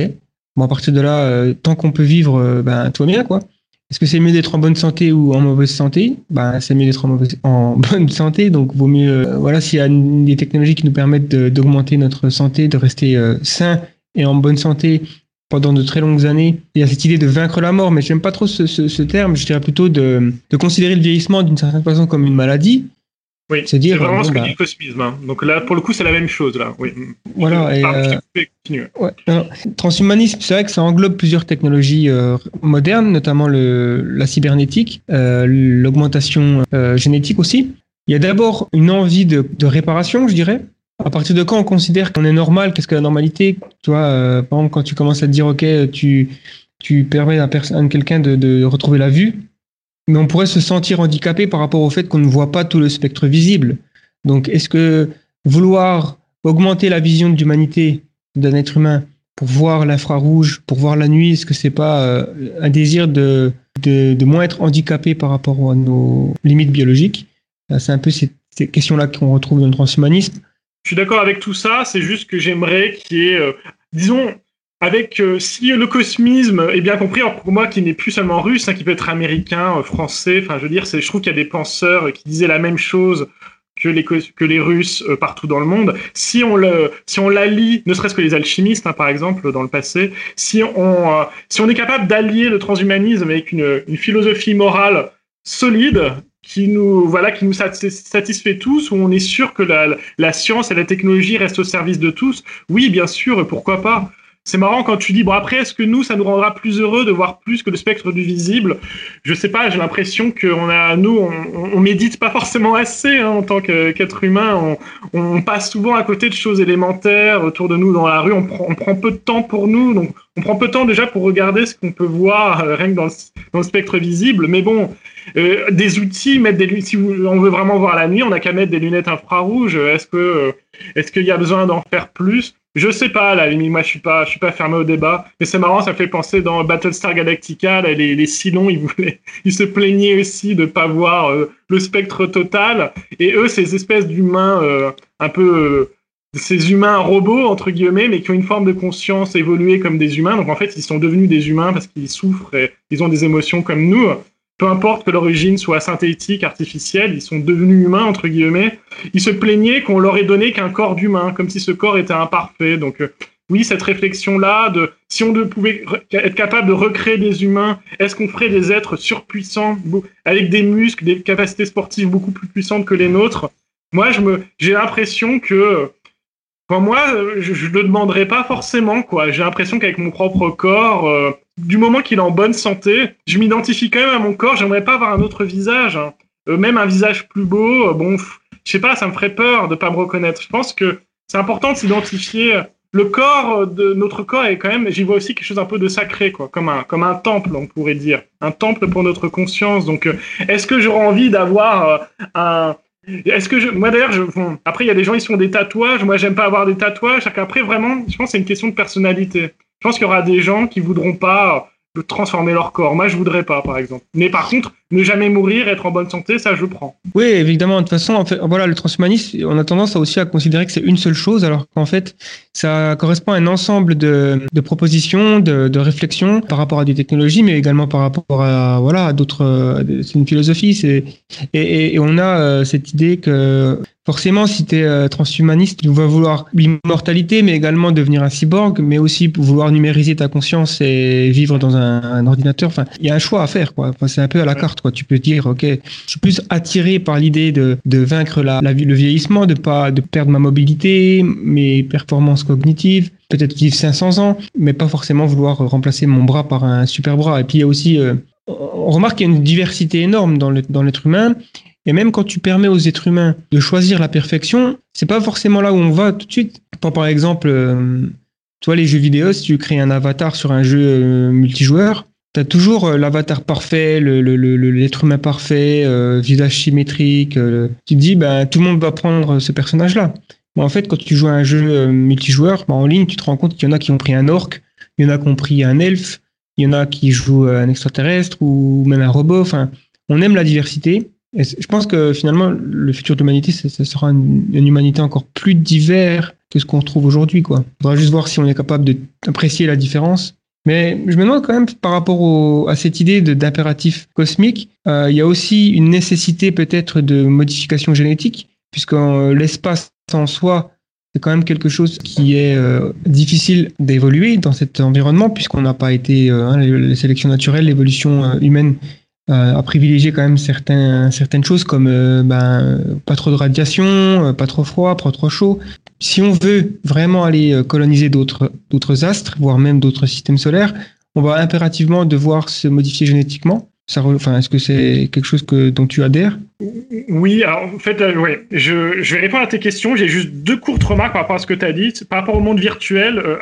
S1: Bon, à partir de là, euh, tant qu'on peut vivre, euh, ben, tout va bien, quoi. Est-ce que c'est mieux d'être en bonne santé ou en mauvaise santé? Ben, c'est mieux d'être en, en bonne santé, donc vaut mieux, voilà, s'il y a des technologies qui nous permettent d'augmenter notre santé, de rester sain et en bonne santé, pendant de très longues années. Il y a cette idée de vaincre la mort, mais j'aime pas trop ce, ce, terme. Je dirais plutôt de, de considérer le vieillissement d'une certaine façon comme une maladie.
S3: Oui, c'est vraiment ce que bah dit le cosmisme. Hein. Donc là, pour le coup, c'est la même chose. Là. Oui.
S1: Voilà. Et, euh, ouais, transhumanisme, c'est vrai que ça englobe plusieurs technologies euh, modernes, notamment le, la cybernétique, euh, l'augmentation génétique aussi. Il y a d'abord une envie de, de réparation, je dirais. À partir de quand on considère qu'on est normal? Qu'est-ce que la normalité? Tu vois, euh, par exemple, quand tu commences à te dire, OK, tu, tu permets à, quelqu'un de, de, retrouver la vue, mais on pourrait se sentir handicapé par rapport au fait qu'on ne voit pas tout le spectre visible. Donc, est-ce que vouloir augmenter la vision d'humanité d'un être humain pour voir l'infrarouge, pour voir la nuit, est-ce que c'est pas euh, un désir de, de, de, moins être handicapé par rapport à nos limites biologiques? C'est un peu ces, ces questions-là qu'on retrouve dans le transhumanisme.
S3: Je suis d'accord avec tout ça, c'est juste que j'aimerais qu'il y ait, euh, disons, avec si le cosmisme est bien compris, pour moi qui n'est plus seulement russe, hein, qui peut être américain, français, enfin je veux dire, je trouve qu'il y a des penseurs qui disaient la même chose que les, que les Russes euh, partout dans le monde. Si on le, si on l'allie, ne serait-ce que les alchimistes, hein, par exemple, dans le passé, si on, euh, si on est capable d'allier le transhumanisme avec une, une philosophie morale solide, qui nous voilà qui nous satisfait tous où on est sûr que la, la, science et la technologie restent au service de tous. Oui bien sûr pourquoi pas c'est marrant quand tu dis bon après est-ce que nous ça nous rendra plus heureux de voir plus que le spectre du visible? Je sais pas j'ai l'impression qu'on a nous on, on, médite pas forcément assez hein, en tant qu'être humain. On, on, passe souvent à côté de choses élémentaires autour de nous dans la rue. On prend, on prend peu de temps pour nous. Donc on prend peu de temps déjà pour regarder ce qu'on peut voir euh, rien que dans le, dans le, spectre visible. Mais bon euh, des outils mettre des si on veut vraiment voir la nuit on a qu'à mettre des lunettes infrarouges. Est-ce que euh, est-ce qu'il y a besoin d'en faire plus? Je sais pas, là, moi je suis pas, je suis pas fermé au débat, mais c'est marrant, ça fait penser dans Battlestar Galactica, les, les Silons, ils voulaient, ils se plaignaient aussi de pas voir euh, le spectre total, et eux, ces espèces d'humains euh, un peu, euh, ces humains robots entre guillemets, mais qui ont une forme de conscience évoluée comme des humains. Donc en fait, ils sont devenus des humains parce qu'ils souffrent et ils ont des émotions comme nous peu importe que l'origine soit synthétique, artificielle, ils sont devenus humains, entre guillemets. Ils se plaignaient qu'on leur ait donné qu'un corps d'humain, comme si ce corps était imparfait. Donc, euh, oui, cette réflexion-là, de si on pouvait être capable de recréer des humains, est-ce qu'on ferait des êtres surpuissants, avec des muscles, des capacités sportives beaucoup plus puissantes que les nôtres? Moi, je me, j'ai l'impression que moi, je ne le demanderais pas forcément. quoi. J'ai l'impression qu'avec mon propre corps, euh, du moment qu'il est en bonne santé, je m'identifie quand même à mon corps. J'aimerais pas avoir un autre visage, hein. euh, même un visage plus beau. Euh, bon, je sais pas, ça me ferait peur de pas me reconnaître. Je pense que c'est important de s'identifier. Le corps de notre corps est quand même, j'y vois aussi quelque chose un peu de sacré, quoi, comme un comme un temple, on pourrait dire, un temple pour notre conscience. Donc, est-ce que j'aurais envie d'avoir un est-ce que je, moi d'ailleurs, je, après il y a des gens ils font des tatouages. Moi j'aime pas avoir des tatouages. Après vraiment, je pense que c'est une question de personnalité. Je pense qu'il y aura des gens qui voudront pas transformer leur corps. Moi, je voudrais pas, par exemple. Mais par contre, ne jamais mourir, être en bonne santé, ça, je prends.
S1: Oui, évidemment. De toute façon, en fait, voilà, le transhumanisme, on a tendance aussi à considérer que c'est une seule chose, alors qu'en fait, ça correspond à un ensemble de, de propositions, de, de, réflexions par rapport à des technologies, mais également par rapport à voilà, d'autres. C'est une philosophie. C'est et, et, on a euh, cette idée que forcément, si tu es euh, transhumaniste, tu vas vouloir l'immortalité, mais également devenir un cyborg, mais aussi vouloir numériser ta conscience et vivre dans un, ordinateur. Enfin, il y a un choix à faire, quoi. Enfin, c'est un peu à la carte, Tu peux dire, ok, je suis plus attiré par l'idée de, de vaincre la, la, le vieillissement, de pas de perdre ma mobilité, mes performances cognitives, peut-être vivre 500 ans, mais pas forcément vouloir remplacer mon bras par un super bras. Et puis il y a aussi, euh, on remarque qu'il y a une diversité énorme dans l'être humain et même quand tu permets aux êtres humains de choisir la perfection, c'est pas forcément là où on va tout de suite. par exemple, euh, toi, les jeux vidéo, si tu crées un avatar sur un jeu euh, multijoueur, tu as toujours euh, l'avatar parfait, l'être le, le, humain parfait, visage symétrique. tu te dis, ben, tout le monde va prendre ce personnage-là. Mais en fait, quand tu joues à un jeu multijoueur, ben, en ligne, tu te rends compte qu'il y en a qui ont pris un orc, il y en a qui ont pris un elfe, il y en a qui jouent un extraterrestre ou même un robot. Enfin, on aime la diversité. Je pense que finalement, le futur de l'humanité, ça, sera une, humanité encore plus diverse que ce qu'on trouve aujourd'hui. Il faudra juste voir si on est capable d'apprécier la différence. Mais je me demande quand même, par rapport à cette idée d'impératif cosmique, euh, il y a aussi une nécessité peut-être de modification génétique, puisque euh, l'espace en soi, c'est quand même quelque chose qui est euh, difficile d'évoluer dans cet environnement, puisqu'on n'a pas été, hein, les, sélections naturelles, l'évolution humaine euh, à privilégier quand même certains, certaines choses comme euh, ben, pas trop de radiation, euh, pas trop froid, pas trop chaud. Si on veut vraiment aller coloniser d'autres astres, voire même d'autres systèmes solaires, on va impérativement devoir se modifier génétiquement. Enfin, est-ce que c'est quelque chose que, dont tu adhères?
S3: Oui, alors en fait, euh, ouais, je, je, vais répondre à tes questions. J'ai juste deux courtes remarques par rapport à ce que tu as dit. Par rapport au monde virtuel, euh,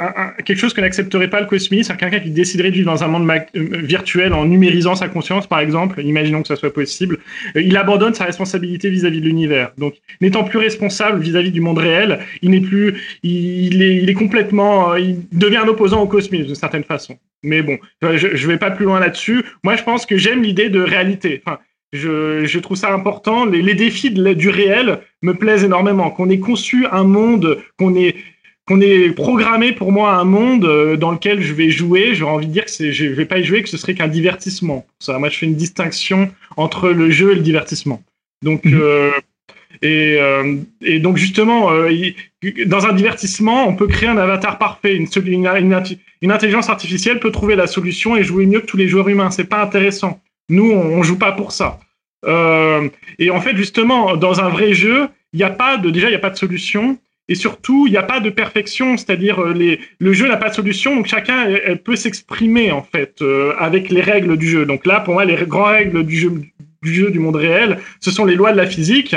S3: quelque chose que n'accepterait pas le cosmisme, c'est quelqu'un qui déciderait de vivre dans un monde euh, virtuel en numérisant sa conscience, par exemple, imaginons que ça soit possible, il abandonne sa responsabilité vis-à-vis de l'univers. Donc, n'étant plus responsable vis-à-vis du monde réel, il n'est plus, il, est, il est complètement, il devient un opposant au cosmisme d'une certaine façon. Mais bon, je, je vais pas plus loin là-dessus. Moi, je pense que j'aime l'idée de réalité. Je, je, trouve ça important. Les, les défis de, du réel me plaisent énormément. Qu'on ait conçu un monde, qu'on ait qu'on est programmé pour moi un monde euh, dans lequel je vais jouer. J'aurais envie de dire que je vais pas y jouer, que ce serait qu'un divertissement. Ça, moi, je fais une distinction entre le jeu et le divertissement. Donc, mhm. euh, et, euh, et, donc justement, euh, dans un divertissement, on peut créer un avatar parfait. Une, une, une, intelligence artificielle peut trouver la solution et jouer mieux que tous les joueurs humains. C'est pas intéressant. Nous, on, on joue pas pour ça. Euh, et en fait, justement, dans un vrai jeu, il n'y a pas de déjà, il n'y a pas de solution. Et surtout, il n'y a pas de perfection, c'est-à-dire euh, le jeu n'a pas de solution, donc chacun peut s'exprimer en fait euh, avec les règles du jeu. Donc là, pour moi, les grandes règles du jeu, du jeu du monde réel, ce sont les lois de la physique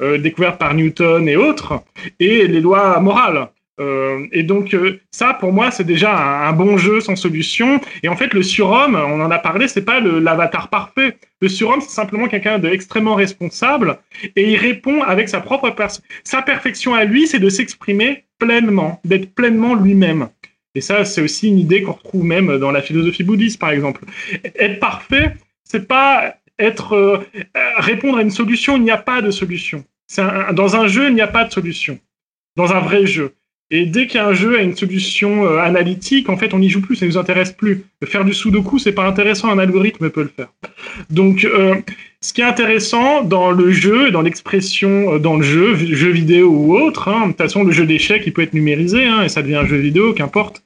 S3: euh, découvertes par Newton et autres, et les lois morales. Euh, et donc euh, ça, pour moi, c'est déjà un, bon jeu sans solution. Et en fait, le surhomme, on en a parlé, c'est pas l'avatar parfait. Le surhomme, c'est simplement quelqu'un d'extrêmement responsable et il répond avec sa propre personne. Sa perfection à lui, c'est de s'exprimer pleinement, d'être pleinement lui-même. Et ça, c'est aussi une idée qu'on retrouve même dans la philosophie bouddhiste, par exemple. Être parfait, c'est pas être euh, répondre à une solution. Il n'y a pas de solution. dans un jeu, il n'y a pas de solution. Dans un vrai jeu. Et dès qu'un jeu a une solution euh, analytique, en fait, on n'y joue plus, ça ne nous intéresse plus. Faire du sudoku, c'est pas intéressant, un algorithme peut le faire. Donc, euh, ce qui est intéressant dans le jeu, dans l'expression euh, dans le jeu, jeu vidéo ou autre, hein, de toute façon, le jeu d'échecs, il peut être numérisé, hein, et ça devient un jeu vidéo, qu'importe.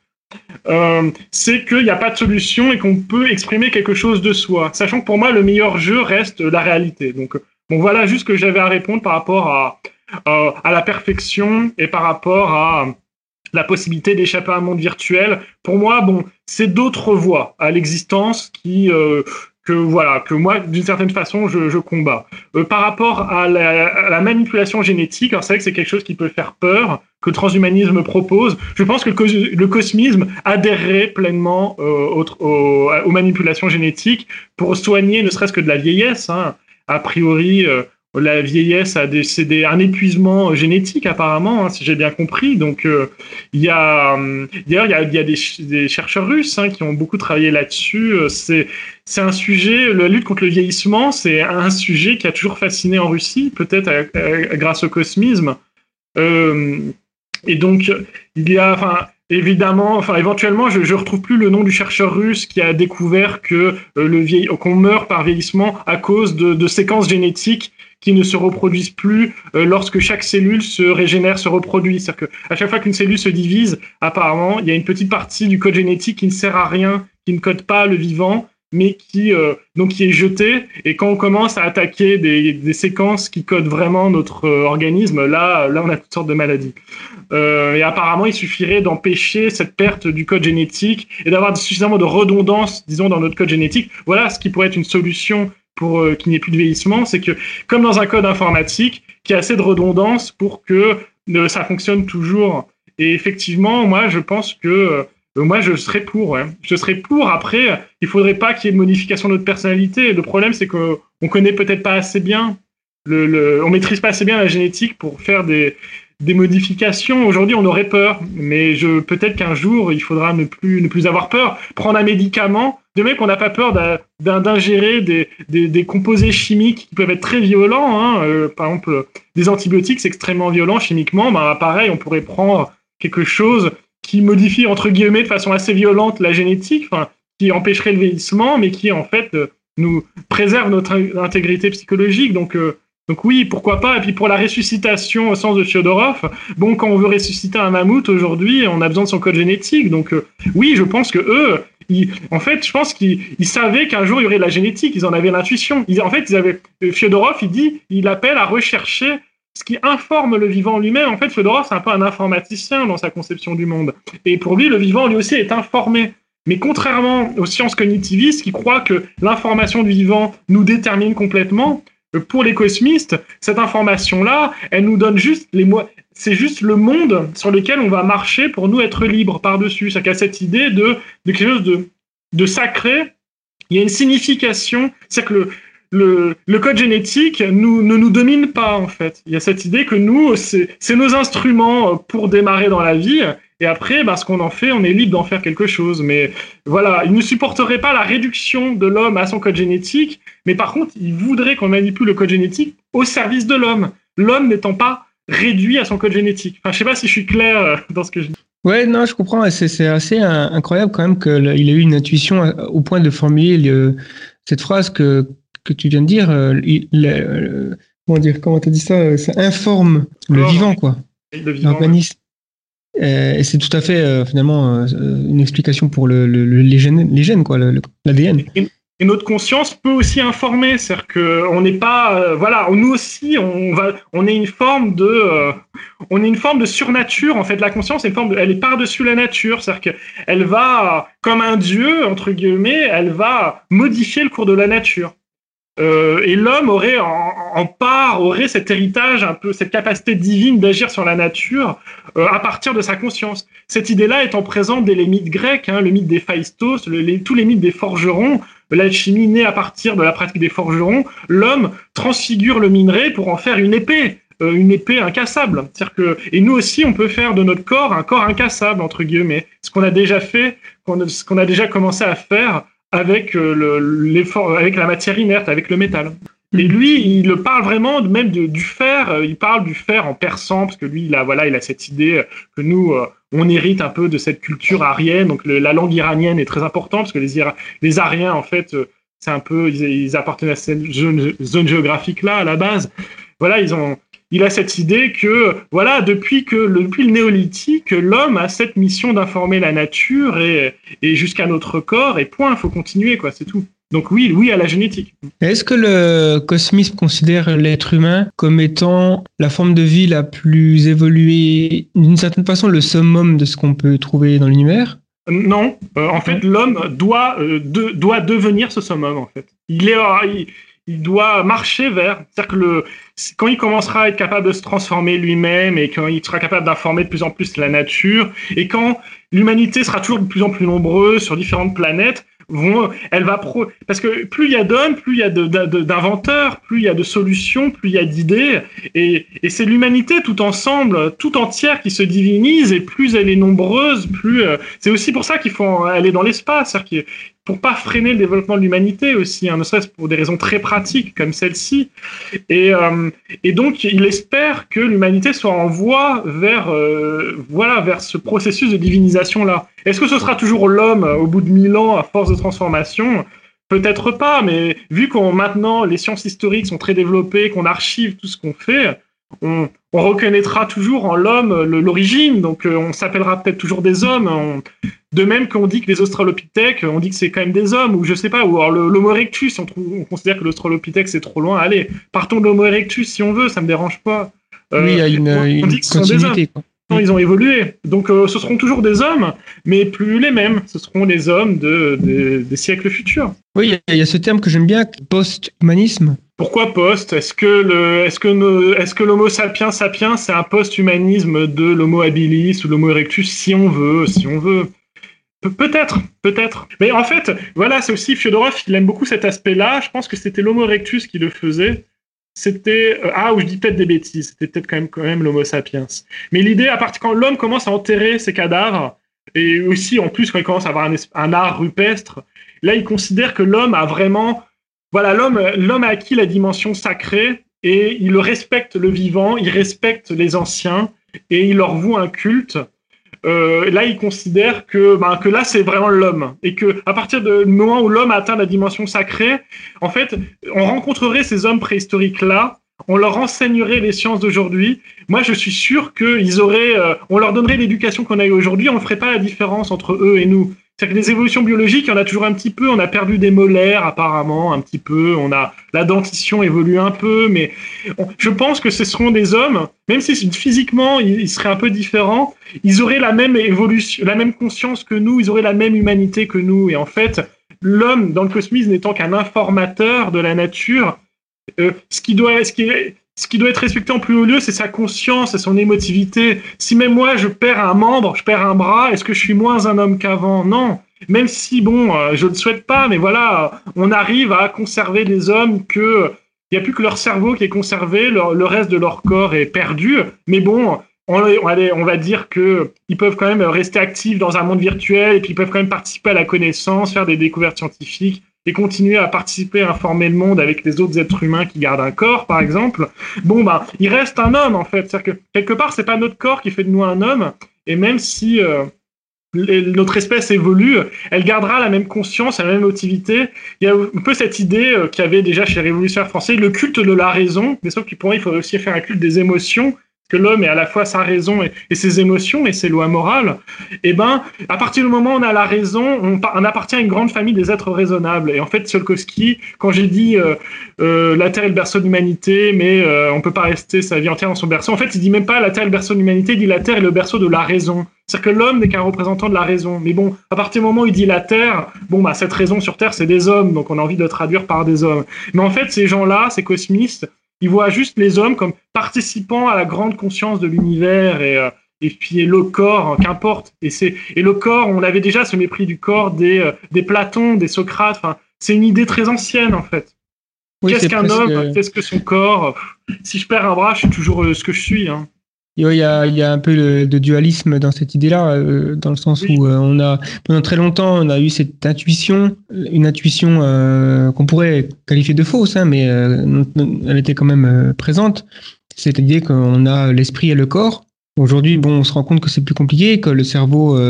S3: C'est qu'il n'y a pas de solution et qu'on peut exprimer quelque chose de soi. Sachant que pour moi, le meilleur jeu reste la réalité. Donc, bon, voilà juste ce que j'avais à répondre par rapport à, euh, à la perfection et par rapport à la possibilité d'échapper à un monde virtuel. Pour moi, bon, c'est d'autres voies à l'existence qui euh, que voilà que moi d'une certaine façon je, je combats. Euh, par rapport à la, manipulation génétique, alors c'est vrai que c'est quelque chose qui peut faire peur, que le transhumanisme propose. Je pense que le, cosmisme adhérerait pleinement aux, manipulations génétiques pour soigner ne serait-ce que de la vieillesse. Hein. A priori, la vieillesse a décédé un épuisement génétique apparemment, hein, si j'ai bien compris. Donc euh, il y a d'ailleurs il y a, des, chercheurs russes hein, qui ont beaucoup travaillé là-dessus. Euh, c'est c'est un sujet, la lutte contre le vieillissement, c'est un sujet qui a toujours fasciné en Russie, peut-être grâce au cosmisme. Euh, et donc il y a, enfin évidemment, enfin éventuellement, je, je retrouve plus le nom du chercheur russe qui a découvert que le vieil, qu'on meurt par vieillissement à cause de séquences génétiques qui ne se reproduisent plus euh, lorsque chaque cellule se régénère, se reproduit. C'est-à-dire qu'à chaque fois qu'une cellule se divise, apparemment, il y a une petite partie du code génétique qui ne sert à rien, qui ne code pas le vivant, mais qui euh, donc qui est jeté. Et quand on commence à attaquer des, des séquences qui codent vraiment notre euh, organisme, là, là, on a toutes sortes de maladies. Et apparemment, il suffirait d'empêcher cette perte du code génétique et d'avoir suffisamment de redondance, disons, dans notre code génétique. Voilà ce qui pourrait être une solution pour euh, qu'il n'y ait plus de vieillissement, c'est que comme dans un code informatique, qu'il y a assez de redondance pour que euh, ça fonctionne toujours. Et effectivement, moi, je pense que euh, moi, je serais pour. Ouais. Je serais pour. Après, il faudrait pas qu'il y ait de modification de notre personnalité. Le problème, c'est qu'on connaît peut-être pas assez bien, le, le, on maîtrise pas assez bien la génétique pour faire des, des modifications. Aujourd'hui, on aurait peur, mais peut-être qu'un jour, il faudra ne plus ne plus avoir peur. Prendre un médicament, de même qu'on n'a pas peur d'ingérer des, composés chimiques qui peuvent être très violents. Hein. Euh, par exemple, des antibiotiques, c'est extrêmement violent chimiquement. Ben, pareil, on pourrait prendre quelque chose qui modifie entre guillemets de façon assez violente la génétique, qui empêcherait le vieillissement, mais qui en fait euh, nous préserve notre intégrité psychologique. Donc euh, donc oui, pourquoi pas. Et puis pour la ressuscitation au sens de Fyodorov, bon, quand on veut ressusciter un mammouth aujourd'hui, on a besoin de son code génétique. Donc euh, oui, je pense que eux, en fait, je pense qu'ils savaient qu'un jour il y aurait de la génétique. Ils en avaient l'intuition. En fait, ils avaient Fyodorov, il dit, il appelle à rechercher ce qui informe le vivant lui-même. En fait, Fyodorov, c'est un peu un informaticien dans sa conception du monde. Et pour lui, le vivant lui aussi est informé. Mais contrairement aux sciences cognitivistes qui croient que l'information du vivant nous détermine complètement, pour les cosmistes, cette information-là, elle nous donne juste les mots. C'est juste le monde sur lequel on va marcher pour nous être libres par-dessus. C'est qu'il y a cette idée de, de quelque chose de, de sacré. Il y a une signification. C'est que le, le, le, code génétique nous, ne nous domine pas, en fait. Il y a cette idée que nous, c'est nos instruments pour démarrer dans la vie. Et après, bah, ce qu'on en fait, on est libre d'en faire quelque chose. Mais voilà, il ne supporterait pas la réduction de l'homme à son code génétique, mais par contre, il voudrait qu'on manipule le code génétique au service de l'homme. L'homme n'étant pas réduit à son code génétique. Enfin, je sais pas si je suis clair dans ce que je dis.
S1: Ouais, non, je comprends. C'est assez incroyable quand même qu'il ait eu une intuition au point de formuler cette phrase que, que tu viens de dire. comment dire Comment tu as dit ça Ça informe le vivant, quoi. L'organisme. Et c'est tout à fait finalement une explication pour le, les, gènes, les gènes, quoi, l'ADN.
S3: Et notre conscience peut aussi informer, c'est-à-dire que on n'est pas, euh, voilà, nous aussi, on va, on est une forme de, euh, on est une forme de surnature en fait. La conscience est une forme, de, elle est par-dessus la nature, c'est-à-dire qu'elle va, comme un dieu entre guillemets, elle va modifier le cours de la nature. Euh, et l'homme aurait en, part aurait cet héritage un peu cette capacité divine d'agir sur la nature à partir de sa conscience. Cette idée-là étant présente dès les mythes grecs, hein, le mythe des Phaistos, tous les mythes des forgerons, l'alchimie née à partir de la pratique des forgerons, l'homme transfigure le minerai pour en faire une épée. Euh, une épée incassable. C'est-à-dire que, et nous aussi, on peut faire de notre corps un corps incassable, entre guillemets. Ce qu'on a déjà fait, ce qu'on a déjà commencé à faire avec, euh, avec la matière inerte, avec le métal. Et mm. lui, il parle vraiment même du fer. Euh, il parle du fer en persan parce que lui, il a voilà, il a cette idée que nous, euh, on hérite un peu de cette culture arienne. Donc la langue iranienne est très importante parce que les, les Ariens, en fait, c'est un peu, ils, ils, appartenaient à cette zone, zone géographique là à la base. Voilà, ils ont, il a cette idée que, voilà, depuis que le, depuis le néolithique, l'homme a cette mission d'informer la nature et, et jusqu'à notre corps, et point, il faut continuer, quoi, c'est tout. Donc oui, oui à la génétique.
S1: Est-ce que le cosmisme considère l'être humain comme étant la forme de vie la plus évoluée, d'une certaine façon le summum de ce qu'on peut trouver dans l'univers?
S3: Non, euh, en fait l'homme doit, euh, doit devenir ce summum en fait. Il est, il, il doit marcher vers. C'est-à-dire que le, quand il commencera à être capable de se transformer lui-même et quand il sera capable d'informer de plus en plus la nature et quand l'humanité sera toujours de plus en plus nombreuse sur différentes planètes, elle va pro, parce que plus il y a d'hommes, plus il y a d'inventeurs, plus il y a de solutions, plus il y a d'idées, et, et c'est l'humanité tout ensemble, tout entière qui se divinise, et plus elle est nombreuse, plus euh, c'est aussi pour ça qu'il faut aller dans l'espace, pour pas freiner le développement de l'humanité aussi, hein, ne serait-ce pour des raisons très pratiques comme celle-ci. Et, euh, et donc, il espère que l'humanité soit en voie vers, euh, voilà, vers ce processus de divinisation-là. Est-ce que ce sera toujours l'homme euh, au bout de mille ans à force de transformation? Peut-être pas, mais vu qu'on maintenant les sciences historiques sont très développées, qu'on archive tout ce qu'on fait, on, reconnaîtra toujours en l'homme l'origine, donc euh, on s'appellera peut-être toujours des hommes. de même qu'on dit que les Australopithèques, on dit que c'est quand même des hommes, ou je sais pas, ou alors l'Homo erectus, on, on, considère que l'Australopithèque c'est trop loin. Allez, partons de l'Homo erectus si on veut, ça me dérange pas.
S1: Euh, oui, il y a une, on, dit que ce sont des hommes.
S3: Ils ont évolué. Donc euh, ce seront toujours des hommes, mais plus les mêmes. Ce seront les hommes de, des siècles futurs.
S1: Oui, il y, a ce terme que j'aime bien, post-humanisme.
S3: Pourquoi post Est-ce que le, est-ce que est-ce que l'Homo sapiens sapiens c'est un post-humanisme de l'Homo habilis ou l'Homo erectus si on veut, si on veut? peut-être, peut-être. Mais en fait, voilà, c'est aussi Fyodorov, il aime beaucoup cet aspect-là. Je pense que c'était l'Homo erectus qui le faisait c'était euh, ah ou je dis peut-être des bêtises, c'était peut-être quand même quand même l'Homo sapiens. Mais l'idée à partir quand l'homme commence à enterrer ses cadavres et aussi en plus quand il commence à avoir un, art rupestre, là il considère que l'homme a vraiment voilà l'homme l'homme a acquis la dimension sacrée et il respecte le vivant, il respecte les anciens et il leur voue un culte euh, là, il considère que, ben, que là, c'est vraiment l'homme. Et que à partir du moment où l'homme atteint la dimension sacrée, en fait, on rencontrerait ces hommes préhistoriques-là, on leur enseignerait les sciences d'aujourd'hui. Moi, je suis sûr qu'ils auraient, euh, on leur donnerait l'éducation qu'on a eu aujourd'hui, on ne ferait pas la différence entre eux et nous. C'est que les évolutions biologiques, il y en a toujours un petit peu. On a perdu des molaires, apparemment, un petit peu. On a la dentition évolue un peu, mais je pense que ce seront des hommes, même si physiquement ils, seraient un peu différents, ils auraient la même évolution, la même conscience que nous, ils auraient la même humanité que nous. Et en fait, l'homme dans le cosmisme n'étant qu'un informateur de la nature, euh, ce qui doit, ce qui ce qui doit être respecté en plus haut lieu, c'est sa conscience et son émotivité. Si même moi, je perds un membre, je perds un bras, est-ce que je suis moins un homme qu'avant? Non. Même si, bon, euh, je ne souhaite pas, mais voilà, on arrive à conserver des hommes que il n'y a plus que leur cerveau qui est conservé, le reste de leur corps est perdu. Mais bon, on, on va dire que ils peuvent quand même rester actifs dans un monde virtuel et puis ils peuvent quand même participer à la connaissance, faire des découvertes scientifiques et continuer à participer à informer le monde avec les autres êtres humains qui gardent un corps, par exemple, bon, bah, il reste un homme, en fait. C'est-à-dire que, quelque part, c'est pas notre corps qui fait de nous un homme, et même si euh, notre espèce évolue, elle gardera la même conscience, la même motivité. Il y a un peu cette idée euh, qu'il y avait déjà chez les révolutionnaires français, le culte de la raison, mais sauf que pour il faudrait aussi faire un culte des émotions, que l'homme est à la fois sa raison et, ses émotions et ses lois morales, et eh ben, à partir du moment où on a la raison, on, appartient à une grande famille des êtres raisonnables. Et en fait, Tsiolkovsky, quand j'ai dit euh, euh, la Terre est le berceau de l'humanité, mais euh, on peut pas rester sa vie entière dans son berceau, en fait, il dit même pas la Terre est le berceau de l'humanité, il dit la Terre est le berceau de la raison. C'est-à-dire que l'homme n'est qu'un représentant de la raison. Mais bon, à partir du moment où il dit la Terre, bon, bah, cette raison sur Terre, c'est des hommes, donc on a envie de traduire par des hommes. Mais en fait, ces gens-là, ces cosmistes, ils voient juste les hommes comme participants à la grande conscience de l'univers et, euh, et puis le corps, hein, qu'importe. Et, c'est, et le corps, on avait déjà ce mépris du corps des, euh, des Platons, des Socrates. Enfin, c'est une idée très ancienne en fait. Qu'est-ce qu'un homme? Qu'est-ce que son corps? Si je perds un bras, je suis toujours euh, ce que je suis. Hein.
S1: Il y, a, il y a un peu de dualisme dans cette idée-là, euh, dans le sens où euh, on a pendant très longtemps on a eu cette intuition, une intuition euh, qu'on pourrait qualifier de fausse, hein, mais elle était quand même présente. Cette idée qu'on a l'esprit et le corps. Aujourd'hui, bon, on se rend compte que c'est plus compliqué, que le cerveau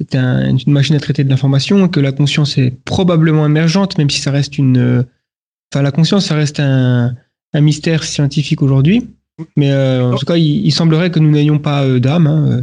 S1: est un, une machine à traiter de l'information, que la conscience est probablement émergente, même si ça reste une, enfin la conscience, ça reste un, un mystère scientifique aujourd'hui. Mais euh, en tout cas, il, semblerait que nous n'ayons pas euh, d'âme. Hein, euh.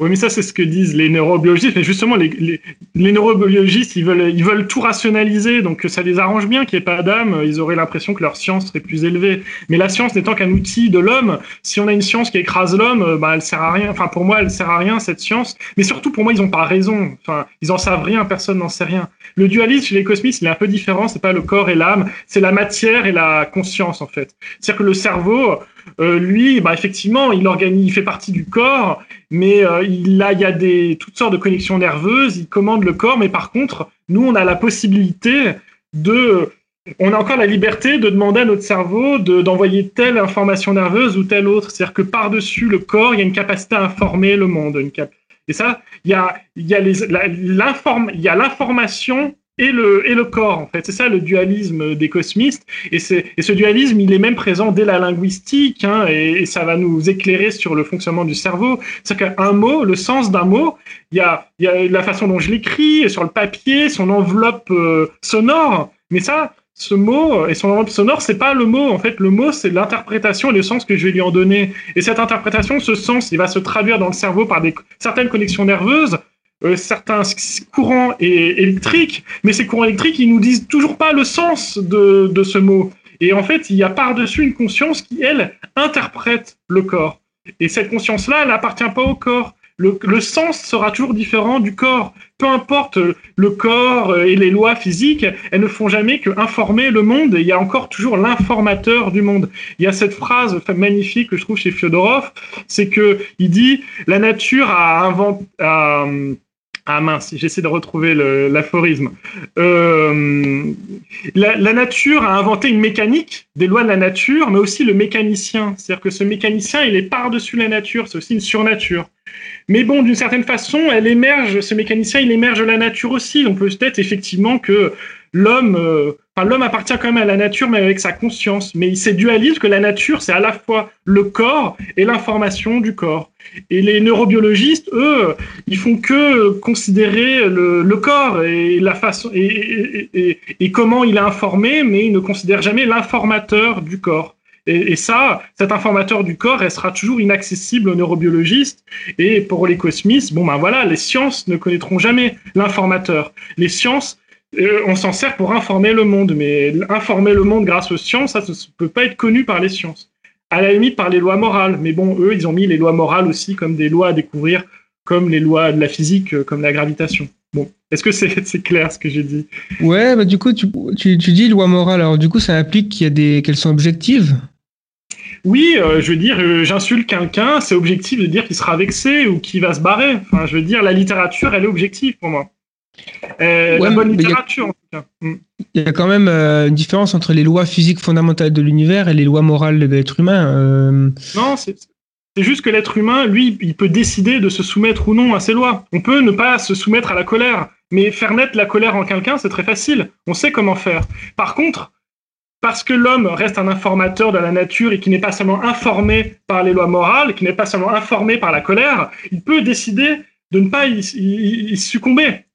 S3: Oui, mais ça, c'est ce que disent les neurobiologistes. Mais justement, les, les, neurobiologistes, ils veulent, ils veulent tout rationaliser, donc ça les arrange bien qu'il n'y ait pas d'âme. Ils auraient l'impression que leur science serait plus élevée. Mais la science n'étant qu'un outil de l'homme, si on a une science qui écrase l'homme, bah, elle sert à rien. Enfin, pour moi, elle sert à rien, cette science. Mais surtout, pour moi, ils n'ont pas raison. Enfin, ils en savent rien, personne n'en sait rien. Le dualisme chez les cosmistes, il est un peu différent. C'est pas le corps et l'âme, c'est la matière et la conscience, en fait. C'est-à-dire que le cerveau, euh, lui, bah, effectivement, il organise, il fait partie du corps, mais euh, il a, y a des toutes sortes de connexions nerveuses. Il commande le corps, mais par contre, nous, on a la possibilité de, on a encore la liberté de demander à notre cerveau d'envoyer telle information nerveuse ou telle autre. C'est-à-dire que par-dessus le corps, il y a une capacité à informer le monde. Une cap et ça, il y a l'information et le, et le corps, en fait. C'est ça le dualisme des cosmistes. Et, et ce dualisme, il est même présent dès la linguistique, hein, et, ça va nous éclairer sur le fonctionnement du cerveau. C'est qu'un mot, le sens d'un mot, il y a, y a la façon dont je l'écris, sur le papier, son enveloppe euh, sonore. Mais ça, ce mot et son enveloppe sonore, c'est pas le mot. En fait, le mot, c'est l'interprétation et le sens que je vais lui en donner. Et cette interprétation, ce sens, il va se traduire dans le cerveau par des, certaines connexions nerveuses euh, certains courants électriques, mais ces courants électriques, ils nous disent toujours pas le sens de, de ce mot. Et en fait, il y a par-dessus une conscience qui, elle, interprète le corps. Et cette conscience-là, elle n'appartient pas au corps. Le, le, sens sera toujours différent du corps. Peu importe le corps et les lois physiques, elles ne font jamais que informer le monde. Et il y a encore toujours l'informateur du monde. Il y a cette phrase magnifique que je trouve chez Fyodorov, c'est que il dit la nature a inventé ah mince, j'essaie de retrouver l'aphorisme. Euh, la, nature a inventé une mécanique, des lois de la nature, mais aussi le mécanicien. C'est-à-dire que ce mécanicien, il est par-dessus la nature, c'est aussi une surnature. Mais bon, d'une certaine façon, elle émerge, ce mécanicien, il émerge de la nature aussi. On peut peut-être effectivement que l'homme, euh, enfin l'homme appartient quand même à la nature, mais avec sa conscience. Mais il s'est dualise que la nature, c'est à la fois le corps et l'information du corps. Et les neurobiologistes, eux, ils font que considérer le, corps et la façon et, et, comment il est informé, mais ils ne considèrent jamais l'informateur du corps. Et, ça, cet informateur du corps restera toujours inaccessible aux neurobiologistes. Et pour les cosmistes, bon ben voilà, les sciences ne connaîtront jamais l'informateur. Les sciences euh, on s'en sert pour informer le monde, mais informer le monde grâce aux sciences, ça ne peut pas être connu par les sciences. À la limite par les lois morales, mais bon, eux, ils ont mis les lois morales aussi comme des lois à découvrir, comme les lois de la physique, euh, comme la gravitation. Bon, est-ce que c'est clair ce que j'ai dit?
S1: Ouais, bah du coup, tu, tu, tu dis loi morale, alors du coup, ça implique qu'il y a des qu'elles sont objectives?
S3: Oui, euh, je veux dire, j'insulte quelqu'un, c'est objectif de dire qu'il sera vexé ou qu'il va se barrer. Enfin, je veux dire, la littérature, elle est objective pour moi. Euh, la bonne littérature, en tout cas. Mm.
S1: Il y a quand même euh, une différence entre les lois physiques fondamentales de l'univers et les lois morales de l'être humain. Euh.
S3: Non, c'est juste que l'être humain, lui, il peut décider de se soumettre ou non à ces lois. On peut ne pas se soumettre à la colère, Mais faire naître la colère en quelqu'un, c'est très facile. On sait comment faire. Par contre, parce que l'homme reste un informateur de la nature et qui n'est pas seulement informé par les lois morales, qui n'est pas seulement informé par la colère, il peut décider de ne pas y succomber.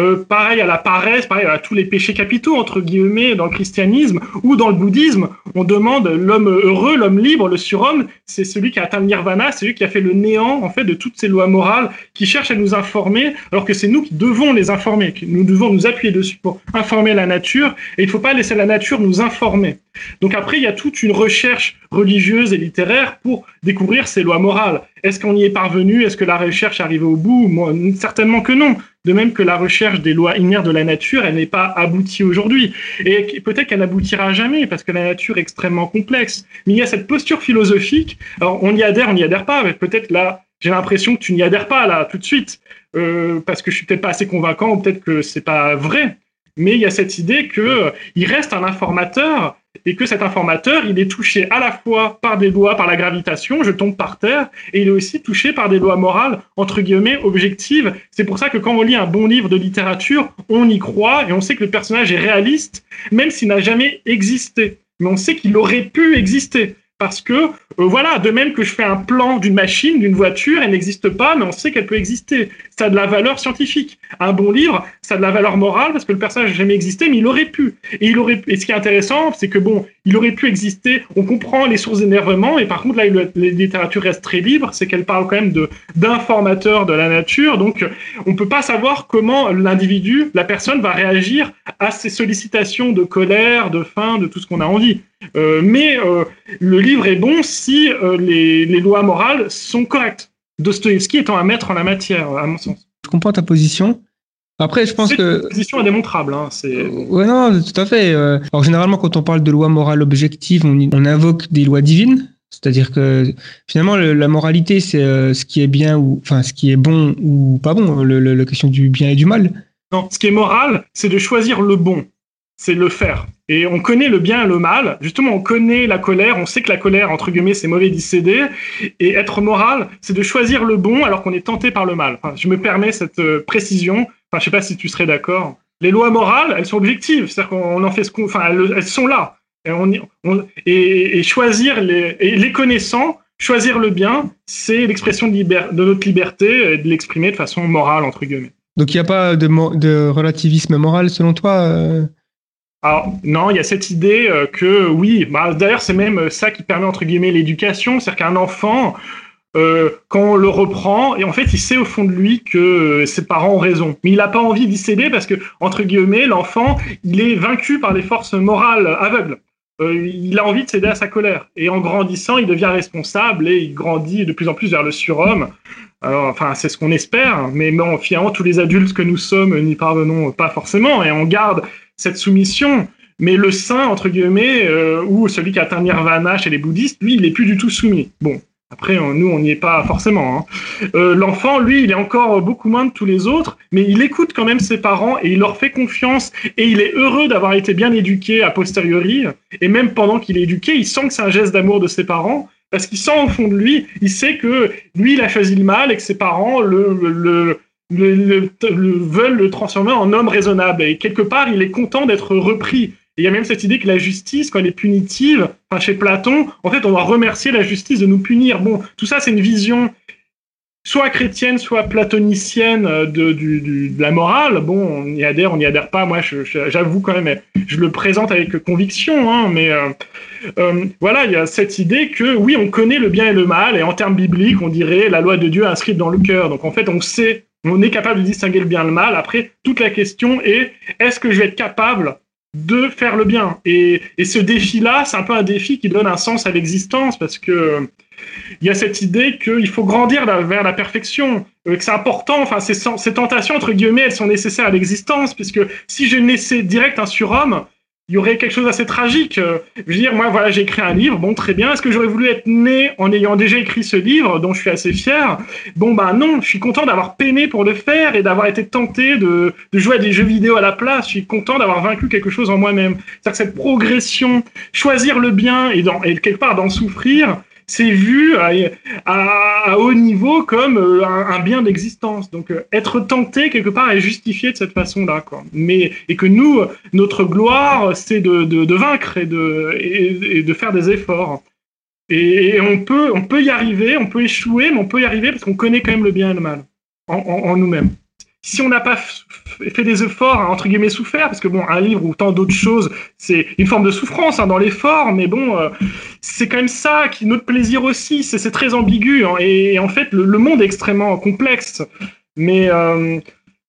S3: Euh, pareil à la paresse, pareil à tous les péchés capitaux, entre guillemets, dans le christianisme ou dans le bouddhisme, on demande l'homme heureux, l'homme libre, le surhomme, c'est celui qui a atteint le nirvana, c'est celui qui a fait le néant, en fait, de toutes ces lois morales, qui cherchent à nous informer, alors que c'est nous qui devons les informer, que nous devons nous appuyer dessus pour informer la nature, et il ne faut pas laisser la nature nous informer. Donc après, il y a toute une recherche religieuse et littéraire pour découvrir ces lois morales. Est-ce qu'on y est parvenu? Est-ce que la recherche est arrivée au bout? Certainement que non. De même que la recherche des lois inères de la nature, elle n'est pas aboutie aujourd'hui. Et peut-être qu'elle n'aboutira jamais, parce que la nature est extrêmement complexe. Mais il y a cette posture philosophique. Alors, on y adhère, on n'y adhère pas. Peut-être là, j'ai l'impression que tu n'y adhères pas, là, tout de suite. Euh, parce que je suis peut-être pas assez convaincant, ou peut-être que c'est pas vrai. Mais il y a cette idée que euh, reste un informateur et que cet informateur, il est touché à la fois par des lois, par la gravitation, je tombe par terre, et il est aussi touché par des lois morales, entre guillemets, objectives. C'est pour ça que quand on lit un bon livre de littérature, on y croit et on sait que le personnage est réaliste, même s'il n'a jamais existé. Mais on sait qu'il aurait pu exister parce que, euh, voilà, de même que je fais un plan d'une machine, d'une voiture, elle n'existe pas, mais on sait qu'elle peut exister. Ça a de la valeur scientifique. Un bon livre, ça a de la valeur morale parce que le personnage n'a jamais existé, mais il aurait pu. Et, il aurait, et ce qui est intéressant, c'est que, bon, il aurait pu exister, on comprend les sources d'énervement, et par contre, là, la littérature reste très libre, c'est qu'elle parle quand même de d'informateurs de la nature, donc on peut pas savoir comment l'individu, la personne va réagir à ces sollicitations de colère, de faim, de tout ce qu'on a envie. Euh, mais euh, le livre est bon si euh, les, lois morales sont correctes. Dostoevsky étant un maître en la matière, à mon sens.
S1: Je comprends ta position. Après, je pense que.
S3: Une position indémontrable. Hein,
S1: ouais, non, tout à fait. Alors, généralement, quand on parle de lois morales objectives, on, on invoque des lois divines. C'est-à-dire que finalement, la moralité, c'est ce qui est bien ou, enfin, ce qui est bon ou pas bon, la question du bien et du mal.
S3: Non, ce qui est moral, c'est de choisir le bon c'est le faire. Et on connaît le bien et le mal. Justement, on connaît la colère. On sait que la colère, entre guillemets, c'est mauvais d'y céder. Et être moral, c'est de choisir le bon alors qu'on est tenté par le mal. je me permets cette euh, précision. Enfin, je sais pas si tu serais d'accord. Les lois morales, elles sont objectives. C'est-à-dire qu'on en fait ce qu'on, enfin, elles, sont là. Et, choisir les, et les connaissant, choisir le bien, c'est l'expression de, notre liberté et de l'exprimer de façon morale, entre guillemets.
S1: Donc il n'y a pas de, de, relativisme moral selon toi euh
S3: alors non, il y a cette idée euh, que oui, bah, d'ailleurs c'est même ça qui permet entre guillemets l'éducation, c'est-à-dire qu'un enfant, euh, quand on le reprend, et en fait il sait au fond de lui que euh, ses parents ont raison, mais il n'a pas envie d'y céder parce que entre guillemets l'enfant il est vaincu par les forces morales aveugles. il a envie de céder à sa colère et en grandissant il devient responsable et il grandit de plus en plus vers le surhomme. Alors, enfin, c'est ce qu'on espère, mais bon, finalement, tous les adultes que nous sommes n'y parvenons pas forcément, et on garde cette soumission. Mais le saint, entre guillemets, euh, ou celui qui a atteint nirvana chez les bouddhistes, lui, il n'est plus du tout soumis. Bon, après, nous, on n'y est pas forcément. Hein. Euh, l'enfant, lui, il est encore beaucoup moins de tous les autres, mais il écoute quand même ses parents et il leur fait confiance et il est heureux d'avoir été bien éduqué a posteriori. Et même pendant qu'il est éduqué, il sent que c'est un geste d'amour de ses parents parce qu'il sent au fond de lui, il sait que lui, il a choisi le mal et que ses parents le le, veulent le transformer en homme raisonnable. Et quelque part, il est content d'être repris. Et il y a même cette idée que la justice, quand elle est punitive, enfin chez Platon, en fait, on doit remercier la justice de nous punir. Bon, tout ça, c'est une vision soit chrétienne, soit platonicienne de, de, la morale. Bon, on y adhère, on n'y adhère pas. Moi, j'avoue quand même, je le présente avec conviction, hein, mais euh, euh, voilà, il y a cette idée que oui, on connaît le bien et le mal, et en termes bibliques, on dirait la loi de Dieu inscrite dans le cœur. Donc en fait, on sait on est capable de distinguer le bien et le mal. Après, toute la question est est-ce que je vais être capable de faire le bien? Et, ce défi-là, c'est un peu un défi qui donne un sens à l'existence parce que il y a cette idée qu'il faut grandir vers la perfection, euh, que c'est important. Enfin, ces, ces tentations entre guillemets, elles sont nécessaires à l'existence puisque si je naissais direct un surhomme, il y aurait quelque chose d'assez tragique. Euh, je veux dire, moi, voilà, j'ai écrit un livre, bon, très bien. Est-ce que j'aurais voulu être né en ayant déjà écrit ce livre, dont je suis assez fier? Bon, ben non, je suis content d'avoir peiné pour le faire et d'avoir été tenté de, de, jouer à des jeux vidéo à la place. Je suis content d'avoir vaincu quelque chose en moi-même. C'est-à-dire que cette progression, choisir le bien et, dans, et quelque part d'en souffrir, c'est vu à, haut niveau comme euh, un, bien d'existence. Donc euh, être tenté quelque part est justifié de cette façon-là. Mais et que nous, notre gloire, c'est de, de, vaincre et de et, de faire des efforts. Et, on peut on peut y arriver, on peut échouer, mais on peut y arriver parce qu'on connaît quand même le bien et le mal en, en nous-mêmes si on n'a pas fait des efforts, entre guillemets, souffert, parce que bon, un livre ou tant d'autres choses, c'est une forme de souffrance hein, dans l'effort, mais bon, euh, c'est quand même ça qui notre plaisir aussi. C'est très ambigu hein, et, en fait, le, monde est extrêmement complexe. Mais euh,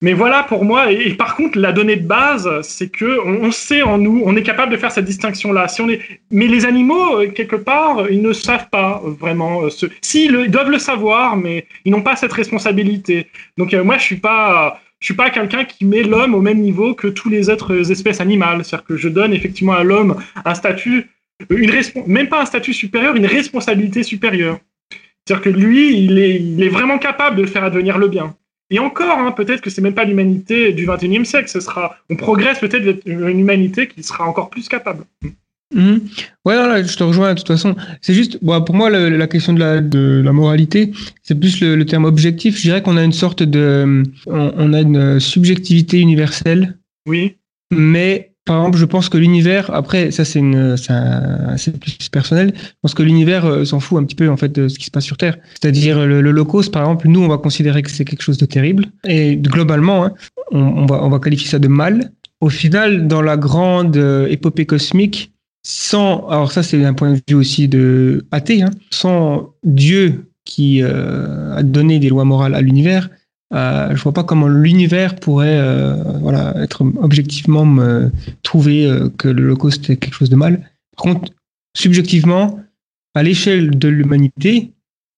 S3: mais voilà pour moi. Et, par contre, la donnée de base, c'est que on, sait en nous, on est capable de faire cette distinction-là. Si on est, mais les animaux euh, quelque part, ils ne savent pas vraiment. Euh, ce... Si ils doivent le savoir, mais ils n'ont pas cette responsabilité. Donc euh, moi, je suis pas. Je suis pas quelqu'un qui met l'homme au même niveau que tous les autres espèces animales. C'est-à-dire que je donne effectivement à l'homme un statut, une même pas un statut supérieur, une responsabilité supérieure. C'est-à-dire que lui, il est, il est vraiment capable de faire advenir le bien. Et encore, hein, peut-être que c'est même pas l'humanité du 21e siècle. Ce sera, on progresse peut-être vers une humanité qui sera encore plus capable.
S1: Mmh. Ouais, non, je te rejoins de toute façon. C'est juste, bon, pour moi, la, question de la, de la moralité, c'est plus le, terme objectif. Je dirais qu'on a une sorte de, on, a une subjectivité universelle.
S3: Oui.
S1: Mais par exemple, je pense que l'univers, après, ça c'est une, c'est plus personnel. Je pense que l'univers euh, s'en fout un petit peu en fait de ce qui se passe sur Terre. C'est-à-dire le, l'Holocauste, par exemple, nous on va considérer que c'est quelque chose de terrible et globalement, hein, on, va on va qualifier ça de mal. Au final, dans la grande euh, épopée cosmique, sans, alors ça c'est un point de vue aussi de athée, hein, sans Dieu qui euh, a donné des lois morales à l'univers, euh, je vois pas comment l'univers pourrait euh, voilà, être objectivement me trouver euh, que l'Holocauste est quelque chose de mal. Par contre, subjectivement, à l'échelle de l'humanité,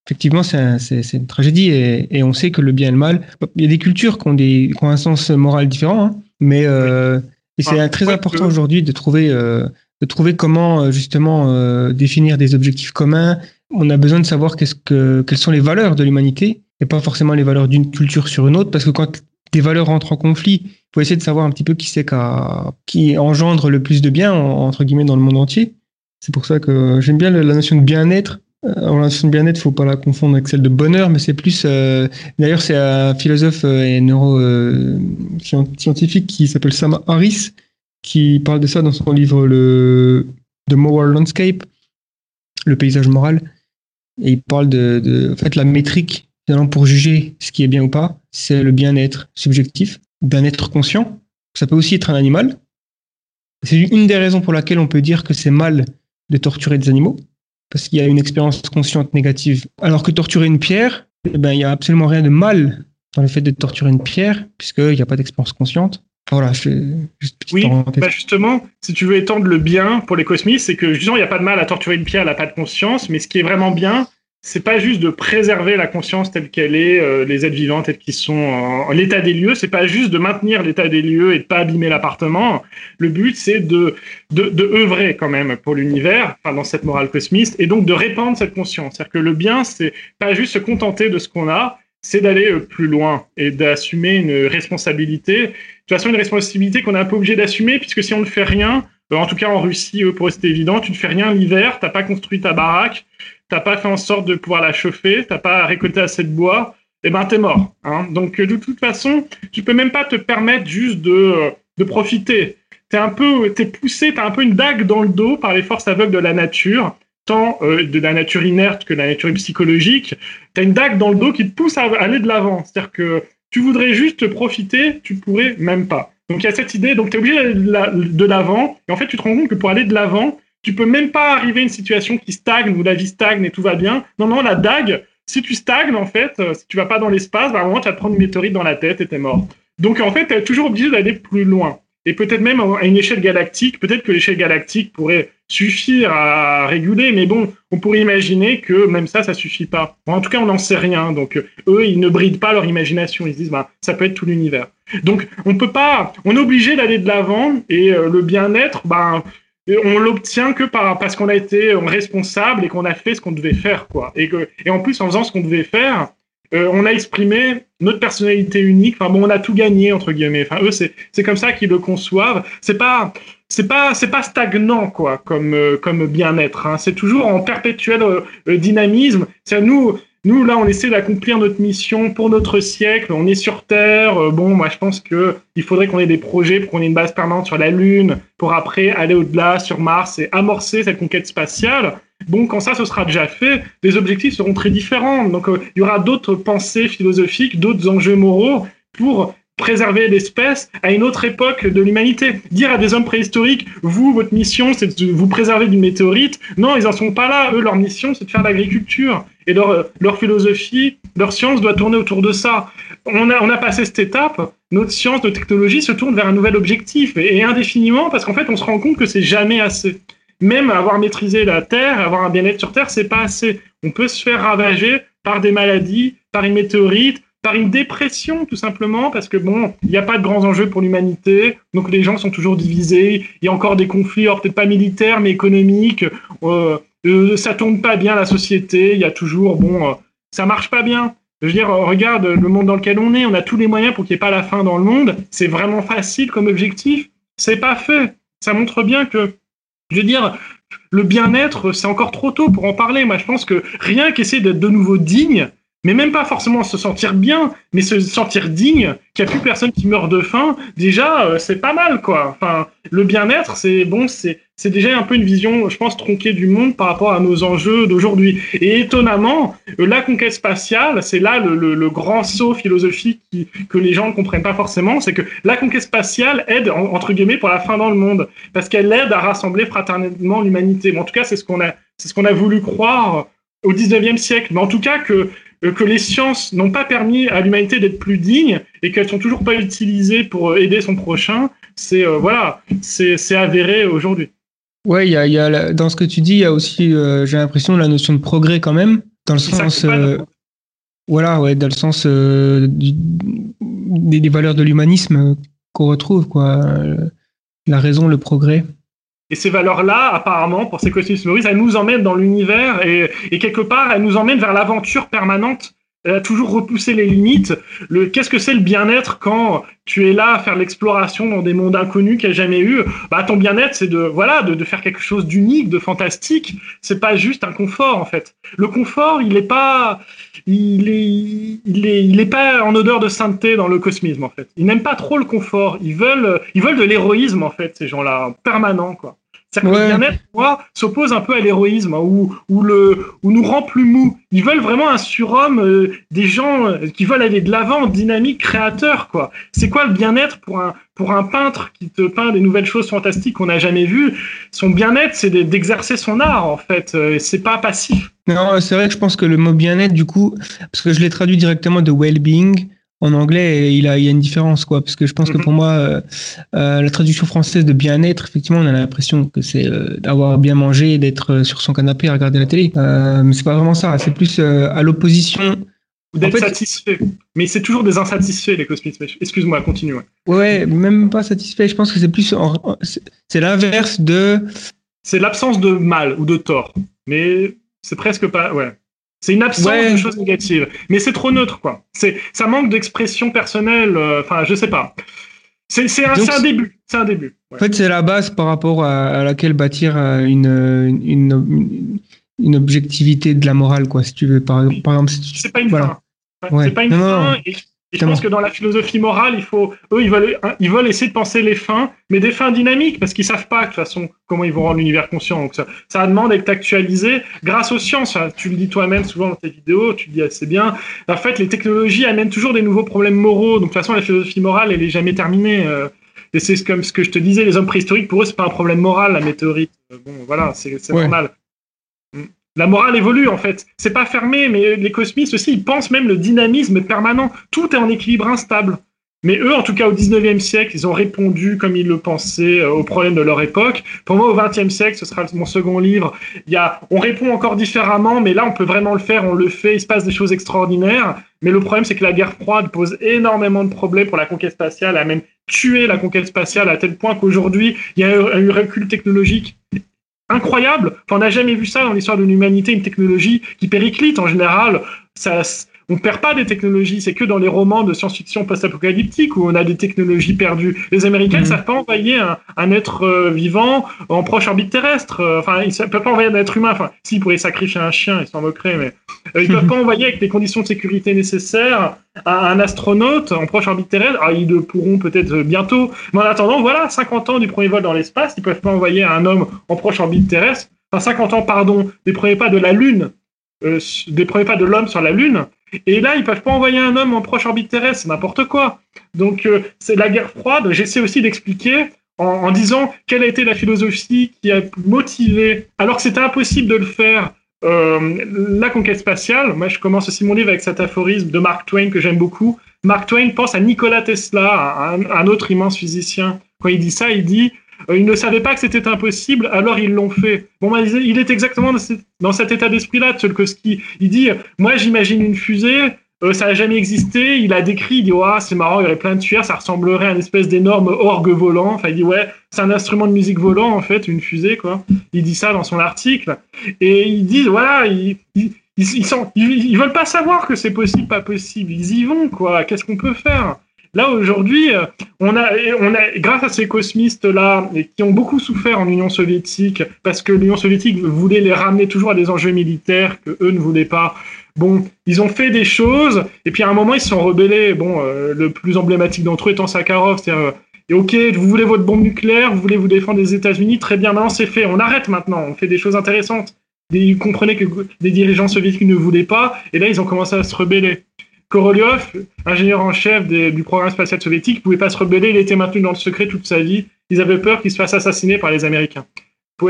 S1: effectivement, c'est un, une tragédie et, et, on sait que le bien et le mal. Il y a des cultures qui ont, des, qui ont un sens moral différent, hein, mais euh, c'est ah, très important aujourd'hui de trouver, euh, de trouver comment justement définir des objectifs communs. On a besoin de savoir qu'est-ce que, quelles sont les valeurs de l'humanité et pas forcément les valeurs d'une culture sur une autre, parce que quand des valeurs rentrent en conflit, il faut essayer de savoir un petit peu qui c'est qui engendre le plus de bien, entre guillemets, dans le monde entier. C'est pour ça que j'aime bien la notion de bien-être. Euh, alors, la notion de bien-être, faut pas la confondre avec celle de bonheur, mais c'est plus. Euh, d'ailleurs, c'est un philosophe euh, et neuroscientifique qui s'appelle Sam Harris qui parle de ça dans son livre le The Moral Landscape, le paysage moral. Et il parle de, de en fait, la métrique pour juger ce qui est bien ou pas, c'est le bien-être subjectif d'un être conscient. Ça peut aussi être un animal. C'est une des raisons pour laquelle on peut dire que c'est mal de torturer des animaux, parce qu'il y a une expérience consciente négative. Alors que torturer une pierre, eh ben, il n'y a absolument rien de mal dans le fait de torturer une pierre, puisqu'il n'y a pas d'expérience consciente. Voilà, je
S3: juste Oui, bah justement, si tu veux étendre le bien pour les cosmistes, c'est que justement, il n'y a pas de mal à torturer une pierre, elle n'a pas de conscience, mais ce qui est vraiment bien, c'est pas juste de préserver la conscience telle qu'elle est, euh, les êtres vivants tels qu'ils sont en, l'état des lieux. C'est pas juste de maintenir l'état des lieux et de pas abîmer l'appartement. Le but, c'est de, de, œuvrer quand même pour l'univers, enfin, dans cette morale cosmiste, et donc de répandre cette conscience. C'est-à-dire que le bien, c'est pas juste se contenter de ce qu'on a, c'est d'aller euh, plus loin et d'assumer une responsabilité. De toute façon, une responsabilité qu'on est un peu obligé d'assumer, puisque si on ne fait rien, euh, en tout cas en Russie, pour rester évident, tu ne fais rien l'hiver, t'as pas construit ta baraque, t'as pas fait en sorte de pouvoir la chauffer, t'as pas récolté assez de bois, et eh ben t'es mort. Hein. Donc de toute façon, tu peux même pas te permettre juste de, euh, de profiter. T'es un peu, t'es poussé, t'as un peu une dague dans le dos par les forces aveugles de la nature, tant euh, de la nature inerte que de la nature psychologique. T'as une dague dans le dos qui te pousse à aller de l'avant. C'est-à-dire que tu voudrais juste profiter, tu pourrais même pas. Donc il y a cette idée, donc tu es obligé de l'avant, et en fait tu te rends compte que pour aller de l'avant, tu peux même pas arriver à une situation qui stagne, où la vie stagne et tout va bien. Non, non, la dague, si tu stagnes, en fait, euh, si tu vas pas dans l'espace, bah, à un moment, tu vas te prendre une météorite dans la tête et t'es mort. Donc, en fait, tu es toujours obligé d'aller plus loin. Et peut-être même à une échelle galactique, peut-être que l'échelle galactique pourrait suffire à réguler, mais bon, on pourrait imaginer que même ça, ça suffit pas. en tout cas, on n'en sait rien. Donc, euh, eux, ils ne brident pas leur imagination. Ils se disent, bah, ça peut être tout l'univers. Donc, on peut pas, on est obligé d'aller de l'avant et euh, le bien-être, bah, on l'obtient que par, parce qu'on a été responsable et qu'on a fait ce qu'on devait faire, quoi. Et, que, et en plus, en faisant ce qu'on devait faire, euh, on a exprimé notre personnalité unique. Enfin bon, on a tout gagné entre guillemets. Enfin eux, c'est comme ça qu'ils le conçoivent. C'est pas c'est pas c'est pas stagnant quoi comme euh, comme bien-être. Hein. C'est toujours en perpétuel euh, dynamisme. C'est nous nous, là, on essaie d'accomplir notre mission pour notre siècle. On est sur Terre. Euh, bon, moi, je pense que il faudrait qu'on ait des projets pour qu'on ait une base permanente sur la Lune, pour après aller au-delà sur Mars et amorcer cette conquête spatiale. Bon, quand ça, ce sera déjà fait, les objectifs seront très différents. Donc, euh, il y aura d'autres pensées philosophiques, d'autres enjeux moraux pour préserver l'espèce à une autre époque de l'humanité. Dire à des hommes préhistoriques, vous, votre mission, c'est de vous préserver d'une météorite. Non, ils en sont pas là. Eux, leur mission, c'est de faire de l'agriculture. Et leur, leur philosophie, leur science doit tourner autour de ça. On a, on a passé cette étape. Notre science, notre technologie se tourne vers un nouvel objectif et, et indéfiniment parce qu'en fait, on se rend compte que c'est jamais assez. Même avoir maîtrisé la Terre, avoir un bien-être sur Terre, c'est pas assez. On peut se faire ravager par des maladies, par une météorite, par une dépression tout simplement parce que bon, il n'y a pas de grands enjeux pour l'humanité, donc les gens sont toujours divisés. Il y a encore des conflits, alors peut-être pas militaires mais économiques. Euh, euh, ça tourne pas bien la société. Il y a toujours bon, euh, ça marche pas bien. Je veux dire, euh, regarde le monde dans lequel on est. On a tous les moyens pour qu'il n'y ait pas la fin dans le monde. C'est vraiment facile comme objectif. C'est pas fait. Ça montre bien que, je veux dire, le bien-être, c'est encore trop tôt pour en parler. Moi, je pense que rien qu'essayer d'être de nouveau digne, mais même pas forcément se sentir bien, mais se sentir digne, qu'il n'y a plus personne qui meurt de faim, déjà, euh, c'est pas mal, quoi. Enfin, le bien-être, c'est bon, c'est déjà un peu une vision, je pense, tronquée du monde par rapport à nos enjeux d'aujourd'hui. Et étonnamment, euh, la conquête spatiale, c'est là le, le, grand saut philosophique qui, que les gens ne comprennent pas forcément, c'est que la conquête spatiale aide, entre guillemets, pour la fin dans le monde, parce qu'elle aide à rassembler fraternellement l'humanité. Bon, en tout cas, c'est ce qu'on a, c'est ce qu'on a voulu croire au 19e siècle. Mais en tout cas, que que les sciences n'ont pas permis à l'humanité d'être plus digne et qu'elles sont toujours pas utilisées pour euh, aider son prochain, c'est euh, voilà, c'est avéré aujourd'hui.
S1: Ouais, il y a, y a, dans ce que tu dis, il y a aussi, euh, j'ai l'impression, la notion de progrès quand même, dans le sens, euh, voilà, ouais, dans le sens euh, du, des, des, valeurs de l'humanisme qu'on retrouve, quoi, la raison, le progrès.
S3: Et ces valeurs-là, apparemment, pour ces cosmistes Maurice, elles nous emmènent dans l'univers et, quelque part, elles nous emmènent vers l'aventure permanente. Elle a toujours repoussé les limites. Le, qu'est-ce que c'est le bien-être quand tu es là à faire l'exploration dans des mondes inconnus qu'il n'y a jamais eu? Bah, ton bien-être, c'est de, voilà, de, de faire quelque chose d'unique, de fantastique. C'est pas juste un confort, en fait. Le confort, il est pas, il est, il est, il est pas en odeur de sainteté dans le cosmisme, en fait. Ils n'aiment pas trop le confort. Ils veulent, ils veulent de l'héroïsme, en fait, ces gens-là, permanent, quoi. C'est-à-dire que ouais. le bien-être, moi, s'oppose un peu à l'héroïsme, hein, ou, ou, le, ou nous rend plus mou. Ils veulent vraiment un surhomme, euh, des gens euh, qui veulent aller de l'avant, dynamique, créateur, quoi. C'est quoi le bien-être pour un, pour un peintre qui te peint des nouvelles choses fantastiques qu'on n'a jamais vues? Son bien-être, c'est d'exercer son art, en fait. Euh, c'est pas passif.
S1: Non, c'est vrai que je pense que le mot bien-être, du coup, parce que je l'ai traduit directement de well-being, en anglais, il, a, il y a une différence, quoi. Parce que je pense que pour moi, euh, euh, la traduction française de bien-être, effectivement, on a l'impression que c'est euh, d'avoir bien mangé, d'être sur son canapé à regarder la télé. mais c'est pas vraiment ça. C'est plus à l'opposition.
S3: D'être en fait, satisfait. Mais c'est toujours des insatisfaits, les cosmiques. Excuse-moi, continue. Ouais.
S1: ouais, même pas satisfait. Je pense que c'est plus. C'est l'inverse de.
S3: C'est l'absence de mal ou de tort. Mais c'est presque pas. Ouais. C'est une absence ouais. de choses négatives. Mais c'est trop neutre, quoi. C'est, ça manque d'expression personnelle. Enfin, euh, je sais pas. C'est, c'est, un, début. C'est un début.
S1: Ouais. En fait, c'est la base par rapport à, à laquelle bâtir euh, une, une, une, une, objectivité de la morale, quoi, si tu veux. Par, par exemple, si tu...
S3: c'est pas une voilà. fin. Ouais. C'est pas une non, fin. Non. Et, et je pense que dans la philosophie morale, il faut, eux, ils veulent, ils veulent essayer de penser les fins, mais des fins dynamiques, parce qu'ils savent pas, de toute façon, comment ils vont rendre l'univers conscient. Donc, ça, ça demande d'être actualisé grâce aux sciences. Tu le dis toi-même souvent dans tes vidéos, tu le dis assez bien. En fait, les technologies amènent toujours des nouveaux problèmes moraux. Donc, de toute façon, la philosophie morale, elle est jamais terminée. Et c'est comme ce que je te disais, les hommes préhistoriques, pour eux, c'est pas un problème moral, la météorite. Bon, voilà, c'est ouais. normal. La morale évolue en fait. C'est pas fermé, mais les cosmistes aussi, ils pensent même le dynamisme permanent. Tout est en équilibre instable. Mais eux, en tout cas au 19e siècle, ils ont répondu comme ils le pensaient euh, aux problèmes de leur époque. Pour moi, au 20e siècle, ce sera mon second livre. Il y a, on répond encore différemment, mais là, on peut vraiment le faire, on le fait, il se passe des choses extraordinaires. Mais le problème, c'est que la guerre froide pose énormément de problèmes pour la conquête spatiale, a même tué la conquête spatiale à tel point qu'aujourd'hui, il y a un recul technologique incroyable. On n'a jamais vu ça dans l'histoire de l'humanité, une technologie qui périclite en général. Ça, on perd pas des technologies. C'est que dans les romans de science-fiction post-apocalyptique où on a des technologies perdues. Les Américains ne mhm. savent pas envoyer un, être euh, vivant en proche orbite terrestre. Euh, enfin, ils ne peuvent pas envoyer un être humain. Enfin, s'ils pourraient sacrifier un chien, ils s'en moqueraient, mais euh, ils peuvent pas envoyer avec les conditions de sécurité nécessaires un, astronaute en proche orbite terrestre. Ah, ils le pourront peut-être bientôt. Mais en attendant, voilà, 50 ans du premier vol dans l'espace, ils peuvent pas envoyer un homme en proche orbite terrestre. Enfin, 50 ans, pardon, des premiers pas de la Lune, des premiers pas de l'homme sur la Lune. Et là, ils peuvent pas envoyer un homme en proche orbite terrestre, c'est n'importe quoi. Donc, euh, c'est la guerre froide. J'essaie aussi d'expliquer en, disant quelle a été la philosophie qui a motivé, alors que c'était impossible de le faire, euh, la conquête spatiale. Moi, je commence aussi mon livre avec cet aphorisme de Mark Twain que j'aime beaucoup. Mark Twain pense à Nikola Tesla, un autre immense physicien. Quand il dit ça, il dit ils ne savaient pas que c'était impossible, alors ils l'ont fait. Bon, bah, il est exactement dans, cet état d'esprit-là, Tcholkovsky. Il dit, moi j'imagine une fusée, euh, ça n'a jamais existé. Il a décrit, il dit, oh, c'est marrant, il y aurait plein de tuyères, ça ressemblerait à une espèce d'énorme orgue volant. Enfin, il dit, ouais, c'est un instrument de musique volant, en fait, une fusée, quoi. Il dit ça dans son article. Et ils disent, voilà, ils, ils, ils veulent pas savoir que c'est possible, pas possible. Ils y vont, quoi. Qu'est-ce qu'on peut faire? Là, aujourd'hui, euh, on a, on a, grâce à ces cosmistes-là, qui ont beaucoup souffert en Union soviétique, parce que l'Union soviétique voulait les ramener toujours à des enjeux militaires que eux ne voulaient pas. Bon, ils ont fait des choses, et puis à un moment, ils se sont rebellés. Bon, euh, le plus emblématique d'entre eux étant Sakharov, c'est-à-dire, euh, ok, vous voulez votre bombe nucléaire, vous voulez vous défendre des États-Unis, très bien, maintenant c'est fait, on arrête maintenant, on fait des choses intéressantes. ils comprenaient que des dirigeants soviétiques ne voulaient pas, et là ils ont commencé à se rebeller. Korolev, ingénieur en chef du programme spatial soviétique, pouvait pas se rebeller, il était maintenu dans le secret toute sa vie. Ils avaient peur qu'il se fasse assassiner par les Américains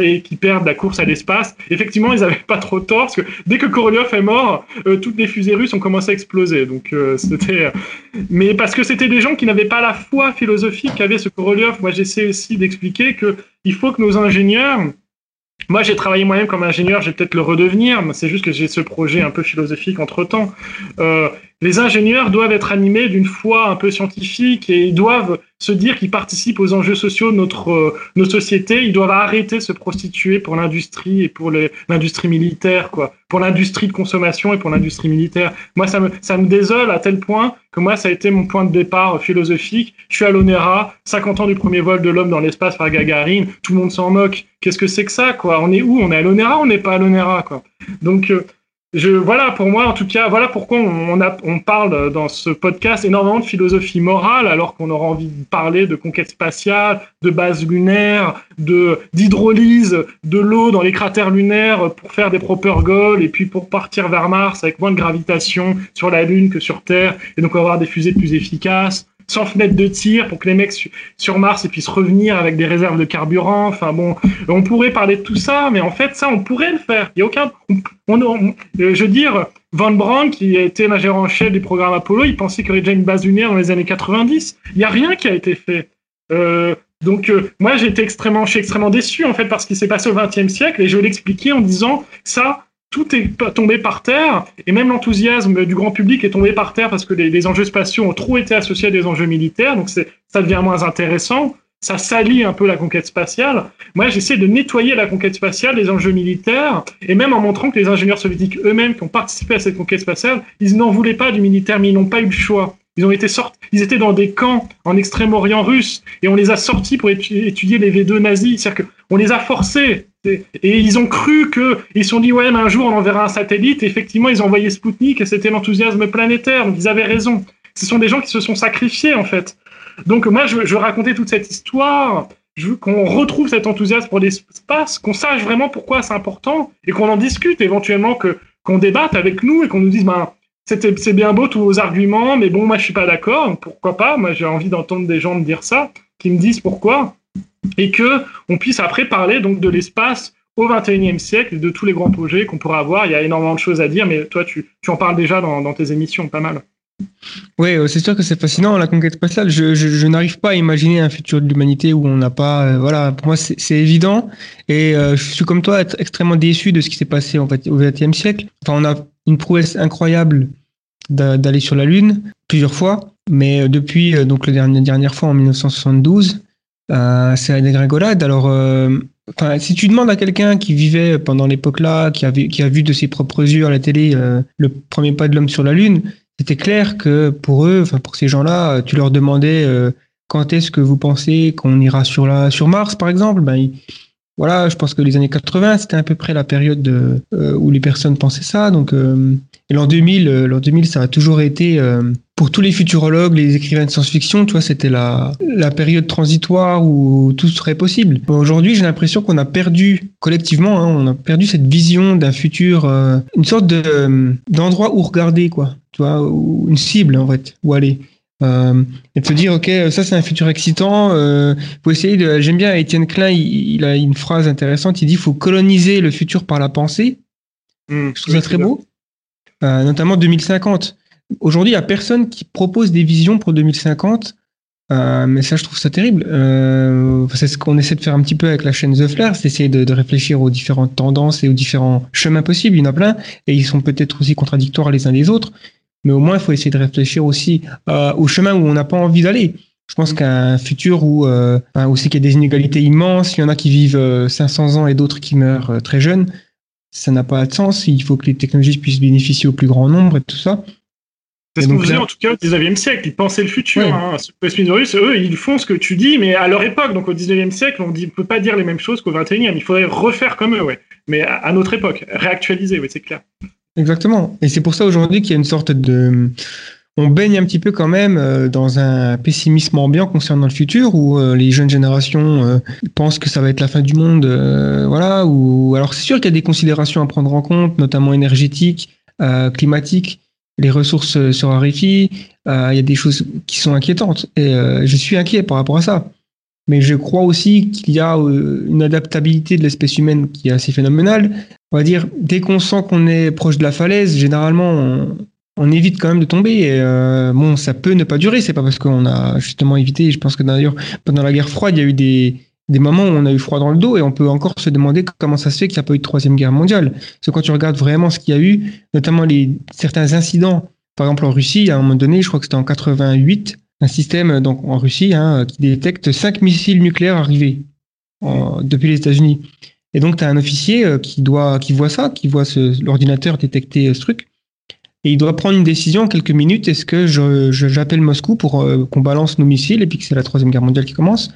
S3: et qu'ils perdent la course à l'espace. Effectivement, ils n'avaient pas trop tort, parce que dès que Korolev est mort, euh, toutes les fusées russes ont commencé à exploser. Donc, euh, c'était... Mais parce que c'était des gens qui n'avaient pas la foi philosophique qu'avait ce Korolev. Moi, j'essaie aussi d'expliquer qu'il faut que nos ingénieurs moi, j'ai travaillé moi-même comme ingénieur, je vais peut-être le redevenir, mais c'est juste que j'ai ce projet un peu philosophique entre-temps. Euh, les ingénieurs doivent être animés d'une foi un peu scientifique et ils doivent se dire qu'ils participent aux enjeux sociaux de notre, euh, nos sociétés. Ils doivent arrêter de se prostituer pour l'industrie et pour l'industrie militaire, quoi. Pour l'industrie de consommation et pour l'industrie militaire. Moi, ça me, ça me désole à tel point que moi, ça a été mon point de départ philosophique. Je suis à l'ONERA, 50 ans du premier vol de l'homme dans l'espace par Gagarine. Tout le monde s'en moque. Qu'est-ce que c'est que ça, quoi? On est où? On est à l'ONERA, on n'est pas à l'ONERA, quoi? Donc, euh, je, voilà, pour moi, en tout cas, voilà pourquoi on, a, on parle dans ce podcast énormément de philosophie morale, alors qu'on aura envie de parler de conquête spatiale, de base lunaire, de d'hydrolyse de l'eau dans les cratères lunaires pour faire des propergoles et puis pour partir vers Mars avec moins de gravitation sur la Lune que sur Terre, et donc avoir des fusées plus efficaces sans fenêtre de tir pour que les mecs sur Mars puissent revenir avec des réserves de carburant. Enfin bon, on pourrait parler de tout ça, mais en fait, ça, on pourrait le faire. Il y a aucun. On, euh, je veux dire, Van Braun, qui était l'ingénieur en chef du programme Apollo, il pensait qu'il y aurait déjà une base lunaire dans les années 90. Il n'y a rien qui a été fait. Euh, donc euh, moi j'ai été extrêmement, je suis extrêmement déçu en fait parce qu'il s'est passé au XXe siècle et je vais l'expliquer en disant ça tout est tombé par terre, et même l'enthousiasme du grand public est tombé par terre parce que les, enjeux spatiaux ont trop été associés à des enjeux militaires, donc ça devient moins intéressant. Ça salit un peu la conquête spatiale. Moi, j'essaie de nettoyer la conquête spatiale des enjeux militaires, et même en montrant que les ingénieurs soviétiques eux-mêmes qui ont participé à cette conquête spatiale, ils n'en voulaient pas du militaire, mais ils n'ont pas eu le choix. Ils ont été ils étaient dans des camps en Extrême-Orient russe, et on les a sortis pour étudier les V2 nazis. C'est-à-dire qu'on les a forcés et ils ont cru que, ils se sont dit, ouais, mais un jour on enverra un satellite. Et effectivement, ils ont envoyé Spoutnik et c'était l'enthousiasme planétaire. Donc ils avaient raison. Ce sont des gens qui se sont sacrifiés, en fait. Donc moi, je, je racontais toute cette histoire. Je veux qu'on retrouve cet enthousiasme pour l'espace, qu'on sache vraiment pourquoi c'est important et qu'on en discute éventuellement, que qu'on débatte avec nous et qu'on nous dise, ben, c'est bien beau tous vos arguments, mais bon, moi je suis pas d'accord. Pourquoi pas? Moi j'ai envie d'entendre des gens me dire ça, qui me disent pourquoi et que on puisse après parler donc de l'espace au XXIe siècle, de tous les grands projets qu'on pourra avoir. Il y a énormément de choses à dire, mais toi, tu, tu en parles déjà dans, dans tes émissions, pas mal.
S1: Oui, euh, c'est sûr que c'est fascinant la conquête spatiale. Je, je, n'arrive pas à imaginer un futur de l'humanité où on n'a pas. Euh, voilà, pour moi c'est évident. Et euh, je suis comme toi extrêmement déçu de ce qui s'est passé en fait au XXe siècle. Enfin, on a une prouesse incroyable d'aller sur la Lune plusieurs fois, mais depuis donc la dernière fois en 1972, euh, c'est la dégringolade. Alors, euh, si tu demandes à quelqu'un qui vivait pendant l'époque-là, qui a, vu, qui a vu de ses propres yeux à la télé euh, le premier pas de l'homme sur la Lune, c'était clair que pour eux, enfin pour ces gens-là, tu leur demandais euh, quand est-ce que vous pensez qu'on ira sur la sur Mars, par exemple. Ben, voilà, je pense que les années 80, c'était à peu près la période de, euh, où les personnes pensaient ça. Donc, euh, et l'an 2000, euh, l'an 2000, ça a toujours été pour tous les futurologues, les écrivains de science-fiction, tu vois, c'était la, période transitoire où tout serait possible. Aujourd'hui, j'ai l'impression qu'on a perdu collectivement, hein, on a perdu cette vision d'un futur, une sorte de d'endroit où regarder, quoi. Tu vois, une cible en fait, où aller. Euh, et de se dire, ok, ça c'est un futur excitant. Euh, faut essayer de. J'aime bien Étienne Klein, il, a une phrase intéressante. Il dit, faut coloniser le futur par la pensée. Mmh, je trouve ça très beau. Euh, notamment 2050. Aujourd'hui, il n'y a personne qui propose des visions pour 2050. Euh, mais ça, je trouve ça terrible. C'est ce qu'on essaie de faire un petit peu avec la chaîne The Flair, c'est essayer de, de, réfléchir aux différentes tendances et aux différents chemins possibles. Il y en a plein, et ils sont peut-être aussi contradictoires les uns des autres mais au moins il faut essayer de réfléchir aussi euh, au chemin où on n'a pas envie d'aller. Je pense qu'un futur où, euh, aussi qu'il y a des inégalités immenses, il y en a qui vivent 500 euh, ans et d'autres qui meurent euh, très jeunes, ça n'a pas de sens. Il faut que les technologies puissent bénéficier au plus grand nombre et tout ça.
S3: C'est ce qu'on faisait en tout cas au 19e siècle, ils pensaient le futur. Ouais. Hein. eux, ils font ce que tu dis, mais à leur époque, donc au 19e siècle, on ne peut pas dire les mêmes choses qu'au 21e. Il faudrait refaire comme eux, ouais. Mais à, à notre époque, réactualiser, c'est clair.
S1: Exactement. Et c'est pour ça aujourd'hui qu'il y a une sorte de... On baigne un petit peu quand même euh, dans un pessimisme ambiant concernant le futur où euh, les jeunes générations euh, pensent que ça va être la fin du monde. voilà. Ou alors c'est sûr qu'il y a des considérations à prendre en compte, notamment énergétiques, climatiques. Les ressources se raréfient. Il y a des choses qui sont inquiétantes. Et je suis inquiet par rapport à ça. Mais je crois aussi qu'il y a une adaptabilité de l'espèce humaine qui est assez phénoménale on va dire, dès qu'on sent qu'on est proche de la falaise, généralement, on, évite quand même de tomber. Et euh, bon, ça peut ne pas durer. C'est pas parce qu'on a justement évité. Je pense que d'ailleurs, pendant la guerre froide, il y a eu des, des moments où on a eu froid dans le dos et on peut encore se demander comment ça se fait qu'il n'y a pas eu de troisième guerre mondiale. Parce que quand tu regardes vraiment ce qu'il y a eu, notamment les, certains incidents, par exemple en Russie, à un moment donné, je crois que c'était en 88, un système donc en Russie hein, qui détecte cinq missiles nucléaires arrivés depuis les États-Unis. Et donc, tu as un officier euh, qui, voit ça, qui voit l'ordinateur détecter euh, ce truc. Et il doit prendre une décision en quelques minutes. Est-ce que j'appelle Moscou pour euh, qu'on balance nos missiles et puis que c'est la Troisième Guerre mondiale qui commence?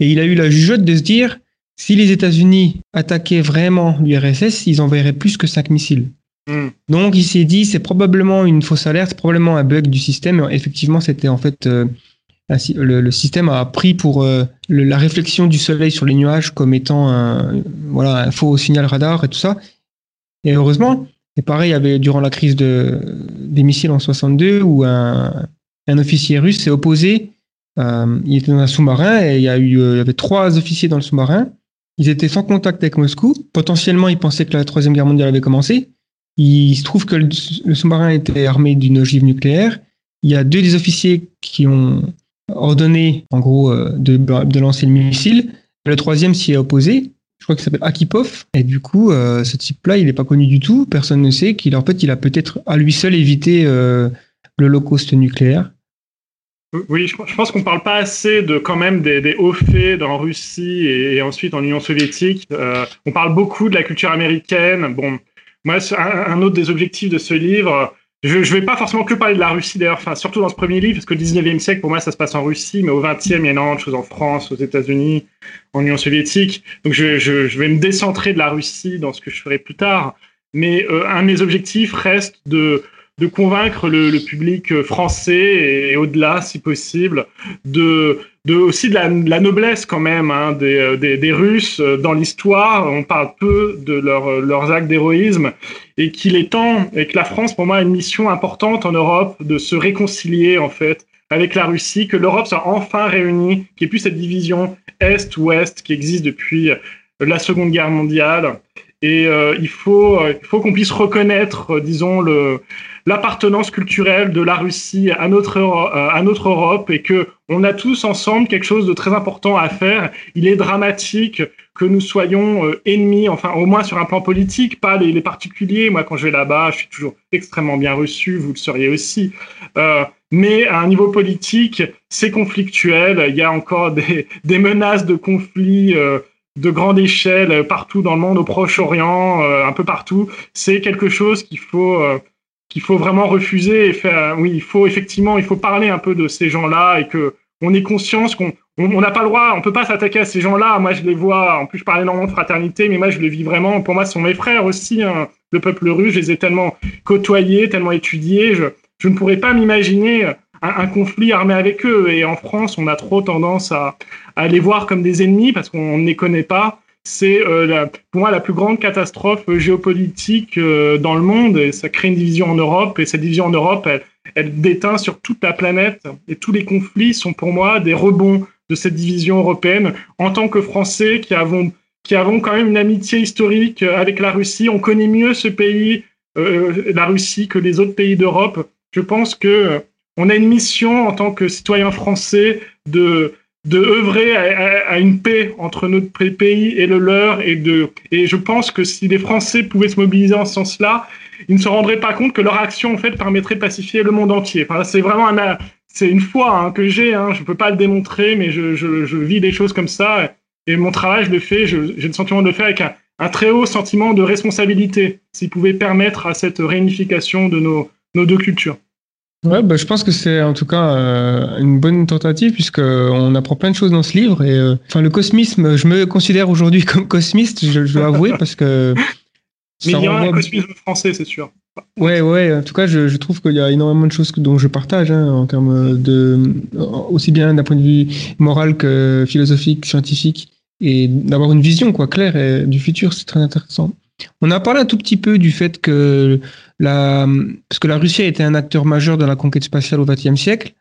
S1: Et il a eu la jugeote de se dire, si les États-Unis attaquaient vraiment l'URSS, ils enverraient plus que cinq missiles. Hmm. Donc il s'est dit, c'est probablement une fausse alerte, probablement un bug du système. effectivement, c'était en fait le, système a pris pour euh, la réflexion du soleil sur les nuages comme étant un, voilà, un faux signal radar et tout ça. Et heureusement, et pareil, il y avait durant la crise de, des missiles en 62 où un, un officier russe s'est opposé. Euh, il était dans un sous-marin et il y, a eu, euh, il y avait trois officiers dans le sous-marin. Ils étaient sans contact avec Moscou. Potentiellement, ils pensaient que la Troisième Guerre mondiale avait commencé. Il se trouve que le, sous-marin était armé d'une ogive nucléaire. Il y a deux des officiers qui ont ordonné, en gros, euh, de, lancer le missile. Le troisième s'y est opposé. Je crois qu'il s'appelle Akipov. Et du coup, euh, ce type-là, il n'est pas connu du tout. Personne ne sait qu'il en fait, il a peut-être à lui seul évité euh, cost nucléaire.
S3: Oui, je, pense qu'on ne parle pas assez de quand même des, hauts faits en Russie et, ensuite en Union soviétique. on parle beaucoup de la culture américaine. Bon, moi, un, autre des objectifs de ce livre, je ne vais pas forcément que parler de la Russie d'ailleurs, enfin, surtout dans ce premier livre, parce que le 19e siècle, pour moi, ça se passe en Russie, mais au 20e, il y a énormément de choses en France, aux États-Unis, en Union soviétique. Donc je, vais me décentrer de la Russie dans ce que je ferai plus tard. Mais euh, un de mes objectifs reste de, de convaincre le, le public français et, au-delà, si possible, de, de aussi de la, la noblesse quand même hein, des, euh, des, des, Russes euh, dans l'histoire. On parle peu de leur, euh, leurs actes d'héroïsme et qu'il est temps et que la France, pour moi, a une mission importante en Europe de se réconcilier en fait avec la Russie, que l'Europe soit enfin réunie, qu'il n'y ait plus cette division Est-Ouest qui existe depuis la Seconde Guerre mondiale. Et il faut, il faut qu'on puisse reconnaître, disons, le, l'appartenance culturelle de la Russie à notre, euh, à notre Europe et que on a tous ensemble quelque chose de très important à faire. Il est dramatique que nous soyons euh, ennemis, enfin au moins sur un plan politique, pas les, les, particuliers. Moi, quand je vais là-bas, je suis toujours extrêmement bien reçu, vous le seriez aussi. Euh, mais à un niveau politique, c'est conflictuel. Il y a encore des, des menaces de conflits. Euh, de grande échelle partout dans le monde, au Proche-Orient, un peu partout, c'est quelque chose qu'il faut qu'il faut vraiment refuser et faire. Oui, il faut effectivement, il faut parler un peu de ces gens-là et que on ait conscience qu'on on n'a pas le droit, on peut pas s'attaquer à ces gens-là. Moi, je les vois. En plus, je parlais énormément de fraternité, mais moi, je le vis vraiment. Pour moi, ce sont mes frères aussi. Hein. Le peuple russe, je les ai tellement côtoyés, tellement étudiés. Je, je ne pourrais pas m'imaginer un, conflit armé avec eux. Et en France, on a trop tendance à, à les voir comme des ennemis parce qu'on ne les connaît pas. C'est euh, pour moi la plus grande catastrophe géopolitique euh, dans le monde. Et ça crée une division en Europe. Et cette division en Europe, elle, elle déteint sur toute la planète. Et tous les conflits sont pour moi des rebonds de cette division européenne. En tant que Français qui avons, qui avons quand même une amitié historique avec la Russie, on connaît mieux ce pays, euh, la Russie, que les autres pays d'Europe. Je pense que on a une mission en tant que citoyen français de de œuvrer à, une paix entre notre pays et le leur et de et je pense que si les Français pouvaient se mobiliser en ce sens-là, ils ne se rendraient pas compte que leur action en fait permettrait de pacifier le monde entier. Enfin, c'est vraiment un c'est une foi hein, que j'ai, hein, je ne peux pas le démontrer, mais je, je, je, vis des choses comme ça. Et mon travail, je le fais, j'ai le sentiment de le faire avec un, un très haut sentiment de responsabilité, s'il pouvait permettre à cette réunification de nos, nos deux cultures.
S1: Ouais, bah, je pense que c'est en tout cas euh, une bonne tentative puisque on apprend plein de choses dans ce livre et euh, enfin le cosmisme, je me considère aujourd'hui comme cosmiste, je, je dois avouer parce que
S3: mais il y a un cosmisme français, c'est sûr.
S1: Ouais, ouais. En tout cas, je, je trouve qu'il y a énormément de choses que, dont je partage hein, en termes de aussi bien d'un point de vue moral que philosophique, scientifique, et d'avoir une vision quoi claire du futur, c'est très intéressant. On a parlé un tout petit peu du fait que la parce que la Russie a été un acteur majeur dans la conquête spatiale au XXe siècle.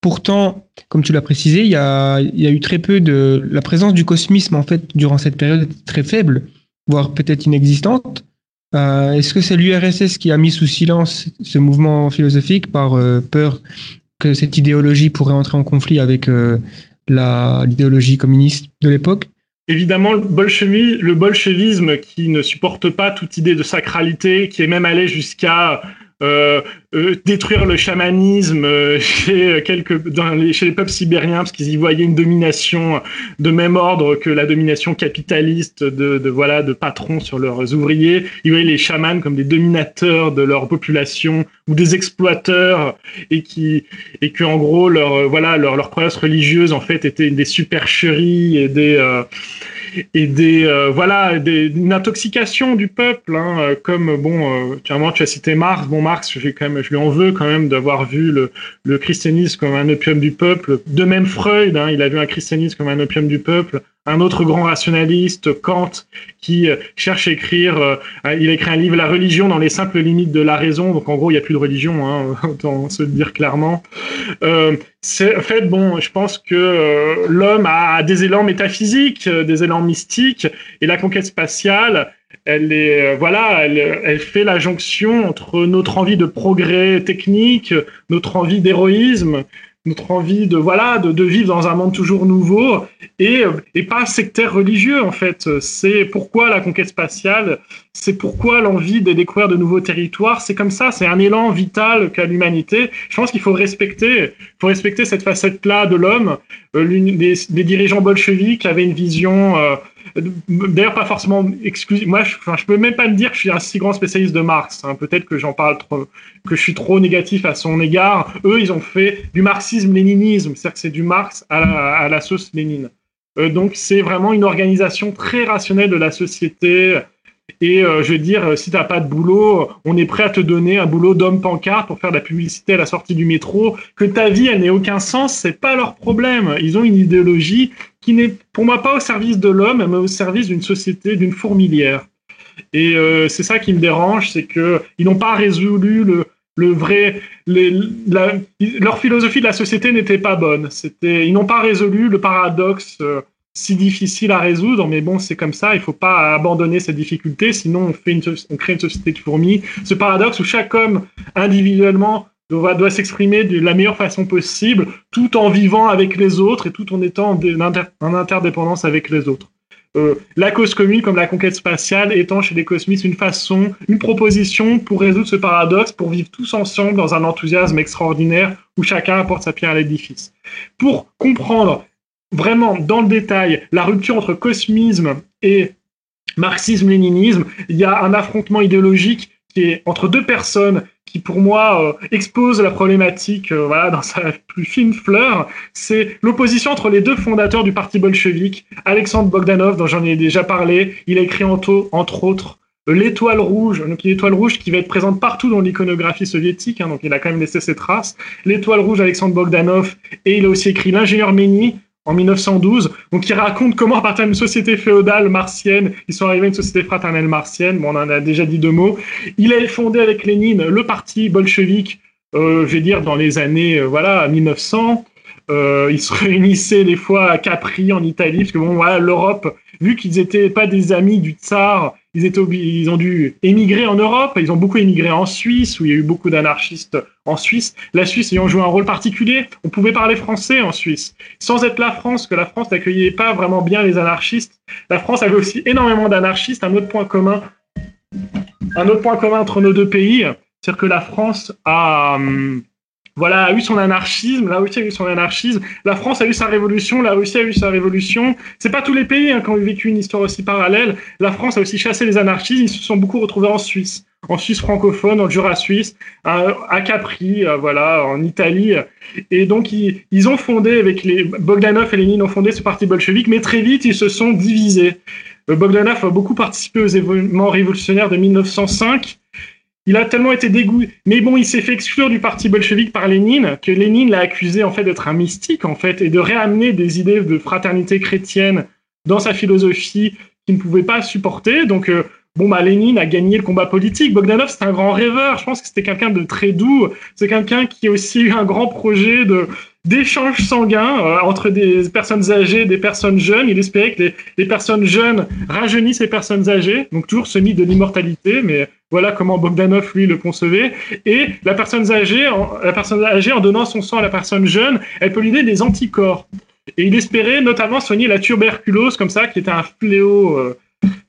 S1: Pourtant, comme tu l'as précisé, il y a, eu très peu de la présence du cosmisme en fait durant cette période très faible, voire peut-être inexistante. Euh, est-ce que c'est l'URSS qui a mis sous silence ce mouvement philosophique par euh, peur que cette idéologie pourrait entrer en conflit avec euh, l'idéologie communiste de l'époque?
S3: Évidemment, le, bolchevisme qui ne supporte pas toute idée de sacralité, qui est même allé jusqu'à euh, euh, détruire le chamanisme euh, chez quelques dans les, chez les peuples sibériens parce qu'ils y voyaient une domination de même ordre que la domination capitaliste de, de voilà de patrons sur leurs ouvriers. Ils voyaient les chamans comme des dominateurs de leur population ou des exploiteurs et qui et que en gros leur voilà leur leur croyance religieuse en fait était des supercheries et des et des euh, voilà des, une intoxication du peuple hein, euh, comme bon euh, tu as cité Marx. Bon Marx je quand même je lui en veux quand même d'avoir vu le, le christianisme comme un opium du peuple. De même Freud hein, il a vu un christianisme comme un opium du peuple un autre grand rationaliste, Kant, qui euh, cherche à écrire, euh, il a écrit un livre, La religion dans les simples limites de la raison. Donc en gros, il n'y a plus de religion, hein, autant se dire clairement. Euh, en fait, bon, je pense que l'homme a des élans métaphysiques, des élans mystiques, et la conquête spatiale, elle est, voilà, elle fait la jonction entre notre envie de progrès technique, notre envie d'héroïsme, notre envie de voilà de, de, vivre dans un monde toujours nouveau et, et pas sectaire religieux en fait. C'est pourquoi la conquête spatiale, c'est pourquoi l'envie de découvrir de nouveaux territoires. C'est comme ça, c'est un élan vital qu'a l'humanité. Je pense qu'il faut respecter, faut respecter cette facette-là de l'homme. Euh, les, les, dirigeants bolcheviques avaient une vision euh, D'ailleurs, pas forcément exclusif. Moi, je, enfin, peux même pas me dire que je suis un si grand spécialiste de Marx. Hein. Peut-être que j'en parle trop, que je suis trop négatif à son égard. Eux, ils ont fait du marxisme-léninisme, c'est-à-dire que c'est du Marx à la, sauce Lénine. Euh, donc, c'est vraiment une organisation très rationnelle de la société. Et euh, je veux dire, si t'as pas de boulot, on est prêt à te donner un boulot d'homme pancarte pour faire de la publicité à la sortie du métro. Que ta vie, elle n'ait aucun sens, c'est pas leur problème. Ils ont une idéologie qui n'est pour moi pas au service de l'homme, mais au service d'une société, d'une fourmilière. Et euh, c'est ça qui me dérange, c'est que ils n'ont pas résolu le, le vrai, les, la, leur philosophie de la société n'était pas bonne. C'était, ils n'ont pas résolu le paradoxe euh, si difficile à résoudre, mais bon, c'est comme ça. Il faut pas abandonner cette difficulté, sinon on fait une, on crée une société de fourmis. Ce paradoxe où chaque homme individuellement doit, s'exprimer de la meilleure façon possible, tout en vivant avec les autres et tout en étant en, interdépendance avec les autres. Euh, la cause commune, comme la conquête spatiale, étant chez les cosmistes une façon, une proposition pour résoudre ce paradoxe, pour vivre tous ensemble dans un enthousiasme extraordinaire où chacun apporte sa pierre à l'édifice. Pour comprendre vraiment dans le détail la rupture entre cosmisme et marxisme-léninisme, il y a un affrontement idéologique qui est entre deux personnes qui pour moi euh, expose la problématique euh, voilà dans sa plus fine fleur, c'est l'opposition entre les deux fondateurs du parti bolchevique, Alexandre Bogdanov dont j'en ai déjà parlé, il a écrit entre, entre autres euh, l'étoile rouge, donc l'étoile rouge qui va être présente partout dans l'iconographie soviétique, hein, donc il a quand même laissé ses traces. L'étoile rouge, Alexandre Bogdanov, et il a aussi écrit l'ingénieur Méni, en 1912, donc il raconte comment à partir d'une société féodale martienne, ils sont arrivés à une société fraternelle martienne, bon, on en a déjà dit deux mots. Il a fondé avec Lénine le parti bolchevique, euh, je vais dire dans les années euh, voilà 1900. Euh, ils se réunissaient des fois à Capri en Italie, parce que bon voilà l'Europe, vu qu'ils n'étaient pas des amis du tsar, ils, ont dû émigrer en Europe, ils ont beaucoup émigré en Suisse, où il y a eu beaucoup d'anarchistes en Suisse. La Suisse ayant joué un rôle particulier, on pouvait parler français en Suisse, sans être la France, que la France n'accueillait pas vraiment bien les anarchistes. La France avait aussi énormément d'anarchistes, un autre point commun. Un autre point commun entre nos deux pays, c'est que la France a, hum, voilà, a eu son anarchisme, la Russie a eu son anarchisme, la France a eu sa révolution, la Russie a eu sa révolution. C'est pas tous les pays hein, qui ont vécu une histoire aussi parallèle. La France a aussi chassé les anarchistes, ils se sont beaucoup retrouvés en Suisse, en Suisse francophone, le Jura suisse, à, Capri, euh, voilà, en Italie. Et donc ils, ils, ont fondé avec les Bogdanov et Lénine ont fondé ce parti bolchevique, mais très vite ils se sont divisés. Euh, Bogdanov a beaucoup participé aux événements révolutionnaires de 1905 il a tellement été dégoûté. Mais bon, il s'est fait exclure du parti bolchevique par Lénine, que Lénine l'a accusé en fait d'être un mystique en fait et de réamener des idées de fraternité chrétienne dans sa philosophie qu'il ne pouvait pas supporter. Donc euh, bon bah Lénine a gagné le combat politique. Bogdanov c'est un grand rêveur. Je pense que c'était quelqu'un de très doux. C'est quelqu'un qui a aussi eu un grand projet de d'échanges sanguins euh, entre des personnes âgées et des personnes jeunes. Il espérait que les, les, personnes jeunes rajeunissent les personnes âgées, donc toujours ce mythe de l'immortalité, mais voilà comment Bogdanov, lui, le concevait. Et la personne âgée, en, la personne âgée, en donnant son sang à la personne jeune, elle peut lui donner des anticorps. Et il espérait notamment soigner la tuberculose, comme ça, qui était un fléau euh,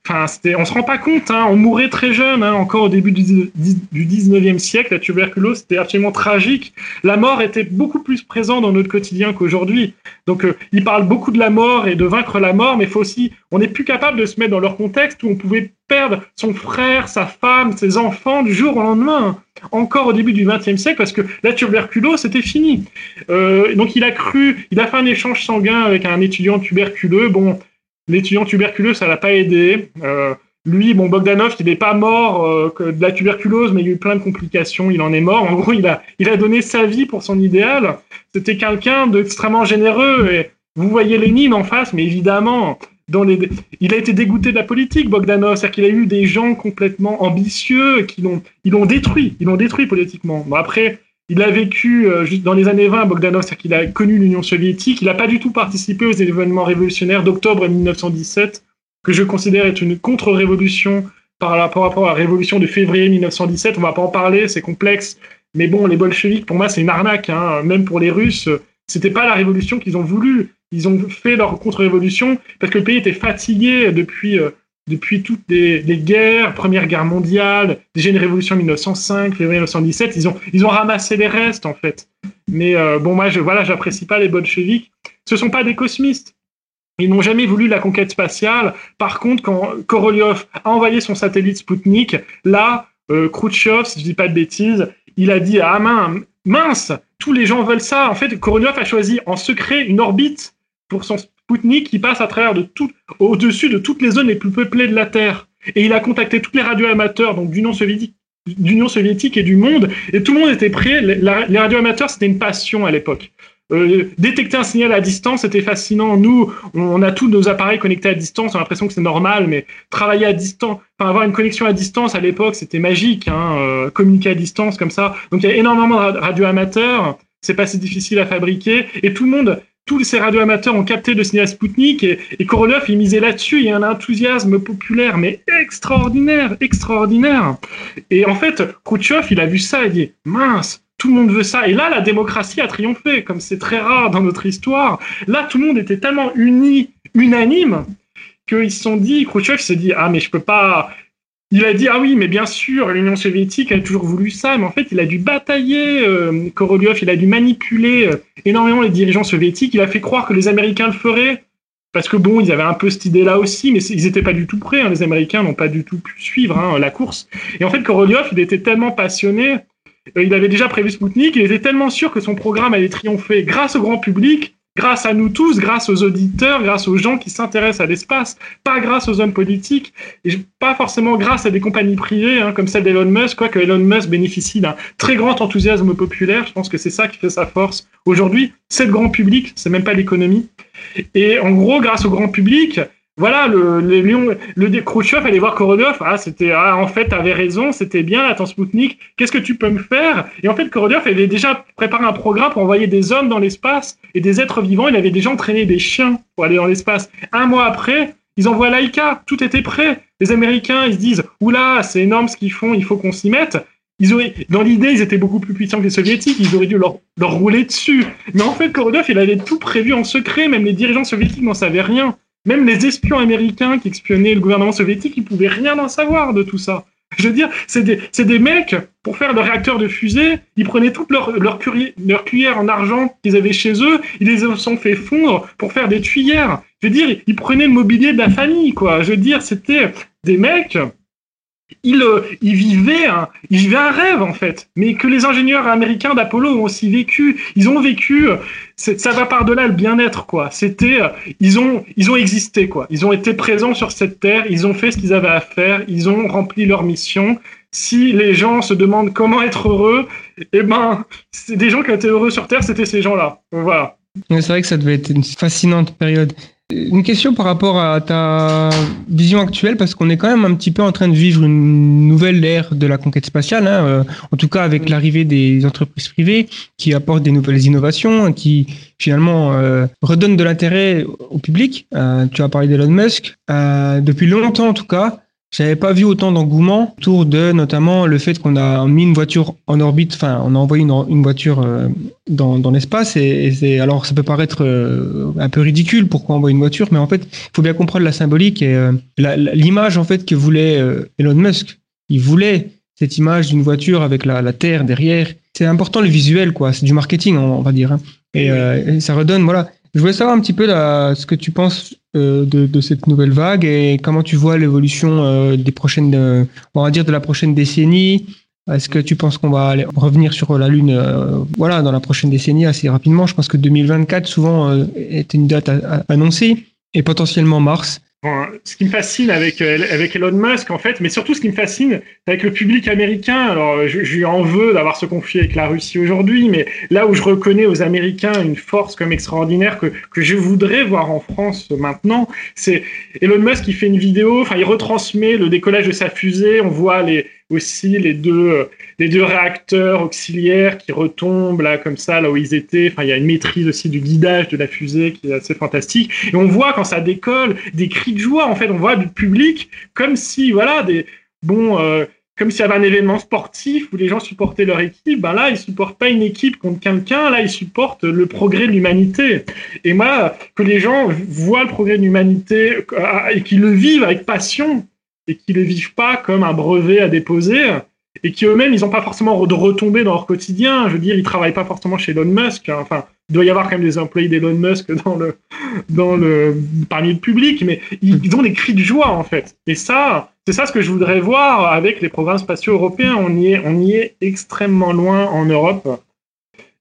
S3: Enfin, on se rend pas compte, hein, on mourait très jeune, hein, encore au début du, du 19e siècle, la tuberculose, c'était absolument tragique. La mort était beaucoup plus présente dans notre quotidien qu'aujourd'hui. Donc, euh, il parle beaucoup de la mort et de vaincre la mort, mais faut aussi, on n'est plus capable de se mettre dans leur contexte où on pouvait perdre son frère, sa femme, ses enfants du jour au lendemain, encore au début du 20e siècle, parce que la tuberculose, c'était fini. Euh, donc, il a cru, il a fait un échange sanguin avec un étudiant tuberculeux. Bon, L'étudiant tuberculeux, ça l'a pas aidé. Euh, lui, bon, Bogdanov, il n'est pas mort euh, de la tuberculose, mais il y a eu plein de complications. Il en est mort. En gros, il a, il a donné sa vie pour son idéal. C'était quelqu'un d'extrêmement généreux. Et vous voyez Lénine en face, mais évidemment, dans les... il a été dégoûté de la politique, Bogdanov. C'est-à-dire qu'il a eu des gens complètement ambitieux qui l'ont, ils l'ont détruit. Ils l'ont détruit politiquement. Bon, après, il a vécu euh, dans les années 20 Bogdanov, c'est-à-dire qu'il a connu l'Union soviétique. Il n'a pas du tout participé aux événements révolutionnaires d'octobre 1917, que je considère être une contre-révolution par rapport à la révolution de février 1917. On va pas en parler, c'est complexe. Mais bon, les bolcheviks, pour moi, c'est une arnaque. Hein. Même pour les Russes, c'était pas la révolution qu'ils ont voulu. Ils ont fait leur contre-révolution parce que le pays était fatigué depuis euh, depuis toutes les, guerres, Première Guerre mondiale, déjà une révolution en 1905, février 1917, ils ont, ils ont ramassé les restes en fait. Mais euh, bon, moi, je, voilà, j'apprécie pas les bolcheviks. Ce sont pas des cosmistes. Ils n'ont jamais voulu la conquête spatiale. Par contre, quand Korolev a envoyé son satellite Sputnik, là, euh, Khrouchtchev, si je dis pas de bêtises, il a dit ah mince, mince, tous les gens veulent ça. En fait, Korolev a choisi en secret une orbite pour son Spoutnik qui passe à travers de au-dessus de toutes les zones les plus peuplées de la Terre. Et il a contacté tous les radioamateurs donc d'Union soviétique, et du monde, et tout le monde était prêt. Les, radioamateurs, c'était une passion à l'époque. Euh, détecter un signal à distance, c'était fascinant. Nous, on, a tous nos appareils connectés à distance, on a l'impression que c'est normal, mais travailler à distance, enfin avoir une connexion à distance à l'époque, c'était magique. Hein, euh, communiquer à distance comme ça. Donc il y a énormément de radioamateurs. C'est pas si difficile à fabriquer, et tout le monde tous ces radioamateurs ont capté le signal Spoutnik et, et Korolev, il misait là-dessus. Il y a un enthousiasme populaire, mais extraordinaire, extraordinaire. Et en fait, Khrouchtchev, il a vu ça et dit mince, tout le monde veut ça. Et là, la démocratie a triomphé, comme c'est très rare dans notre histoire. Là, tout le monde était tellement uni, unanime, qu'ils se sont dit, Khrouchtchev s'est dit ah mais je peux pas, il a dit ah oui mais bien sûr l'Union soviétique a toujours voulu ça mais en fait il a dû batailler euh, Korolev il a dû manipuler euh, énormément les dirigeants soviétiques. Il a fait croire que les Américains le feraient. Parce que bon ils avaient un peu cette idée là aussi mais ils n'étaient pas du tout prêts hein. les Américains n'ont pas du tout pu suivre hein, la course. Et en fait Korolev il était tellement passionné euh, il avait déjà prévu Sputnik il était tellement sûr que son programme allait triompher grâce au grand public grâce à nous tous, grâce aux auditeurs, grâce aux gens qui s'intéressent à l'espace, pas grâce aux hommes politiques, et pas forcément grâce à des compagnies privées hein, comme celle d'Elon Musk, quoique Elon Musk bénéficie d'un très grand enthousiasme populaire. Je pense que c'est ça qui fait sa force aujourd'hui. C'est le grand public, c'est même pas l'économie. Et en gros, grâce au grand public, voilà, le, le, le, le Khrushchev allait voir Korodov. Ah, c'était, ah, en fait, t'avais raison, c'était bien, attends, Spoutnik, qu'est-ce que tu peux me faire? Et en fait, Korodov avait déjà préparé un programme pour envoyer des hommes dans l'espace et des êtres vivants. Il avait déjà entraîné des chiens pour aller dans l'espace. Un mois après, ils envoient Laika, tout était prêt. Les Américains, ils se disent, oula, c'est énorme ce qu'ils font, il faut qu'on s'y mette. Ils auraient, dans l'idée, ils étaient beaucoup plus puissants que les soviétiques, ils auraient dû leur, leur rouler dessus. Mais en fait, Korodov, il avait tout prévu en secret, même les dirigeants soviétiques n'en savaient rien. Même les espions américains qui espionnaient le gouvernement soviétique, ils pouvaient rien en savoir de tout ça. Je veux dire, c'est des, des, mecs, pour faire le réacteur de fusée, ils prenaient toute leur, leur, leur en argent qu'ils avaient chez eux, ils les ont fait fondre pour faire des tuyères. Je veux dire, ils prenaient le mobilier de la famille, quoi. Je veux dire, c'était des mecs, il, euh, il, vivait un, un rêve en fait, mais que les ingénieurs américains d'Apollo ont aussi vécu. Ils ont vécu, euh, ça va par-delà le bien-être quoi. C'était, euh, ils ont, ils ont existé quoi. Ils ont été présents sur cette terre, ils ont fait ce qu'ils avaient à faire, ils ont rempli leur mission. Si les gens se demandent comment être heureux, eh ben, c'est des gens qui étaient heureux sur terre, c'était ces gens-là. Voilà.
S1: C'est vrai que ça devait être une fascinante période. Une question par rapport à ta vision actuelle, parce qu'on est quand même un petit peu en train de vivre une nouvelle ère de la conquête spatiale, hein, euh, en tout cas avec l'arrivée des entreprises privées qui apportent des nouvelles innovations, qui finalement euh, redonnent de l'intérêt au public. Euh, tu as parlé d'Elon Musk. depuis longtemps en tout cas, j'avais pas vu autant d'engouement autour de notamment le fait qu'on a mis une voiture en orbite, enfin on a envoyé une, une voiture euh, dans, dans l'espace et, et alors ça peut paraître euh, un peu ridicule pourquoi envoyer une voiture, mais en fait il faut bien comprendre la symbolique et euh, l'image en fait que voulait Elon Musk. Il voulait cette image d'une voiture avec la, la Terre derrière. C'est important le visuel quoi, c'est du marketing on, va dire. Hein. Et, et, ça redonne voilà. Je voulais savoir un petit peu là, ce que tu penses de, de, cette nouvelle vague et comment tu vois l'évolution euh, des prochaines, euh, on de la prochaine décennie. Est-ce que tu penses qu'on va revenir sur la Lune, voilà, dans la prochaine décennie assez rapidement? Je pense que 2024 souvent est une date annoncée et potentiellement Mars
S3: ce qui me fascine avec, euh, avec Elon Musk, en fait, mais surtout ce qui me fascine avec le public américain, alors je, je lui en veux d'avoir ce conflit avec la Russie aujourd'hui, mais là où je reconnais aux Américains une force comme extraordinaire que, que je voudrais voir en France maintenant, c'est Elon Musk qui fait une vidéo, enfin il retransmet le décollage de sa fusée, on voit les, aussi les deux, les deux réacteurs auxiliaires qui retombent là comme ça, là où ils étaient. Enfin, il y a une maîtrise aussi du guidage de la fusée qui est assez fantastique. Et on voit quand ça décolle des cris de joie. En fait, on voit du public comme si, voilà, des bon. Euh, comme s'il y avait un événement sportif où les gens supportaient leur équipe, ben là, ils supportent pas une équipe contre quelqu'un, là, ils supportent le progrès de l'humanité. Et moi, que les gens voient le progrès de l'humanité euh, et qu'ils le vivent avec passion, et qui le vivent pas comme un brevet à déposer et qui eux-mêmes ils n'ont pas forcément de retombées dans leur quotidien. Je veux dire, ils travaillent pas forcément chez Elon Musk. Hein. Enfin, il doit y avoir quand même des employés d'Elon Musk dans le dans le parmi le public, mais ils, ont des cris de joie en fait. Et ça, c'est ça ce que je voudrais voir avec les programmes spatiaux européens. On y est, on y est extrêmement loin en Europe.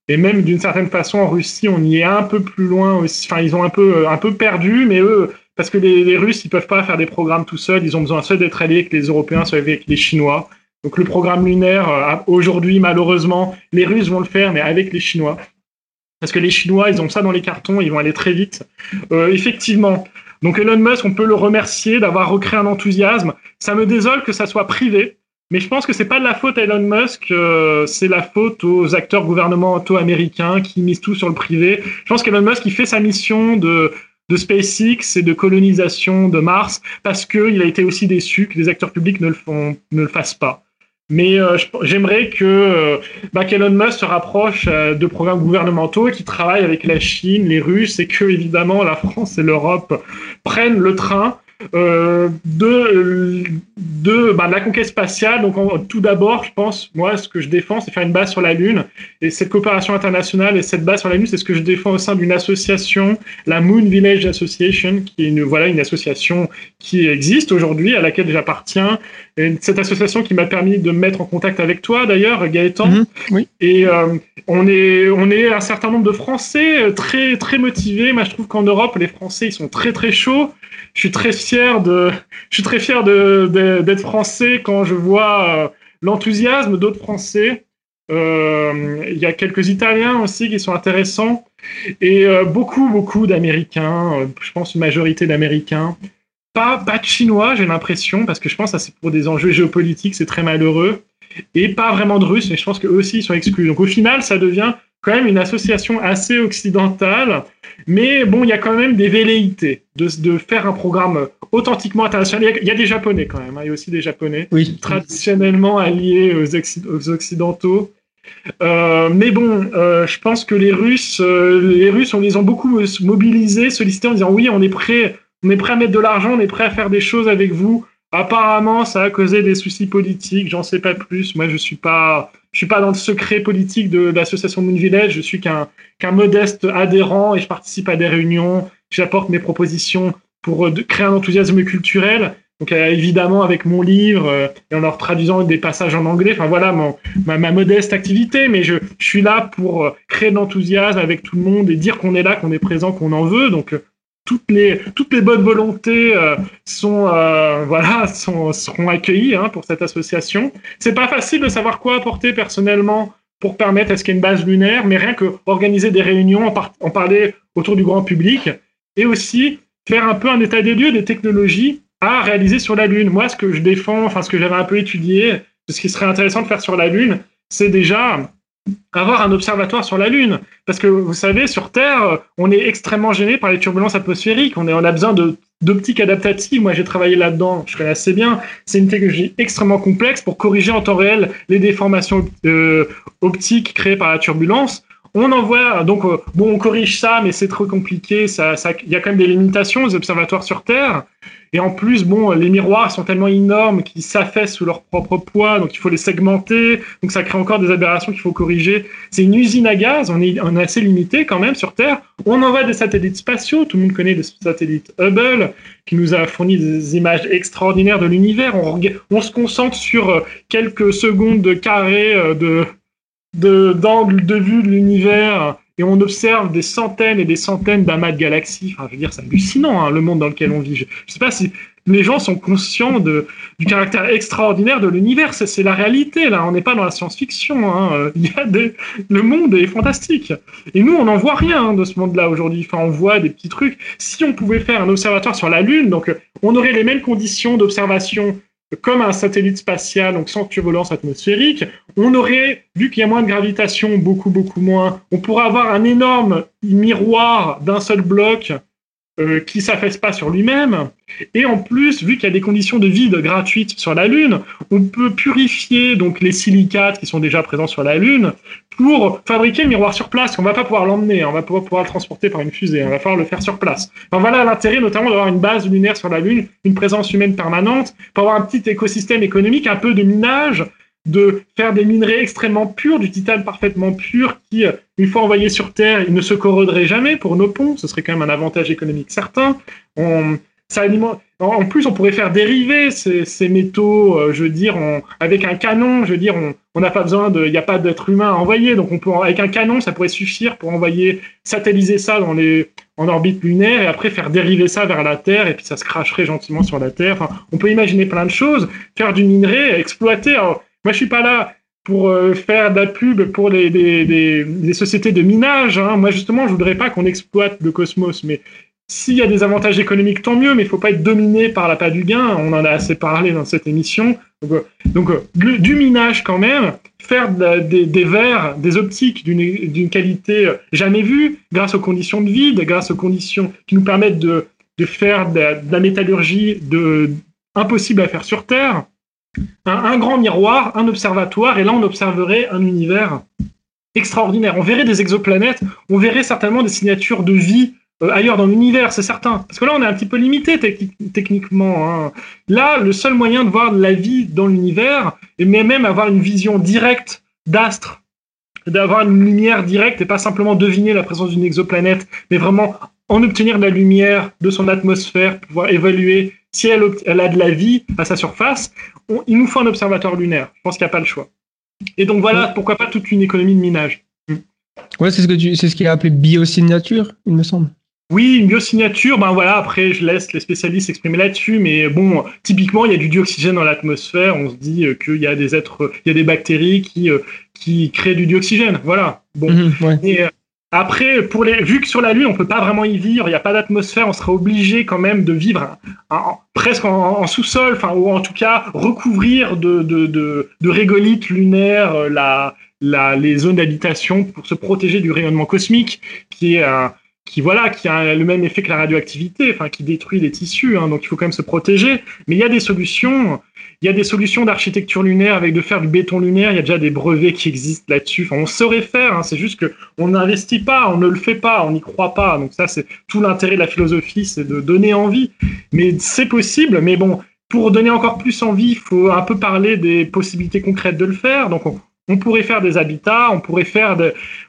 S3: Et même d'une certaine façon en Russie, on y est un peu plus loin aussi. Enfin, ils ont un peu, un peu perdu, mais eux, parce que les, Russes, ils peuvent pas faire des programmes tout seuls. Ils ont besoin seul d'être alliés avec les Européens, soit avec les Chinois. Donc le programme lunaire, euh, aujourd'hui, malheureusement, les Russes vont le faire, mais avec les Chinois. Parce que les Chinois, ils ont ça dans les cartons, ils vont aller très vite. Euh, effectivement. Donc Elon Musk, on peut le remercier d'avoir recréé un enthousiasme. Ça me désole que ça soit privé, mais je pense que c'est pas de la faute à Elon Musk, euh, c'est la faute aux acteurs gouvernementaux américains qui misent tout sur le privé. Je pense qu'Elon Musk, il fait sa mission de de SpaceX et de colonisation de Mars parce qu'il a été aussi déçu que les acteurs publics ne le, font, ne le fassent pas. Mais euh, j'aimerais que euh, bah, Elon Musk se rapproche euh, de programmes gouvernementaux qui travaillent avec la Chine, les Russes, et que évidemment la France et l'Europe prennent le train euh, de, de, bah, la conquête spatiale. Donc, tout d'abord, je pense, moi, ce que je défends, c'est faire une base sur la Lune. Et cette coopération internationale et cette base sur la Lune, c'est ce que je défends au sein d'une association, la Moon Village Association, qui est une, voilà, une association qui existe aujourd'hui, à laquelle j'appartiens. Et cette association qui m'a permis de me mettre en contact avec toi, d'ailleurs, Gaëtan.
S1: Mhm, oui.
S3: Et euh, on, est, on est un certain nombre de Français euh, très, très motivés. Moi, je trouve qu'en Europe, les Français, ils sont très, très chauds je suis très fier de, je suis très fier de, d'être français quand je vois euh, l'enthousiasme d'autres Français. Euh, il y a quelques Italiens aussi qui sont intéressants et euh, beaucoup, beaucoup d'Américains. je pense une majorité d'Américains. Pas, pas de Chinois, j'ai l'impression, parce que je pense que c'est pour des enjeux géopolitiques, c'est très malheureux. Et pas vraiment de Russes, mais je pense qu'eux aussi ils sont exclus. Donc au final, ça devient quand même une association assez occidentale, mais bon, il y a quand même des velléités de, de faire un programme authentiquement international. Il y a, des Japonais quand même, hein. il y a aussi des Japonais,
S1: oui.
S3: traditionnellement alliés aux, Occidentaux. Euh, mais bon, euh, je pense que les Russes, euh, les Russes, on les a beaucoup mobilisés, sollicités en disant oui, on est prêt, on est prêt à mettre de l'argent, on est prêt à faire des choses avec vous. Apparemment, ça a causé des soucis politiques. J'en sais pas plus. Moi, je suis pas, je suis pas dans le secret politique de, l'association Moon Village. Je suis qu'un qu'un modeste adhérent et je participe à des réunions. J'apporte mes propositions pour euh, créer un enthousiasme culturel. Donc euh, évidemment avec mon livre euh, et en leur traduisant des passages en anglais. Enfin voilà mon, ma, modeste activité, mais je, je suis là pour créer de l'enthousiasme avec tout le monde et dire qu'on est là, qu'on est présent, qu'on en veut. Donc toutes les toutes les bonnes volontés euh, sont euh, voilà seront accueillies hein, pour cette association. C'est pas facile de savoir quoi apporter personnellement pour permettre à ce qu'il y ait une base lunaire, mais rien que organiser des réunions, en, en, parler autour du grand public, et aussi faire un peu un état des lieux des technologies à réaliser sur la Lune. Moi, ce que je défends, enfin ce que j'avais un peu étudié, ce qui serait intéressant de faire sur la Lune, c'est déjà avoir un observatoire sur la Lune. Parce que vous savez, sur Terre, on est extrêmement gêné par les turbulences atmosphériques. On, est, a besoin de d'optique adaptative. Moi, j'ai travaillé là-dedans, je connais assez bien. C'est une technologie extrêmement complexe pour corriger en temps réel les déformations euh, optiques créées par la turbulence. On envoie, donc, euh, bon, on corrige ça, mais c'est trop compliqué. Ça, ça, il y a quand même des limitations aux observatoires sur Terre. Et en plus, bon, les miroirs sont tellement énormes qu'ils s'affaissent sous leur propre poids, donc il faut les segmenter, donc ça crée encore des aberrations qu'il faut corriger. C'est une usine à gaz, on est, assez limité quand même sur Terre. On envoie des satellites spatiaux, tout le monde connaît le satellite Hubble, qui nous a fourni des images extraordinaires de l'univers. On, on se concentre sur euh, quelques secondes de carré euh, de d'angle de, vue de l'univers et on observe des centaines et des centaines d'amas de galaxies. Enfin, je veux dire, c'est hallucinant hein, le monde dans lequel on vit. Je, ne sais pas si les gens sont conscients du caractère extraordinaire de l'univers. C'est la réalité, là. On n'est pas dans la science-fiction. Hein. Des... Le monde est fantastique. Et nous, on n'en voit rien hein, de ce monde-là aujourd'hui. Enfin, on voit des petits trucs. Si on pouvait faire un observatoire sur la Lune, donc on aurait les mêmes conditions d'observation comme un satellite spatial, donc sans turbulence atmosphérique, on aurait, vu qu'il y a moins de gravitation, beaucoup, beaucoup moins, on pourrait avoir un énorme miroir d'un seul bloc euh, qui s'affaisse pas sur lui-même. Et en plus, vu qu'il y a des conditions de vide gratuites sur la Lune, on peut purifier donc les silicates qui sont déjà présents sur la Lune pour fabriquer le miroir sur place. On va pas pouvoir l'emmener, on va pas pouvoir le transporter par une fusée, on va falloir le faire sur place. Enfin, voilà l'intérêt notamment d'avoir une base lunaire sur la Lune, une présence humaine permanente, pour avoir un petit écosystème économique, un peu de minage, de faire des minerais extrêmement purs, du titane parfaitement pur qui, une fois envoyé sur Terre, il ne se corroderait jamais pour nos ponts. Ce serait quand même un avantage économique certain. On, en plus, on pourrait faire dériver ces, ces métaux, euh, je veux dire, avec un canon, je veux dire, on n'a pas besoin de, il n'y a pas d'être humain à envoyer, donc on peut, avec un canon, ça pourrait suffire pour envoyer, satelliser ça dans les, en orbite lunaire et après faire dériver ça vers la Terre et puis ça se cracherait gentiment sur la Terre. Enfin, on peut imaginer plein de choses, faire du minerai, exploiter. Moi, je suis pas là pour euh, faire de la pub pour les, sociétés de minage. Hein. Moi, justement, je voudrais pas qu'on exploite le cosmos, mais s'il y a des avantages économiques, tant mieux, mais il faut pas être dominé par la pas du gain. On en a assez parlé dans cette émission. Donc, euh, euh, du minage quand même, faire des, verres, des optiques d'une qualité jamais vue, grâce aux conditions de vide, grâce aux conditions qui nous permettent de, faire de la, métallurgie impossible à faire sur Terre un, grand miroir, un observatoire, et là on observerait un univers extraordinaire. On verrait des exoplanètes, on verrait certainement des signatures de vie ailleurs dans l'univers, c'est certain. Parce que là, on est un petit peu limité techniquement. Hein. Là, le seul moyen de voir la vie dans l'univers, mais même avoir une vision directe d'astres, d'avoir une lumière directe et pas simplement deviner la présence d'une exoplanète, mais vraiment en obtenir de la lumière de son atmosphère, pouvoir évaluer si elle, a de la vie à sa surface, il nous faut un observatoire lunaire. Je pense qu'il n'y a pas le choix. Et donc voilà, pourquoi pas toute une économie de minage.
S1: Ouais, c'est ce que tu, c'est ce qui est appelé biosignature, il me semble.
S3: Oui, une biosignature, ben voilà, après je laisse les spécialistes s'exprimer là-dessus, mais bon, typiquement il y a du dioxygène dans l'atmosphère, on se dit euh, qu'il y a des êtres, il y a des bactéries qui, euh, qui créent du dioxygène, voilà. Bon, mhm, euh, après, pour les, vu que sur la Lune, on peut pas vraiment y vivre, il n'y a pas d'atmosphère, on serait obligé quand même de vivre presque en, sous-sol, enfin, ou en tout cas recouvrir de, de, de, de régolithes lunaires euh, la, la, les zones d'habitation pour se protéger du rayonnement cosmique, qui est qui voilà, qui a le même effet que la radioactivité, enfin, qui détruit les tissus. Hein, donc il faut quand même se protéger. Mais il y a des solutions. Il y a des solutions d'architecture lunaire avec de faire du béton lunaire. Il y a déjà des brevets qui existent là-dessus. On saurait faire. Hein, c'est juste que on n'investit pas, on ne le fait pas, on n'y croit pas. Donc ça, c'est tout l'intérêt de la philosophie, c'est de donner envie. Mais c'est possible. Mais bon, pour donner encore plus envie, il faut un peu parler des possibilités concrètes de le faire. Donc on, on pourrait faire des habitats, on pourrait faire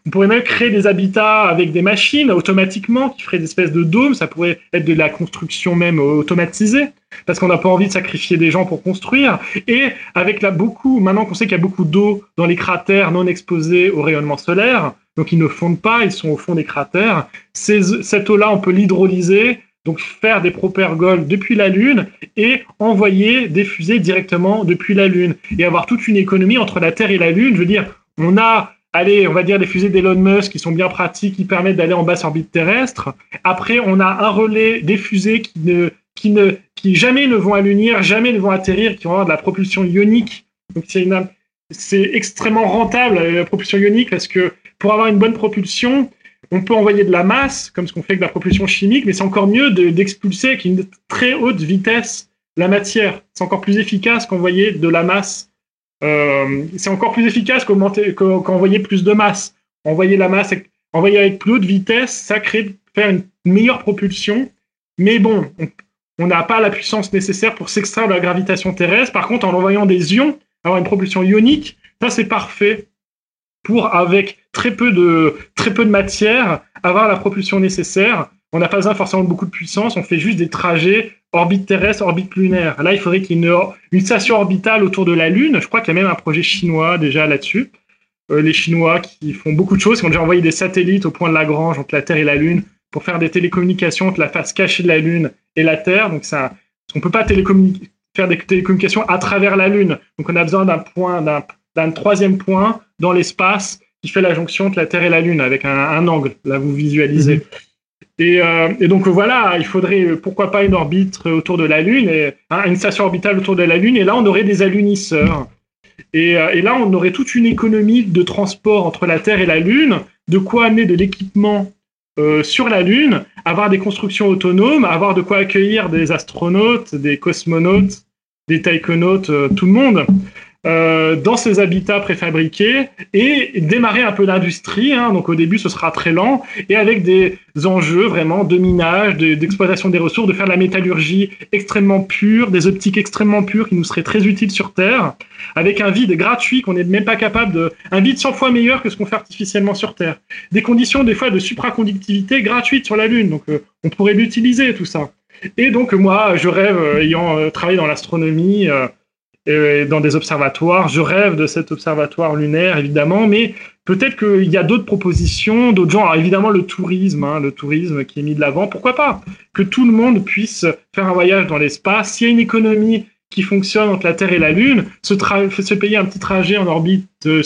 S3: on pourrait même créer des habitats avec des machines automatiquement qui feraient des espèces de dômes. Ça pourrait être de la construction même automatisée parce qu'on n'a pas envie de sacrifier des gens pour construire. Et avec la beaucoup, maintenant qu'on sait qu'il y a beaucoup d'eau dans les cratères non exposés au rayonnement solaire, donc ils ne fondent pas, ils sont au fond des cratères. cette eau-là, on peut l'hydrolyser donc faire des propergoles depuis la Lune et envoyer des fusées directement depuis la Lune et avoir toute une économie entre la Terre et la Lune. Je veux dire, on a, allez, on va dire des fusées d'Elon Musk qui sont bien pratiques, qui permettent d'aller en basse orbite terrestre. Après, on a un relais des fusées qui ne, qui ne, qui jamais ne vont allunir, jamais ne vont atterrir, qui vont avoir de la propulsion ionique. Donc c'est une, c'est extrêmement rentable la propulsion ionique parce que pour avoir une bonne propulsion, on peut envoyer de la masse, comme ce qu'on fait avec la propulsion chimique, mais c'est encore mieux d'expulser avec une très haute vitesse la matière. C'est encore plus efficace qu'envoyer de la masse. Euh, c'est encore plus efficace qu'envoyer plus de masse. Envoyer la masse, envoyer avec plus haute vitesse, ça crée faire une meilleure propulsion. Mais bon, on n'a pas la puissance nécessaire pour s'extraire de la gravitation terrestre. Par contre, en envoyant des ions, avoir une propulsion ionique, ça c'est parfait pour, avec très peu de, très peu de matière, avoir la propulsion nécessaire. On n'a pas besoin forcément de beaucoup de puissance, on fait juste des trajets orbite terrestre, orbite lunaire. Là, il faudrait qu'il y ait une, station orbitale autour de la Lune. Je crois qu'il y a même un projet chinois déjà là-dessus. Euh, les Chinois qui font beaucoup de choses, qui ont déjà envoyé des satellites au point de Lagrange entre la Terre et la Lune pour faire des télécommunications entre la face cachée de la Lune et la Terre. Donc ça, on peut pas faire des télécommunications à travers la Lune. Donc on a besoin d'un point, d'un troisième point dans l'espace qui fait la jonction entre la Terre et la Lune avec un, angle. Là, vous visualisez. Mhm. Euh, et, donc voilà, il faudrait pourquoi pas une orbite autour de la Lune, et, hein, une station orbitale autour de la Lune, et là on aurait des alunisseurs. Et, euh, et, là on aurait toute une économie de transport entre la Terre et la Lune, de quoi amener de l'équipement euh, sur la Lune, avoir des constructions autonomes, avoir de quoi accueillir des astronautes, des cosmonautes, des taïkonautes, tout le monde. Euh, dans ces habitats préfabriqués et démarrer un peu l'industrie. Hein, donc au début, ce sera très lent et avec des enjeux vraiment de minage, d'exploitation des ressources, de faire de la métallurgie extrêmement pure, des optiques extrêmement pures qui nous seraient très utiles sur Terre, avec un vide gratuit qu'on n'est même pas capable de, un vide 100 fois meilleur que ce qu'on fait artificiellement sur Terre. Des conditions des fois de supraconductivité gratuites sur la Lune. Donc euh, on pourrait l'utiliser tout ça. Et donc moi, je rêve, euh, ayant travaillé dans l'astronomie, dans des observatoires. Je rêve de cet observatoire lunaire, évidemment, mais peut-être qu'il y a d'autres propositions, d'autres gens. Alors, évidemment, le tourisme, hein, le tourisme qui est mis de l'avant, pourquoi pas Que tout le monde puisse faire un voyage dans l'espace. S'il y a une économie qui fonctionne entre la Terre et la Lune, se, payer un petit trajet en orbite euh,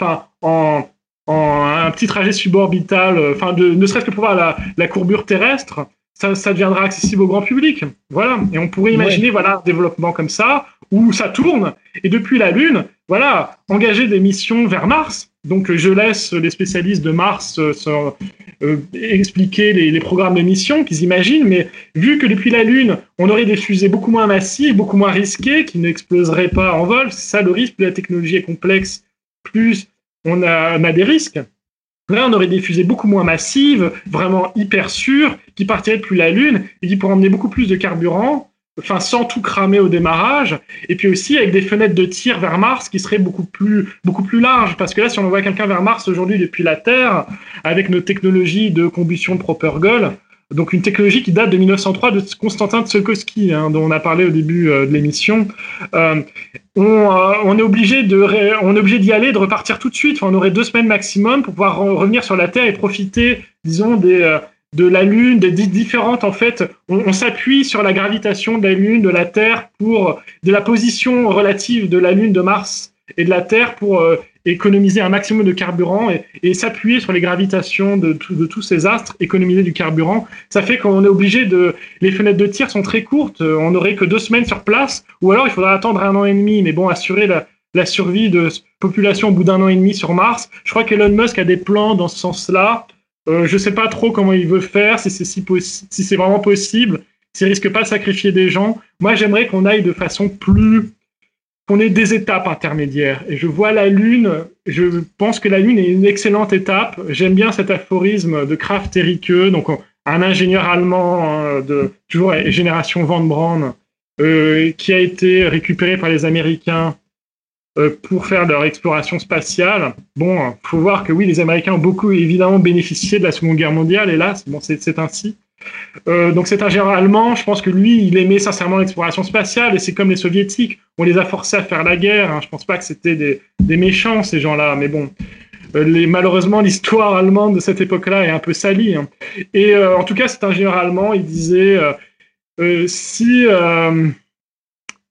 S3: enfin, en, en, un petit trajet suborbital, euh, enfin, ne serait-ce que pour voir la courbure terrestre, ça, ça, deviendra accessible au grand public. Voilà. Et on pourrait imaginer, voilà, un développement comme ça, où ça tourne. Et depuis la Lune, voilà, engager des missions vers Mars. Donc, je laisse les spécialistes de Mars euh, euh, expliquer les, les, programmes de mission qu'ils imaginent. Mais vu que depuis la Lune, on aurait des fusées beaucoup moins massives, beaucoup moins risquées, qui n'exploseraient pas en vol, c'est ça le risque. Plus la technologie est complexe, plus on a, on a des risques. Là, on aurait des fusées beaucoup moins massives, vraiment hyper sûres, qui partiraient depuis la Lune et qui pourraient emmener beaucoup plus de carburant, enfin sans tout cramer au démarrage, et puis aussi avec des fenêtres de tir vers Mars qui seraient beaucoup plus beaucoup plus larges, parce que là, si on envoie quelqu'un vers Mars aujourd'hui depuis la Terre, avec nos technologies de combustion de Propergol, donc une technologie qui date de 1903 de Constantin Tsiolkovsky, hein, dont on a parlé au début euh, de l'émission. Euh, on, euh, on, est obligé de, on est obligé d'y aller, de repartir tout de suite. On aurait deux semaines maximum pour pouvoir revenir sur la Terre et profiter, disons, des, de la Lune, des différentes en fait. On, on s'appuie sur la gravitation de la Lune, de la Terre pour de la position relative de la Lune, de Mars et de la Terre pour économiser un maximum de carburant et, s'appuyer sur les gravitations de, tous ces astres, économiser du carburant. Ça fait qu'on est obligé de... Les fenêtres de tir sont très courtes, on n'aurait que deux semaines sur place, ou alors il faudra attendre un an et demi, mais bon, assurer la, survie de population au bout d'un an et demi sur Mars. Je crois qu'Elon Musk a des plans dans ce sens-là. Euh, je ne sais pas trop comment il veut faire, si c'est si, si vraiment possible, s'il risque pas de sacrifier des gens. Moi, j'aimerais qu'on aille de façon plus qu'on ait des étapes intermédiaires. Et je vois la Lune, je pense que la Lune est une excellente étape. J'aime bien cet aphorisme de Kraft Erike, donc un ingénieur allemand hein, de toujours génération Van Braun, euh, qui a été récupéré par les Américains euh, pour faire leur exploration spatiale. Bon, faut voir que oui, les Américains ont beaucoup évidemment bénéficié de la Seconde Guerre mondiale, hélas, bon, c'est ainsi. Euh, donc c'est un général allemand, je pense que lui, il aimait sincèrement l'exploration spatiale, et c'est comme les soviétiques, on les a forcés à faire la guerre, hein. je pense pas que c'était des, méchants ces gens-là, mais bon, euh, malheureusement l'histoire allemande de cette époque-là est un peu salie. Hein. Et euh, en tout cas c'est un général allemand, il disait, si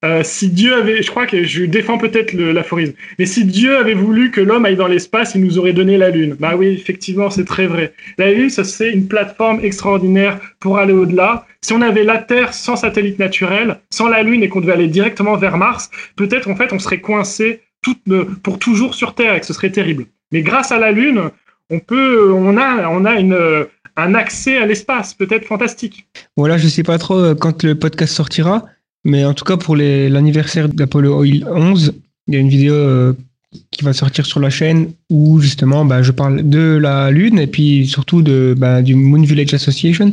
S3: euh, si Dieu avait, je crois que je défends peut-être l'aphorisme, mais si Dieu avait voulu que l'homme aille dans l'espace, il nous aurait donné la Lune. Bah oui, effectivement, c'est très vrai. La Lune, ça c'est une plateforme extraordinaire pour aller au-delà. Si on avait la Terre sans satellite naturel, sans la Lune et qu'on devait aller directement vers Mars, peut-être en fait on serait coincé tout, pour toujours sur Terre et que ce serait terrible. Mais grâce à la Lune, on peut, on a, on a une, un accès à l'espace, peut-être fantastique.
S1: Voilà, je sais pas trop euh, quand le podcast sortira. Mais en tout cas, pour l'anniversaire d'Apollo 11, il y a une vidéo euh, qui va sortir sur la chaîne où justement bah, je parle de la Lune et puis surtout de, bah, du Moon Village Association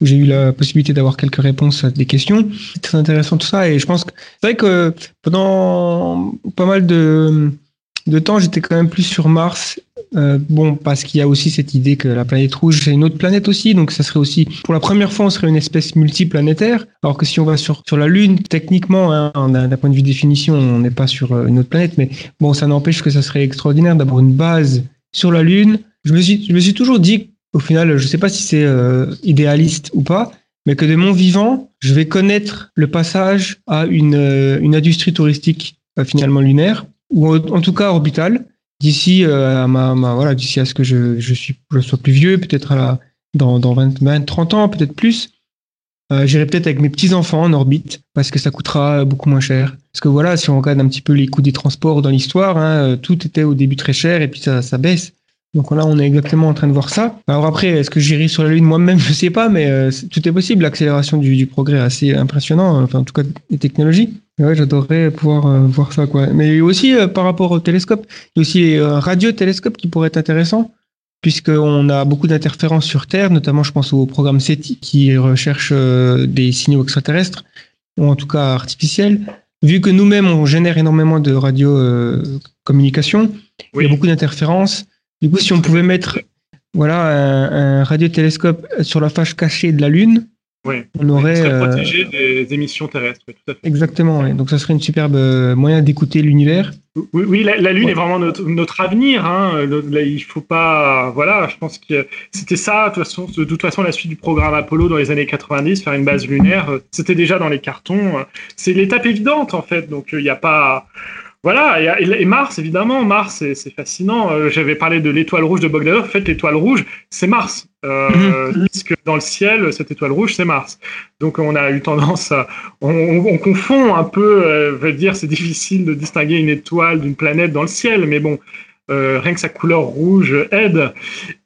S1: où j'ai eu la possibilité d'avoir quelques réponses à des questions. C'est très intéressant tout ça et je pense que c'est vrai que pendant pas mal de, de temps, j'étais quand même plus sur Mars. Euh, bon, parce qu'il y a aussi cette idée que la planète rouge, c'est une autre planète aussi. Donc, ça serait aussi, pour la première fois, on serait une espèce multiplanétaire. Alors que si on va sur, sur la Lune, techniquement, hein, d'un point de vue définition, on n'est pas sur euh, une autre planète. Mais bon, ça n'empêche que ça serait extraordinaire d'avoir une base sur la Lune. Je me suis, je me suis toujours dit, au final, je sais pas si c'est euh, idéaliste ou pas, mais que de mon vivant, je vais connaître le passage à une, une industrie touristique finalement lunaire ou en tout cas orbital, d'ici euh, à ma, voilà, d'ici à ce que je, je, suis, je sois plus vieux, peut-être à la, dans, dans 20, 20, 30 ans, peut-être plus. Euh, J'irai peut-être avec mes petits-enfants en orbite parce que ça coûtera beaucoup moins cher. Parce que voilà, si on regarde un petit peu les coûts des transports dans l'histoire, hein, euh, tout était au début très cher et puis ça, ça baisse. Donc là, on est exactement en train de voir ça. Alors après, est-ce que j'irai sur la Lune moi-même? Je sais pas, mais tout est possible. L'accélération du, du, progrès est assez impressionnant, enfin en tout cas des technologies. Ouais, j'adorerais pouvoir euh, voir ça, quoi. Mais aussi, euh, par rapport au télescope, il y a aussi les euh, radiotélescopes qui pourraient être intéressants, puisqu'on a beaucoup d'interférences sur Terre, notamment, je pense au programme SETI, qui recherche des signaux extraterrestres, ou en tout cas artificiels. Vu que nous-mêmes, on génère énormément de radiocommunications, il y a beaucoup d'interférences. Du coup, si on pouvait mettre voilà, un, un radiotélescope sur la face cachée de la Lune,
S3: oui. On aurait euh, protégé des émissions terrestres. tout à fait.
S1: Exactement. Donc ça serait une superbe euh, moyen d'écouter l'univers.
S3: Oui, oui la, Lune est vraiment notre, notre avenir. Hein. Là, il faut pas. Voilà, je pense que c'était ça. De toute, façon, de toute façon, la suite du programme Apollo dans les années 90, faire une base lunaire, euh, c'était déjà dans les cartons. C'est l'étape évidente en fait. Donc il n'y a pas. Voilà, et, Mars, évidemment, Mars, c'est fascinant. Euh, j'avais parlé de l'étoile rouge de Bogdanov. En fait, l'étoile rouge, c'est Mars. Euh, mhm. Puisque dans le ciel, cette étoile rouge, c'est Mars. Donc, on a eu tendance à. On, confond un peu, euh, veut dire, c'est difficile de distinguer une étoile d'une planète dans le ciel, mais bon. Euh, rien que sa couleur rouge aide.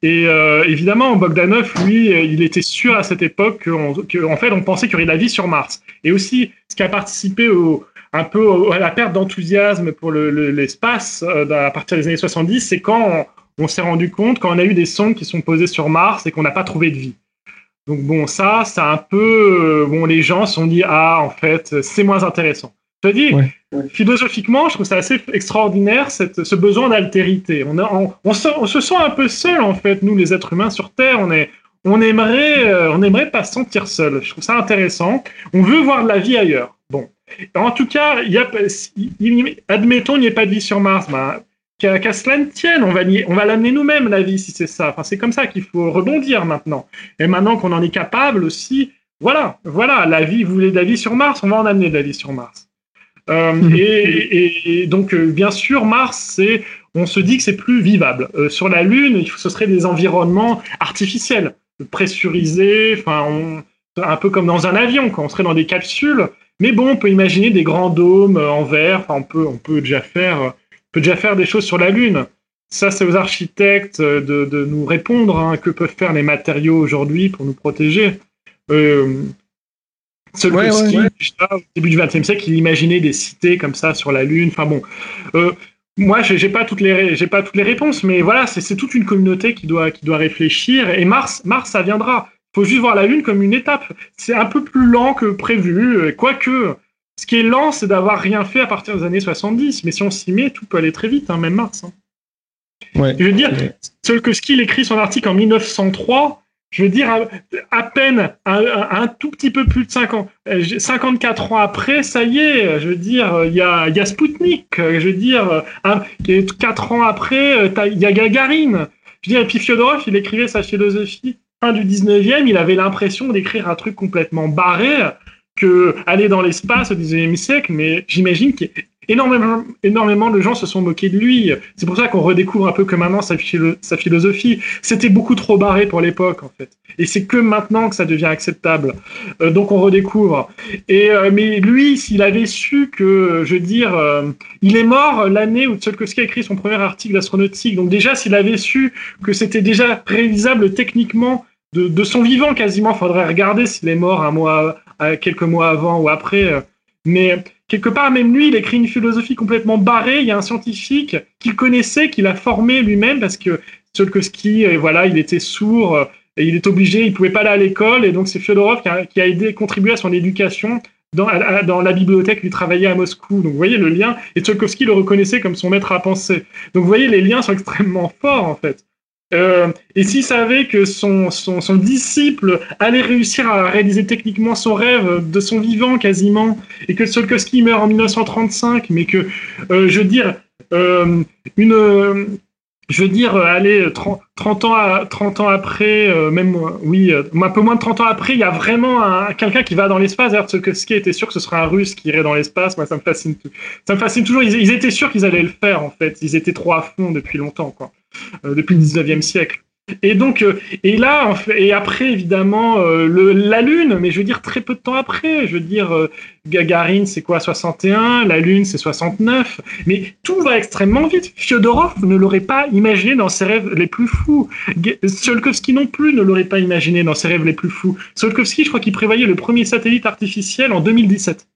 S3: Et évidemment, Bogdanov, lui, il était sûr à cette époque qu'en fait, on pensait qu'il y aurait de la vie sur Mars. Et aussi, ce qui a participé au, un peu à la perte d'enthousiasme pour l'espace le, euh, à partir des années 70, c'est quand on s'est rendu compte quand on a eu des sondes qui sont posées sur Mars et qu'on n'a pas trouvé de vie. Donc bon, ça, ça un peu, bon, les gens se sont dit ah en fait c'est moins intéressant. Je te dis, philosophiquement, je trouve ça assez extraordinaire cette, ce besoin d'altérité. On, on, on, se, sent un peu seul en fait, nous les êtres humains sur Terre. On est, on aimerait, euh, on aimerait pas se sentir seul. Je trouve ça intéressant. On veut voir de la vie ailleurs. Bon, en tout cas, y a, admettons, il n'y ait pas de vie sur Mars. Ben, qu'à cela ne tienne, on va, on va l'amener nous-mêmes la vie si c'est ça. Enfin, c'est comme ça qu'il faut rebondir maintenant. Et maintenant qu'on en est capable aussi, voilà, voilà, la vie, vous voulez de la vie sur Mars, on va en amener de la vie sur Mars. Euh, mhm. et, donc, euh, bien sûr, Mars, c'est, on se dit que c'est plus vivable. Euh, sur la Lune, ce serait des environnements artificiels, pressurisés, enfin, un peu comme dans un avion, quand on serait dans des capsules. Mais bon, on peut imaginer des grands dômes en verre. Enfin, on peut, on peut déjà faire, peut déjà faire des choses sur la Lune. Ça, c'est aux architectes de, de nous répondre. Hein, que peuvent faire les matériaux aujourd'hui pour nous protéger euh, au début du XXe siècle, il imaginait des cités comme ça sur la Lune. Enfin bon, euh, moi, j'ai pas toutes les, j'ai pas toutes les réponses, mais voilà, c'est toute une communauté qui doit, qui doit réfléchir. Et Mars, Mars, ça viendra. Il faut juste voir la Lune comme une étape. C'est un peu plus lent que prévu, quoique. Ce qui est lent, c'est d'avoir rien fait à partir des années 70. Mais si on s'y met, tout peut aller très vite, hein, même Mars. Hein. Ouais, je veux dire, Skill il écrit son article en 1903 je veux dire, à, peine un, tout petit peu plus de 50, 54 euh, ans après, ça y est, je veux dire, il y a, y a Spoutnik, je veux dire, un, 4 ans après, il y a Gagarine. Je veux dire, et puis Fyodorov, il écrivait sa philosophie fin du 19e, il avait l'impression d'écrire un truc complètement barré, que aller dans l'espace au 19e siècle, mais j'imagine qu'il énormément, de gens se sont moqués de lui. C'est pour ça qu'on redécouvre un peu que maintenant sa, sa philosophie. C'était beaucoup trop barré pour l'époque, en fait. Et c'est que maintenant que ça devient acceptable. Euh, donc on redécouvre. Et, euh, mais lui, s'il avait su que, je veux dire, euh, il est mort l'année où Tsiolkovsky a écrit son premier article d'astronautique. Donc déjà, s'il avait su que c'était déjà réalisable techniquement de, de, son vivant quasiment, faudrait regarder s'il est mort un mois, quelques mois avant ou après. Mais quelque part, même lui, il écrit une philosophie complètement barrée. Il y a un scientifique qu'il connaissait, qu'il a formé lui-même, parce que Tsiolkovsky, euh, voilà, il était sourd, euh, et il est obligé, il pouvait pas aller à l'école, et donc c'est Fyodorov qui a, aidé, contribué à son éducation dans, la bibliothèque il travaillait à Moscou. Donc vous voyez le lien, et Tsiolkovsky le reconnaissait comme son maître à penser. Donc vous voyez, les liens sont extrêmement forts en fait. Euh, et s'il savait que son, son, son, disciple allait réussir à réaliser techniquement son rêve de son vivant quasiment, et que Tsiolkovsky meurt en 1935, mais que, euh, je veux dire, euh, une, je dire, allez, 30, 30, ans, à, 30 ans après, même, oui, un peu moins de 30 ans après, il y a vraiment quelqu'un qui va dans l'espace. D'ailleurs, Tsiolkovsky était sûr que ce serait un russe qui irait dans l'espace. Moi, ça me fascine, ça me fascine toujours. Ils, ils étaient sûrs qu'ils allaient le faire, en fait. Ils étaient trop à fond depuis longtemps, quoi. Euh, depuis le 19e siècle. Et donc, euh, et là, et après, évidemment, euh, la Lune, mais je veux dire très peu de temps après, je veux dire, Gagarine, c'est quoi, 61, la Lune, c'est 69, mais tout va extrêmement vite. Fyodorov ne l'aurait pas imaginé dans ses rêves les plus fous. Tsiolkovsky non plus ne l'aurait pas imaginé dans ses rêves les plus fous. Tsiolkovsky, je crois qu'il prévoyait le premier satellite artificiel en 2017.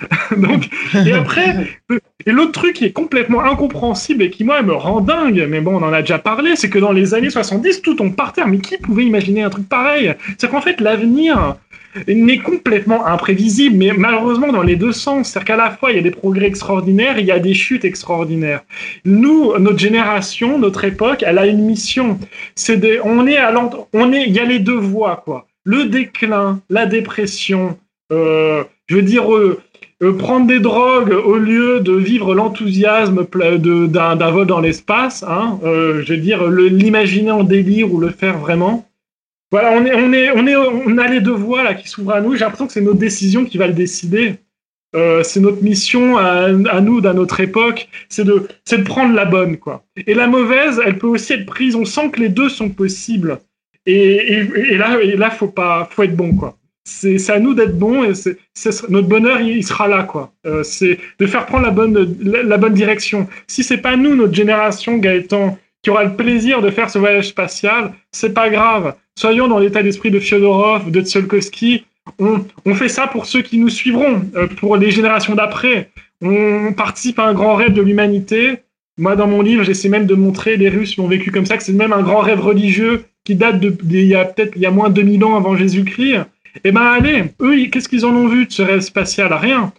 S3: Et après, et l'autre truc qui est complètement incompréhensible et qui, moi, me rend dingue, mais bon, on en a déjà parlé, c'est que dans les années 70, tout tombe par terre. Mais qui pouvait imaginer un truc pareil? C'est qu'en fait, l'avenir n'est complètement imprévisible, mais malheureusement dans les deux sens. C'est-à-dire qu'à la fois, il y a des progrès extraordinaires, il y a des chutes extraordinaires. Nous, notre génération, notre époque, elle a une mission. C'est on est à on est, il y a les deux voies, quoi. Le déclin, la dépression, euh, je veux dire, euh, euh, prendre des drogues au lieu de vivre l'enthousiasme d'un vol dans l'espace, hein, euh, je veux dire, l'imaginer en délire ou le faire vraiment. Voilà, on, est, on, est, on, est, on a les deux voies là qui s'ouvrent à nous. J'ai l'impression que c'est notre décision qui va le décider. c'est notre mission à, nous, dans notre époque, c'est de, de prendre la bonne. quoi. Et la mauvaise, elle peut aussi être prise. On sent que les deux sont possibles. Et, et, et là, il là faut, pas, faut être bon. quoi c'est à nous d'être bons et notre bonheur il, sera là quoi. Euh, c'est de faire prendre la bonne direction. Si c'est pas nous notre génération Gaëtan qui aura le plaisir de faire ce voyage spatial, c'est pas grave. Soyons dans l'état d'esprit de Fyodorov, de Tsiolkovsky. On, fait ça pour ceux qui nous suivront, euh, pour les générations d'après. On participe à un grand rêve de l'humanité. Moi, dans mon livre, j'essaie même de montrer, les Russes l'ont vécu comme ça, que c'est même un grand rêve religieux qui date de, il y a peut-être il y a moins de 2000 ans avant Jésus-Christ. Eh ben allez, eux, qu'est-ce qu'ils en ont vu de ce rêve spatial? Rien.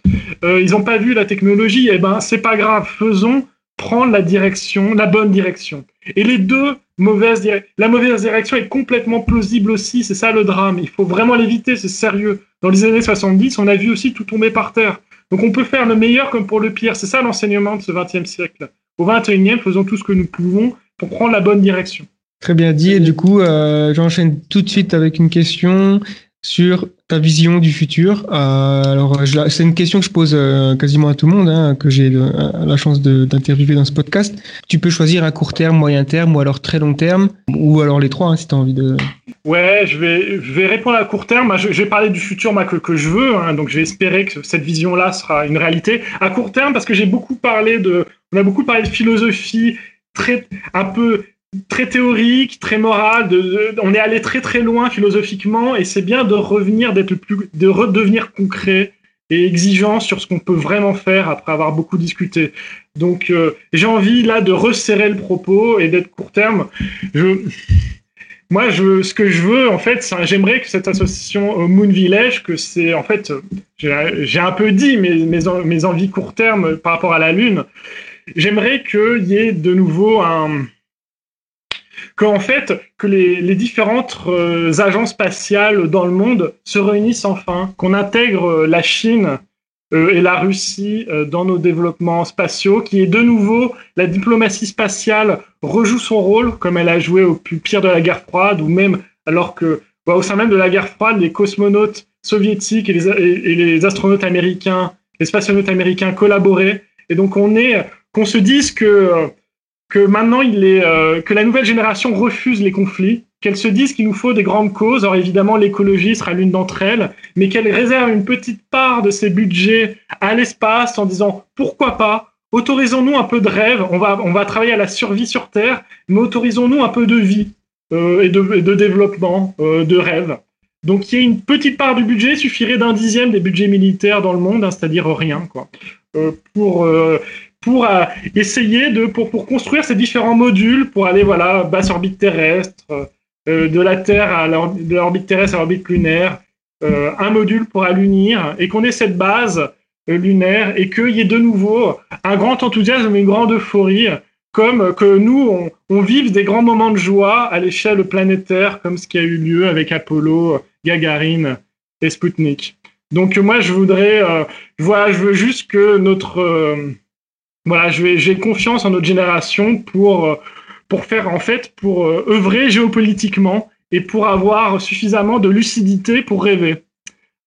S3: Euh, ils n'ont pas vu la technologie. Eh ben c'est pas grave, faisons prendre la direction, la bonne direction. Et les deux mauvaises la mauvaise direction est complètement plausible aussi. C'est ça le drame. Il faut vraiment l'éviter. C'est sérieux. Dans les années 70, on a vu aussi tout tomber par terre. Donc on peut faire le meilleur comme pour le pire. C'est ça l'enseignement de ce 20e siècle. Au 21e, faisons tout ce que nous pouvons pour prendre la bonne direction.
S1: Très bien dit. Et du coup, euh, j'enchaîne tout de suite avec une question sur ta vision du futur. Euh, alors, c'est une question que je pose euh, quasiment à tout le monde, hein, que j'ai la chance d'interviewer dans ce podcast. Tu peux choisir à court terme, moyen terme ou alors très long terme, ou alors les trois, hein, si tu as envie de...
S3: Ouais, je vais, je vais répondre à court terme. Je, vais parler du futur que, que je veux, hein, donc je vais espérer que cette vision-là sera une réalité. À court terme, parce que j'ai beaucoup parlé de... On a beaucoup parlé de philosophie, très un peu très théorique, très moral. On est allé très très loin philosophiquement et c'est bien de revenir, d'être plus, de redevenir concret et exigeant sur ce qu'on peut vraiment faire après avoir beaucoup discuté. Donc euh, j'ai envie là de resserrer le propos et d'être court terme. Moi, je, ce que je veux, en fait, j'aimerais que cette association Moon Village, que c'est, en fait, j'ai un peu dit mes, mes envies court terme par rapport à la Lune, j'aimerais qu'il y ait de nouveau un, qu'en fait, que les, différentes euh, agences spatiales dans le monde se réunissent enfin, qu'on intègre euh, la Chine euh, et la Russie dans nos développements spatiaux, qui est de nouveau la diplomatie spatiale rejoue son rôle, comme elle a joué au plus pire de la guerre froide, ou même alors que, bah, au sein même de la guerre froide, les cosmonautes soviétiques et les, astronautes américains, les spationautes américains collaboraient. Et donc on est, qu'on se dise que que maintenant il est euh, que la nouvelle génération refuse les conflits, qu'elle se dise qu'il nous faut des grandes causes. Alors évidemment l'écologie sera l'une d'entre elles, mais qu'elle réserve une petite part de ses budgets à l'espace en disant pourquoi pas. Autorisons-nous un peu de rêve. On va on va travailler à la survie sur Terre, mais autorisons-nous un peu de vie euh, et, de, développement, euh, de rêve. Donc il y a une petite part du budget suffirait d'un dixième des budgets militaires dans le monde, hein, c'est-à-dire rien quoi, pour pour euh, essayer de pour, pour construire ces différents modules pour aller voilà basse orbite terrestre euh, de la Terre à l'orbite terrestre à l'orbite lunaire euh, un module pour allunir et qu'on ait cette base lunaire et qu'il y ait de nouveau un grand enthousiasme une grande euphorie comme que nous on, on vive des grands moments de joie à l'échelle planétaire comme ce qui a eu lieu avec Apollo, Gagarine et Sputnik. Donc moi je voudrais, euh, voilà, je veux juste que notre voilà, j'ai confiance en notre génération pour, euh, pour faire, en fait, pour euh, œuvrer géopolitiquement et pour avoir suffisamment de lucidité pour rêver.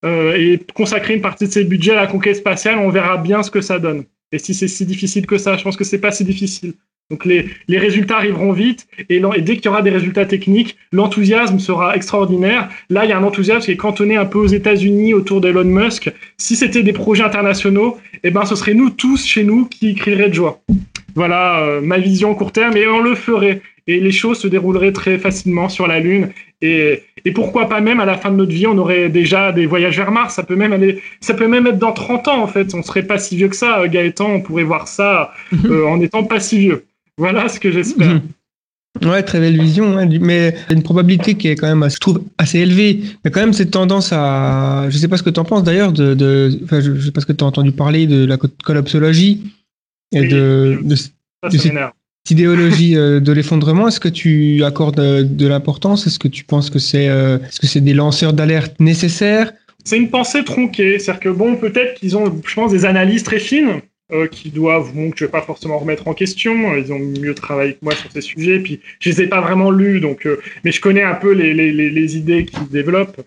S3: Euh, et consacrer une partie de ses budgets à la conquête spatiale, on verra bien ce que ça donne. Et si c'est si difficile que ça, je pense que c'est pas si difficile. Donc les, les, résultats arriveront vite et, et dès qu'il y aura des résultats techniques, l'enthousiasme sera extraordinaire. Là, il y a un enthousiasme qui est cantonné un peu aux États-Unis autour d'Elon Musk. Si c'était des projets internationaux, eh ben, ce serait nous tous chez nous qui crieraient de joie. Voilà euh, ma vision court terme et on le ferait. Et les choses se dérouleraient très facilement sur la Lune. Et, et, pourquoi pas même à la fin de notre vie, on aurait déjà des voyages vers Mars. Ça peut même aller, ça peut même être dans 30 ans en fait. On serait pas si vieux que ça, Gaëtan. On pourrait voir ça euh, en étant pas si vieux. Voilà ce que j'espère.
S1: Ouais, très belle vision, hein, mais une probabilité qui est quand même, je trouve, assez élevée. Mais quand même cette tendance à, je sais pas ce que tu en penses d'ailleurs, de, de, enfin, je, sais pas ce que tu as entendu parler de la collapsologie et de, de, cette idéologie de l'effondrement. Est-ce que tu accordes euh, de l'importance? Est-ce que tu penses que c'est, euh, est-ce que c'est des lanceurs d'alerte nécessaires?
S3: C'est une pensée tronquée, c'est-à-dire que bon, peut-être qu'ils ont, je pense, des analyses très fines euh, qui doivent, bon, que je vais pas forcément remettre en question. Ils ont mieux travaillé que moi sur ces sujets. Puis je les ai pas vraiment lus, donc, euh, mais je connais un peu les, idées qu'ils développent.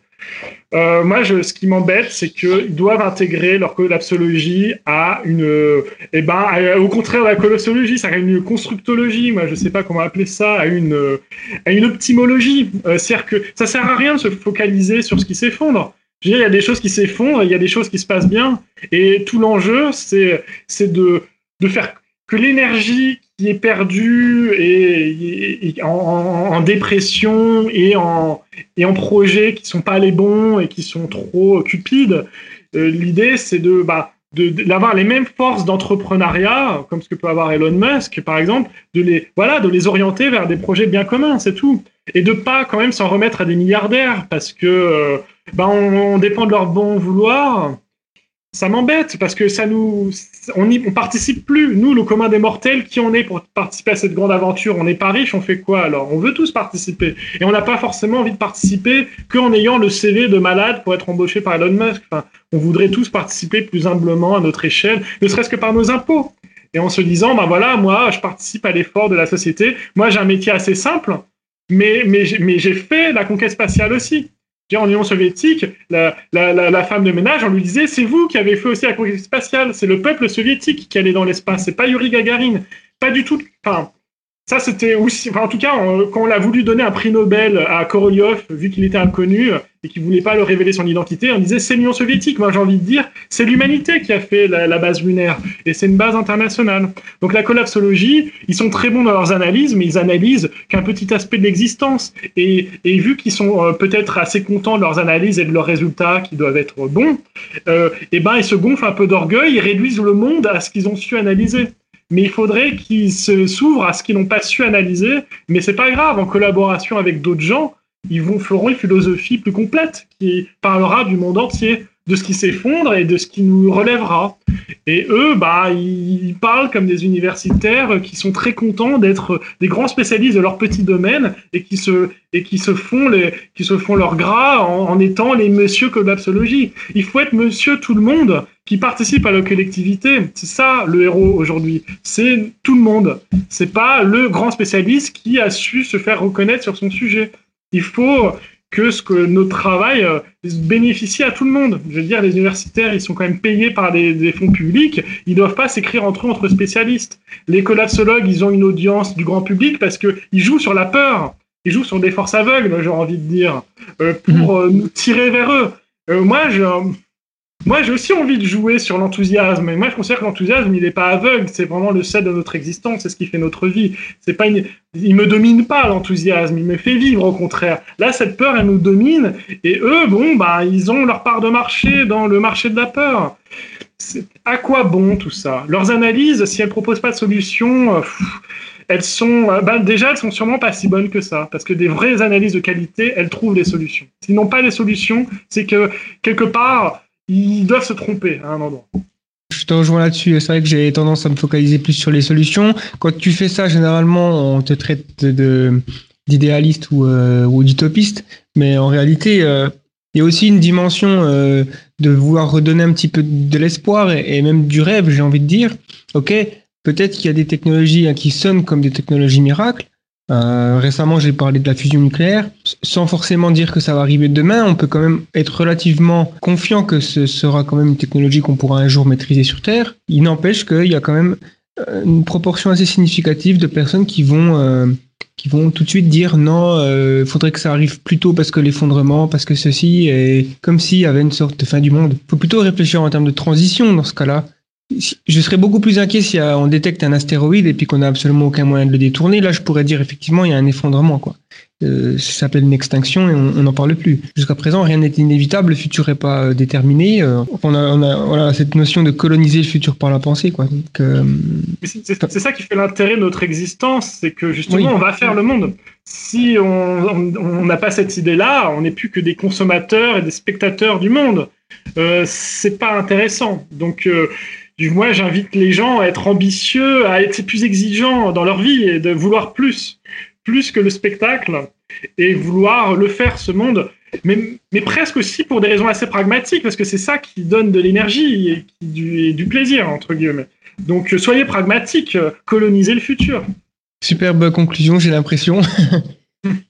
S3: Euh, moi, ce qui m'embête, c'est qu'ils doivent intégrer leur collapsologie à une, eh ben, au contraire de la collapsologie, ça à une constructologie. Moi, je sais pas comment appeler ça, à une, à une optimologie. C'est-à-dire que ça sert à rien de se focaliser sur ce qui s'effondre. Il y a des choses qui s'effondrent, il y a des choses qui se passent bien, et tout l'enjeu, c'est, de, faire que l'énergie qui est perdue et, en, dépression et en, et en projets qui sont pas les bons et qui sont trop cupides, euh, l'idée c'est de, bah, d'avoir les mêmes forces d'entrepreneuriat, comme ce que peut avoir Elon Musk, par exemple, de les, de les orienter vers des projets bien communs, c'est tout. Et de pas quand même s'en remettre à des milliardaires, parce que ben on, dépend de leur bon vouloir ça m'embête parce que ça nous, on, y, participe plus. Nous, le commun des mortels, qui on est pour participer à cette grande aventure? On n'est pas riche, on fait quoi alors? On veut tous participer et on n'a pas forcément envie de participer qu'en ayant le CV de malade pour être embauché par Elon Musk. On voudrait tous participer plus humblement à notre échelle, ne serait-ce que par nos impôts. Et en se disant, ben voilà, moi, je participe à l'effort de la société. Moi, j'ai un métier assez simple, mais, mais, j'ai fait la conquête spatiale aussi en Union soviétique, la, femme de ménage, on lui disait c'est vous qui avez fait aussi la conquête spatiale, c'est le peuple soviétique qui allait dans l'espace, c'est pas Yuri Gagarin. Pas du tout. Enfin, ça, c'était aussi, en tout cas, quand on a voulu donner un prix Nobel à Korolev, vu qu'il était inconnu et qu'il voulait pas le révéler son identité, on disait c'est l'Union soviétique. Moi, j'ai envie de dire, c'est l'humanité qui a fait la, base lunaire et c'est une base internationale. Donc, la collapsologie, ils sont très bons dans leurs analyses, mais ils analysent qu'un petit aspect de l'existence. Et, vu qu'ils sont euh, peut-être assez contents de leurs analyses et de leurs résultats qui doivent être bons, euh, et ben, ils se gonflent un peu d'orgueil, ils réduisent le monde à ce qu'ils ont su analyser mais il faudrait qu'ils s'ouvrent à ce qu'ils n'ont pas su analyser. Mais c'est pas grave, en collaboration avec d'autres gens, ils vont feront une philosophie plus complète qui parlera du monde entier, de ce qui s'effondre et de ce qui nous relèvera. Et eux, bah, ils parlent comme des universitaires qui sont très contents d'être des grands spécialistes de leur petit domaine et qui se, et qui se font les, qui se font leur gras en, étant les monsieur collapsologie. Il faut être monsieur tout le monde qui participe à la collectivité. C'est ça le héros aujourd'hui. C'est tout le monde. C'est pas le grand spécialiste qui a su se faire reconnaître sur son sujet. Il faut que ce que notre travail euh, bénéficie à tout le monde. Je veux dire, les universitaires, ils sont quand même payés par des, fonds publics. Ils doivent pas s'écrire entre eux, entre spécialistes. Les collapsologues, ils ont une audience du grand public parce que ils jouent sur la peur. Ils jouent sur des forces aveugles, j'ai envie de dire, euh, pour mmh. euh, nous tirer vers eux. moi, je, moi, j'ai aussi envie de jouer sur l'enthousiasme. Mais moi, je considère que l'enthousiasme, il n'est pas aveugle. C'est vraiment le sel de notre existence. C'est ce qui fait notre vie. C'est pas. Il me domine pas, l'enthousiasme. Il me fait vivre, au contraire. Là, cette peur, elle nous domine. Et eux, bon, bah, ils ont leur part de marché dans le marché de la peur. À quoi bon tout ça? Leurs analyses, si elles proposent pas de solution, euh, elles sont, euh, bah, déjà, elles sont sûrement pas si bonnes que ça, parce que des vraies analyses de qualité, elles trouvent des solutions. S'ils n'ont pas des solutions, c'est que quelque part, ils doivent se tromper à un endroit.
S1: Je te rejoins là-dessus. C'est vrai que j'ai tendance à me focaliser plus sur les solutions. Quand tu fais ça, généralement, on te traite d'idéaliste ou, euh, ou d'utopiste. Mais en réalité, euh, il y a aussi une dimension euh, de vouloir redonner un petit peu de l'espoir et, même du rêve, j'ai envie de dire. Ok, peut-être qu'il y a des technologies hein, qui sonnent comme des technologies miracles, euh, récemment, j'ai parlé de la fusion nucléaire. Sans forcément dire que ça va arriver demain, on peut quand même être relativement confiant que ce sera quand même une technologie qu'on pourra un jour maîtriser sur Terre. Il n'empêche qu'il y a quand même euh, une proportion assez significative de personnes qui vont euh, qui vont tout de suite dire non, il faudrait que ça arrive plus tôt parce que l'effondrement, parce que ceci, est comme s'il y avait une sorte de fin du monde. Il faut plutôt réfléchir en termes de transition dans ce cas-là je serais beaucoup plus inquiet si euh, on détecte un astéroïde et puis qu'on n'a absolument aucun moyen de le détourner. Là, je pourrais dire effectivement il y a un effondrement, quoi. Euh, ça s'appelle une extinction et on n'en parle plus. Jusqu'à présent, rien n'est inévitable, le futur n'est pas euh, déterminé. on a, on a voilà, cette notion de coloniser le futur par la pensée, quoi.
S3: c'est ça qui fait l'intérêt de notre existence, c'est que justement, on va faire le monde. Si on n'a pas cette idée-là, on n'est plus que des consommateurs et des spectateurs du monde. C'est pas intéressant. Donc moi, j'invite les gens à être ambitieux, à être plus exigeants dans leur vie et de vouloir plus, plus que le spectacle et vouloir le faire, ce monde. Mais, presque aussi pour des raisons assez pragmatiques, parce que c'est ça qui donne de l'énergie et, du, du, plaisir, entre guillemets. Donc soyez pragmatiques, colonisez le futur.
S1: Superbe conclusion, j'ai l'impression.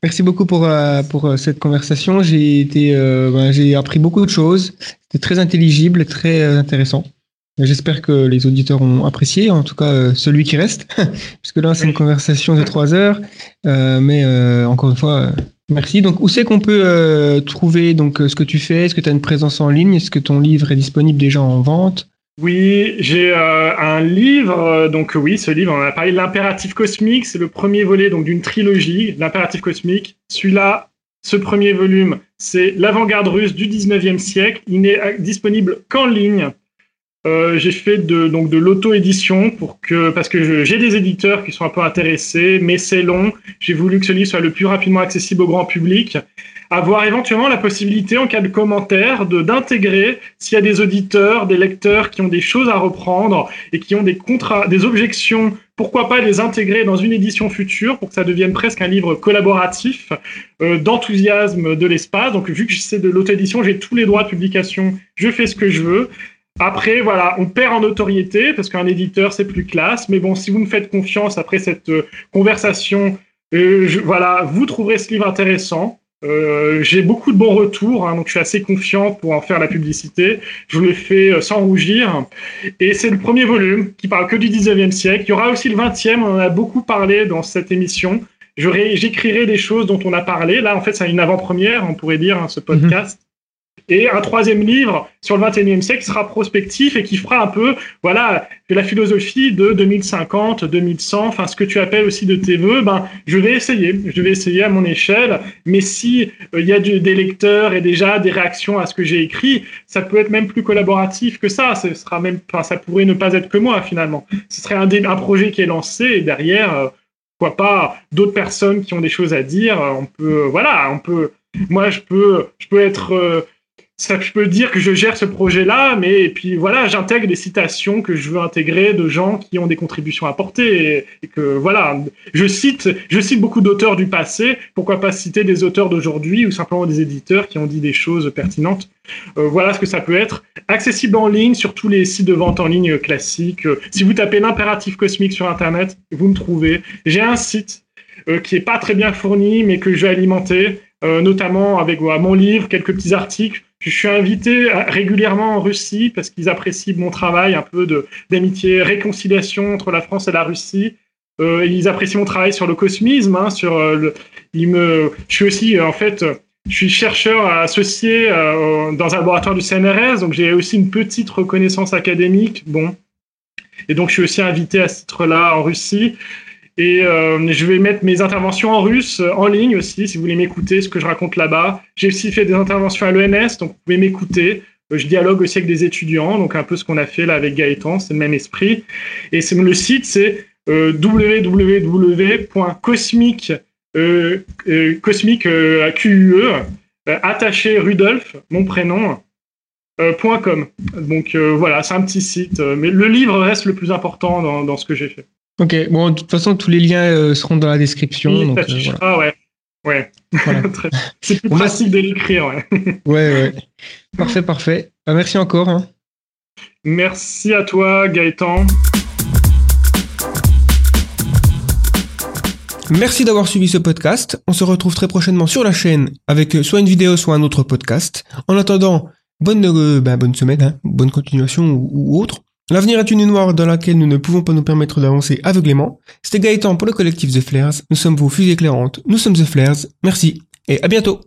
S1: Merci beaucoup pour, euh, pour euh, cette conversation. J'ai euh, ben, j'ai appris beaucoup de choses. C'était très intelligible, très intéressant. J'espère que les auditeurs ont apprécié, en tout cas euh, celui qui reste, puisque là c'est une conversation de trois heures. Euh, mais euh, encore une fois, merci. Donc où c'est qu'on peut trouver donc ce que tu fais? Est-ce que tu as une présence en ligne? Est-ce que ton livre est disponible déjà en vente?
S3: Oui, j'ai un livre, donc oui, ce livre, on a parlé de l'impératif cosmique, c'est le premier volet donc d'une trilogie, l'impératif cosmique. Celui-là, ce premier volume, c'est l'avant-garde russe du 19e siècle. Il n'est disponible qu'en ligne. Euh, j'ai fait de, donc de l'auto-édition pour que, parce que j'ai des éditeurs qui sont un peu intéressés, mais c'est long. J'ai voulu que ce livre soit le plus rapidement accessible au grand public. Avoir éventuellement la possibilité, en cas de commentaire, de d'intégrer s'il y a des auditeurs, des lecteurs qui ont des choses à reprendre et qui ont des contrats, des objections pourquoi pas les intégrer dans une édition future pour que ça devienne presque un livre collaboratif euh, d'enthousiasme de l'espace. Donc vu que c'est de l'auto-édition, j'ai tous les droits de publication, je fais ce que je veux. Après, voilà, on perd en notoriété parce qu'un éditeur, c'est plus classe. Mais bon, si vous me faites confiance après cette euh, conversation, euh, voilà, vous trouverez ce livre intéressant. Euh, j'ai beaucoup de bons retours, hein, donc je suis assez confiant pour en faire la publicité. Je vous le fais euh, sans rougir. Et c'est le premier volume qui parle que du 19e siècle. Il y aura aussi le 20e, on en a beaucoup parlé dans cette émission. J'écrirai des choses dont on a parlé. Là, en fait, c'est une avant-première, on pourrait dire, hein, ce podcast et un troisième livre sur le 21e siècle qui sera prospectif et qui fera un peu, voilà, de la philosophie de 2050, 2100, enfin ce que tu appelles aussi de tes voeux, ben je vais essayer, je vais essayer à mon échelle, mais si euh, il y a des lecteurs et déjà des réactions à ce que j'ai écrit, ça peut être même plus collaboratif que ça, ce sera même, ça pourrait ne pas être que moi finalement. Ce serait un, projet qui est lancé et derrière, euh, pourquoi pas d'autres personnes qui ont des choses à dire, on peut, voilà, on peut, moi je peux, je peux être euh, ça, je peux dire que je gère ce projet-là, mais et puis voilà, j'intègre des citations que je veux intégrer de gens qui ont des contributions à apporter et, que voilà, je cite, je cite beaucoup d'auteurs du passé. Pourquoi pas citer des auteurs d'aujourd'hui ou simplement des éditeurs qui ont dit des choses pertinentes? Euh, voilà ce que ça peut être. Accessible en ligne sur tous les sites de vente en ligne classiques. si vous tapez l'impératif cosmique sur Internet, vous me trouvez. J'ai un site euh, qui est pas très bien fourni, mais que je vais alimenter. Euh, notamment avec mon livre, quelques petits articles. Je suis invité régulièrement en Russie parce qu'ils apprécient mon travail un peu d'amitié, réconciliation entre la France et la Russie. Euh, ils apprécient mon travail sur le cosmisme, hein, euh, je suis aussi en fait, chercheur associé euh, dans un laboratoire du CNRS, donc j'ai aussi une petite reconnaissance académique. Bon, et donc je suis aussi invité à ce titre-là en Russie. Et euh, je vais mettre mes interventions en russe euh, en ligne aussi, si vous voulez m'écouter, ce que je raconte là-bas. J'ai aussi fait des interventions à l'ENS, donc vous pouvez m'écouter. Euh, je dialogue aussi avec des étudiants, donc un peu ce qu'on a fait là avec Gaëtan, c'est le même esprit. Et le site, c'est euh, QUE attaché Rudolf, mon prénom. .com. Donc voilà, c'est un petit site, mais le livre reste le plus important dans ce que j'ai fait.
S1: Ok, bon, de toute façon, tous les liens euh, seront dans la description.
S3: Oui, donc, euh, voilà. ouais. Ouais. Voilà. c'est plus pratique de l'écrire, ouais.
S1: ouais, ouais. Parfait, parfait. Bah, merci encore. Hein.
S3: Merci à toi, Gaëtan.
S1: Merci d'avoir suivi ce podcast. On se retrouve très prochainement sur la chaîne avec euh, soit une vidéo, soit un autre podcast. En attendant, bonne, euh, bah, bonne semaine, hein, bonne continuation ou, ou autre. L'avenir est une noire dans laquelle nous ne pouvons pas nous permettre d'avancer aveuglément. C'était Gaëtan pour le collectif The Flares. Nous sommes vos fusées éclairantes. Nous sommes The Flares. Merci et à bientôt.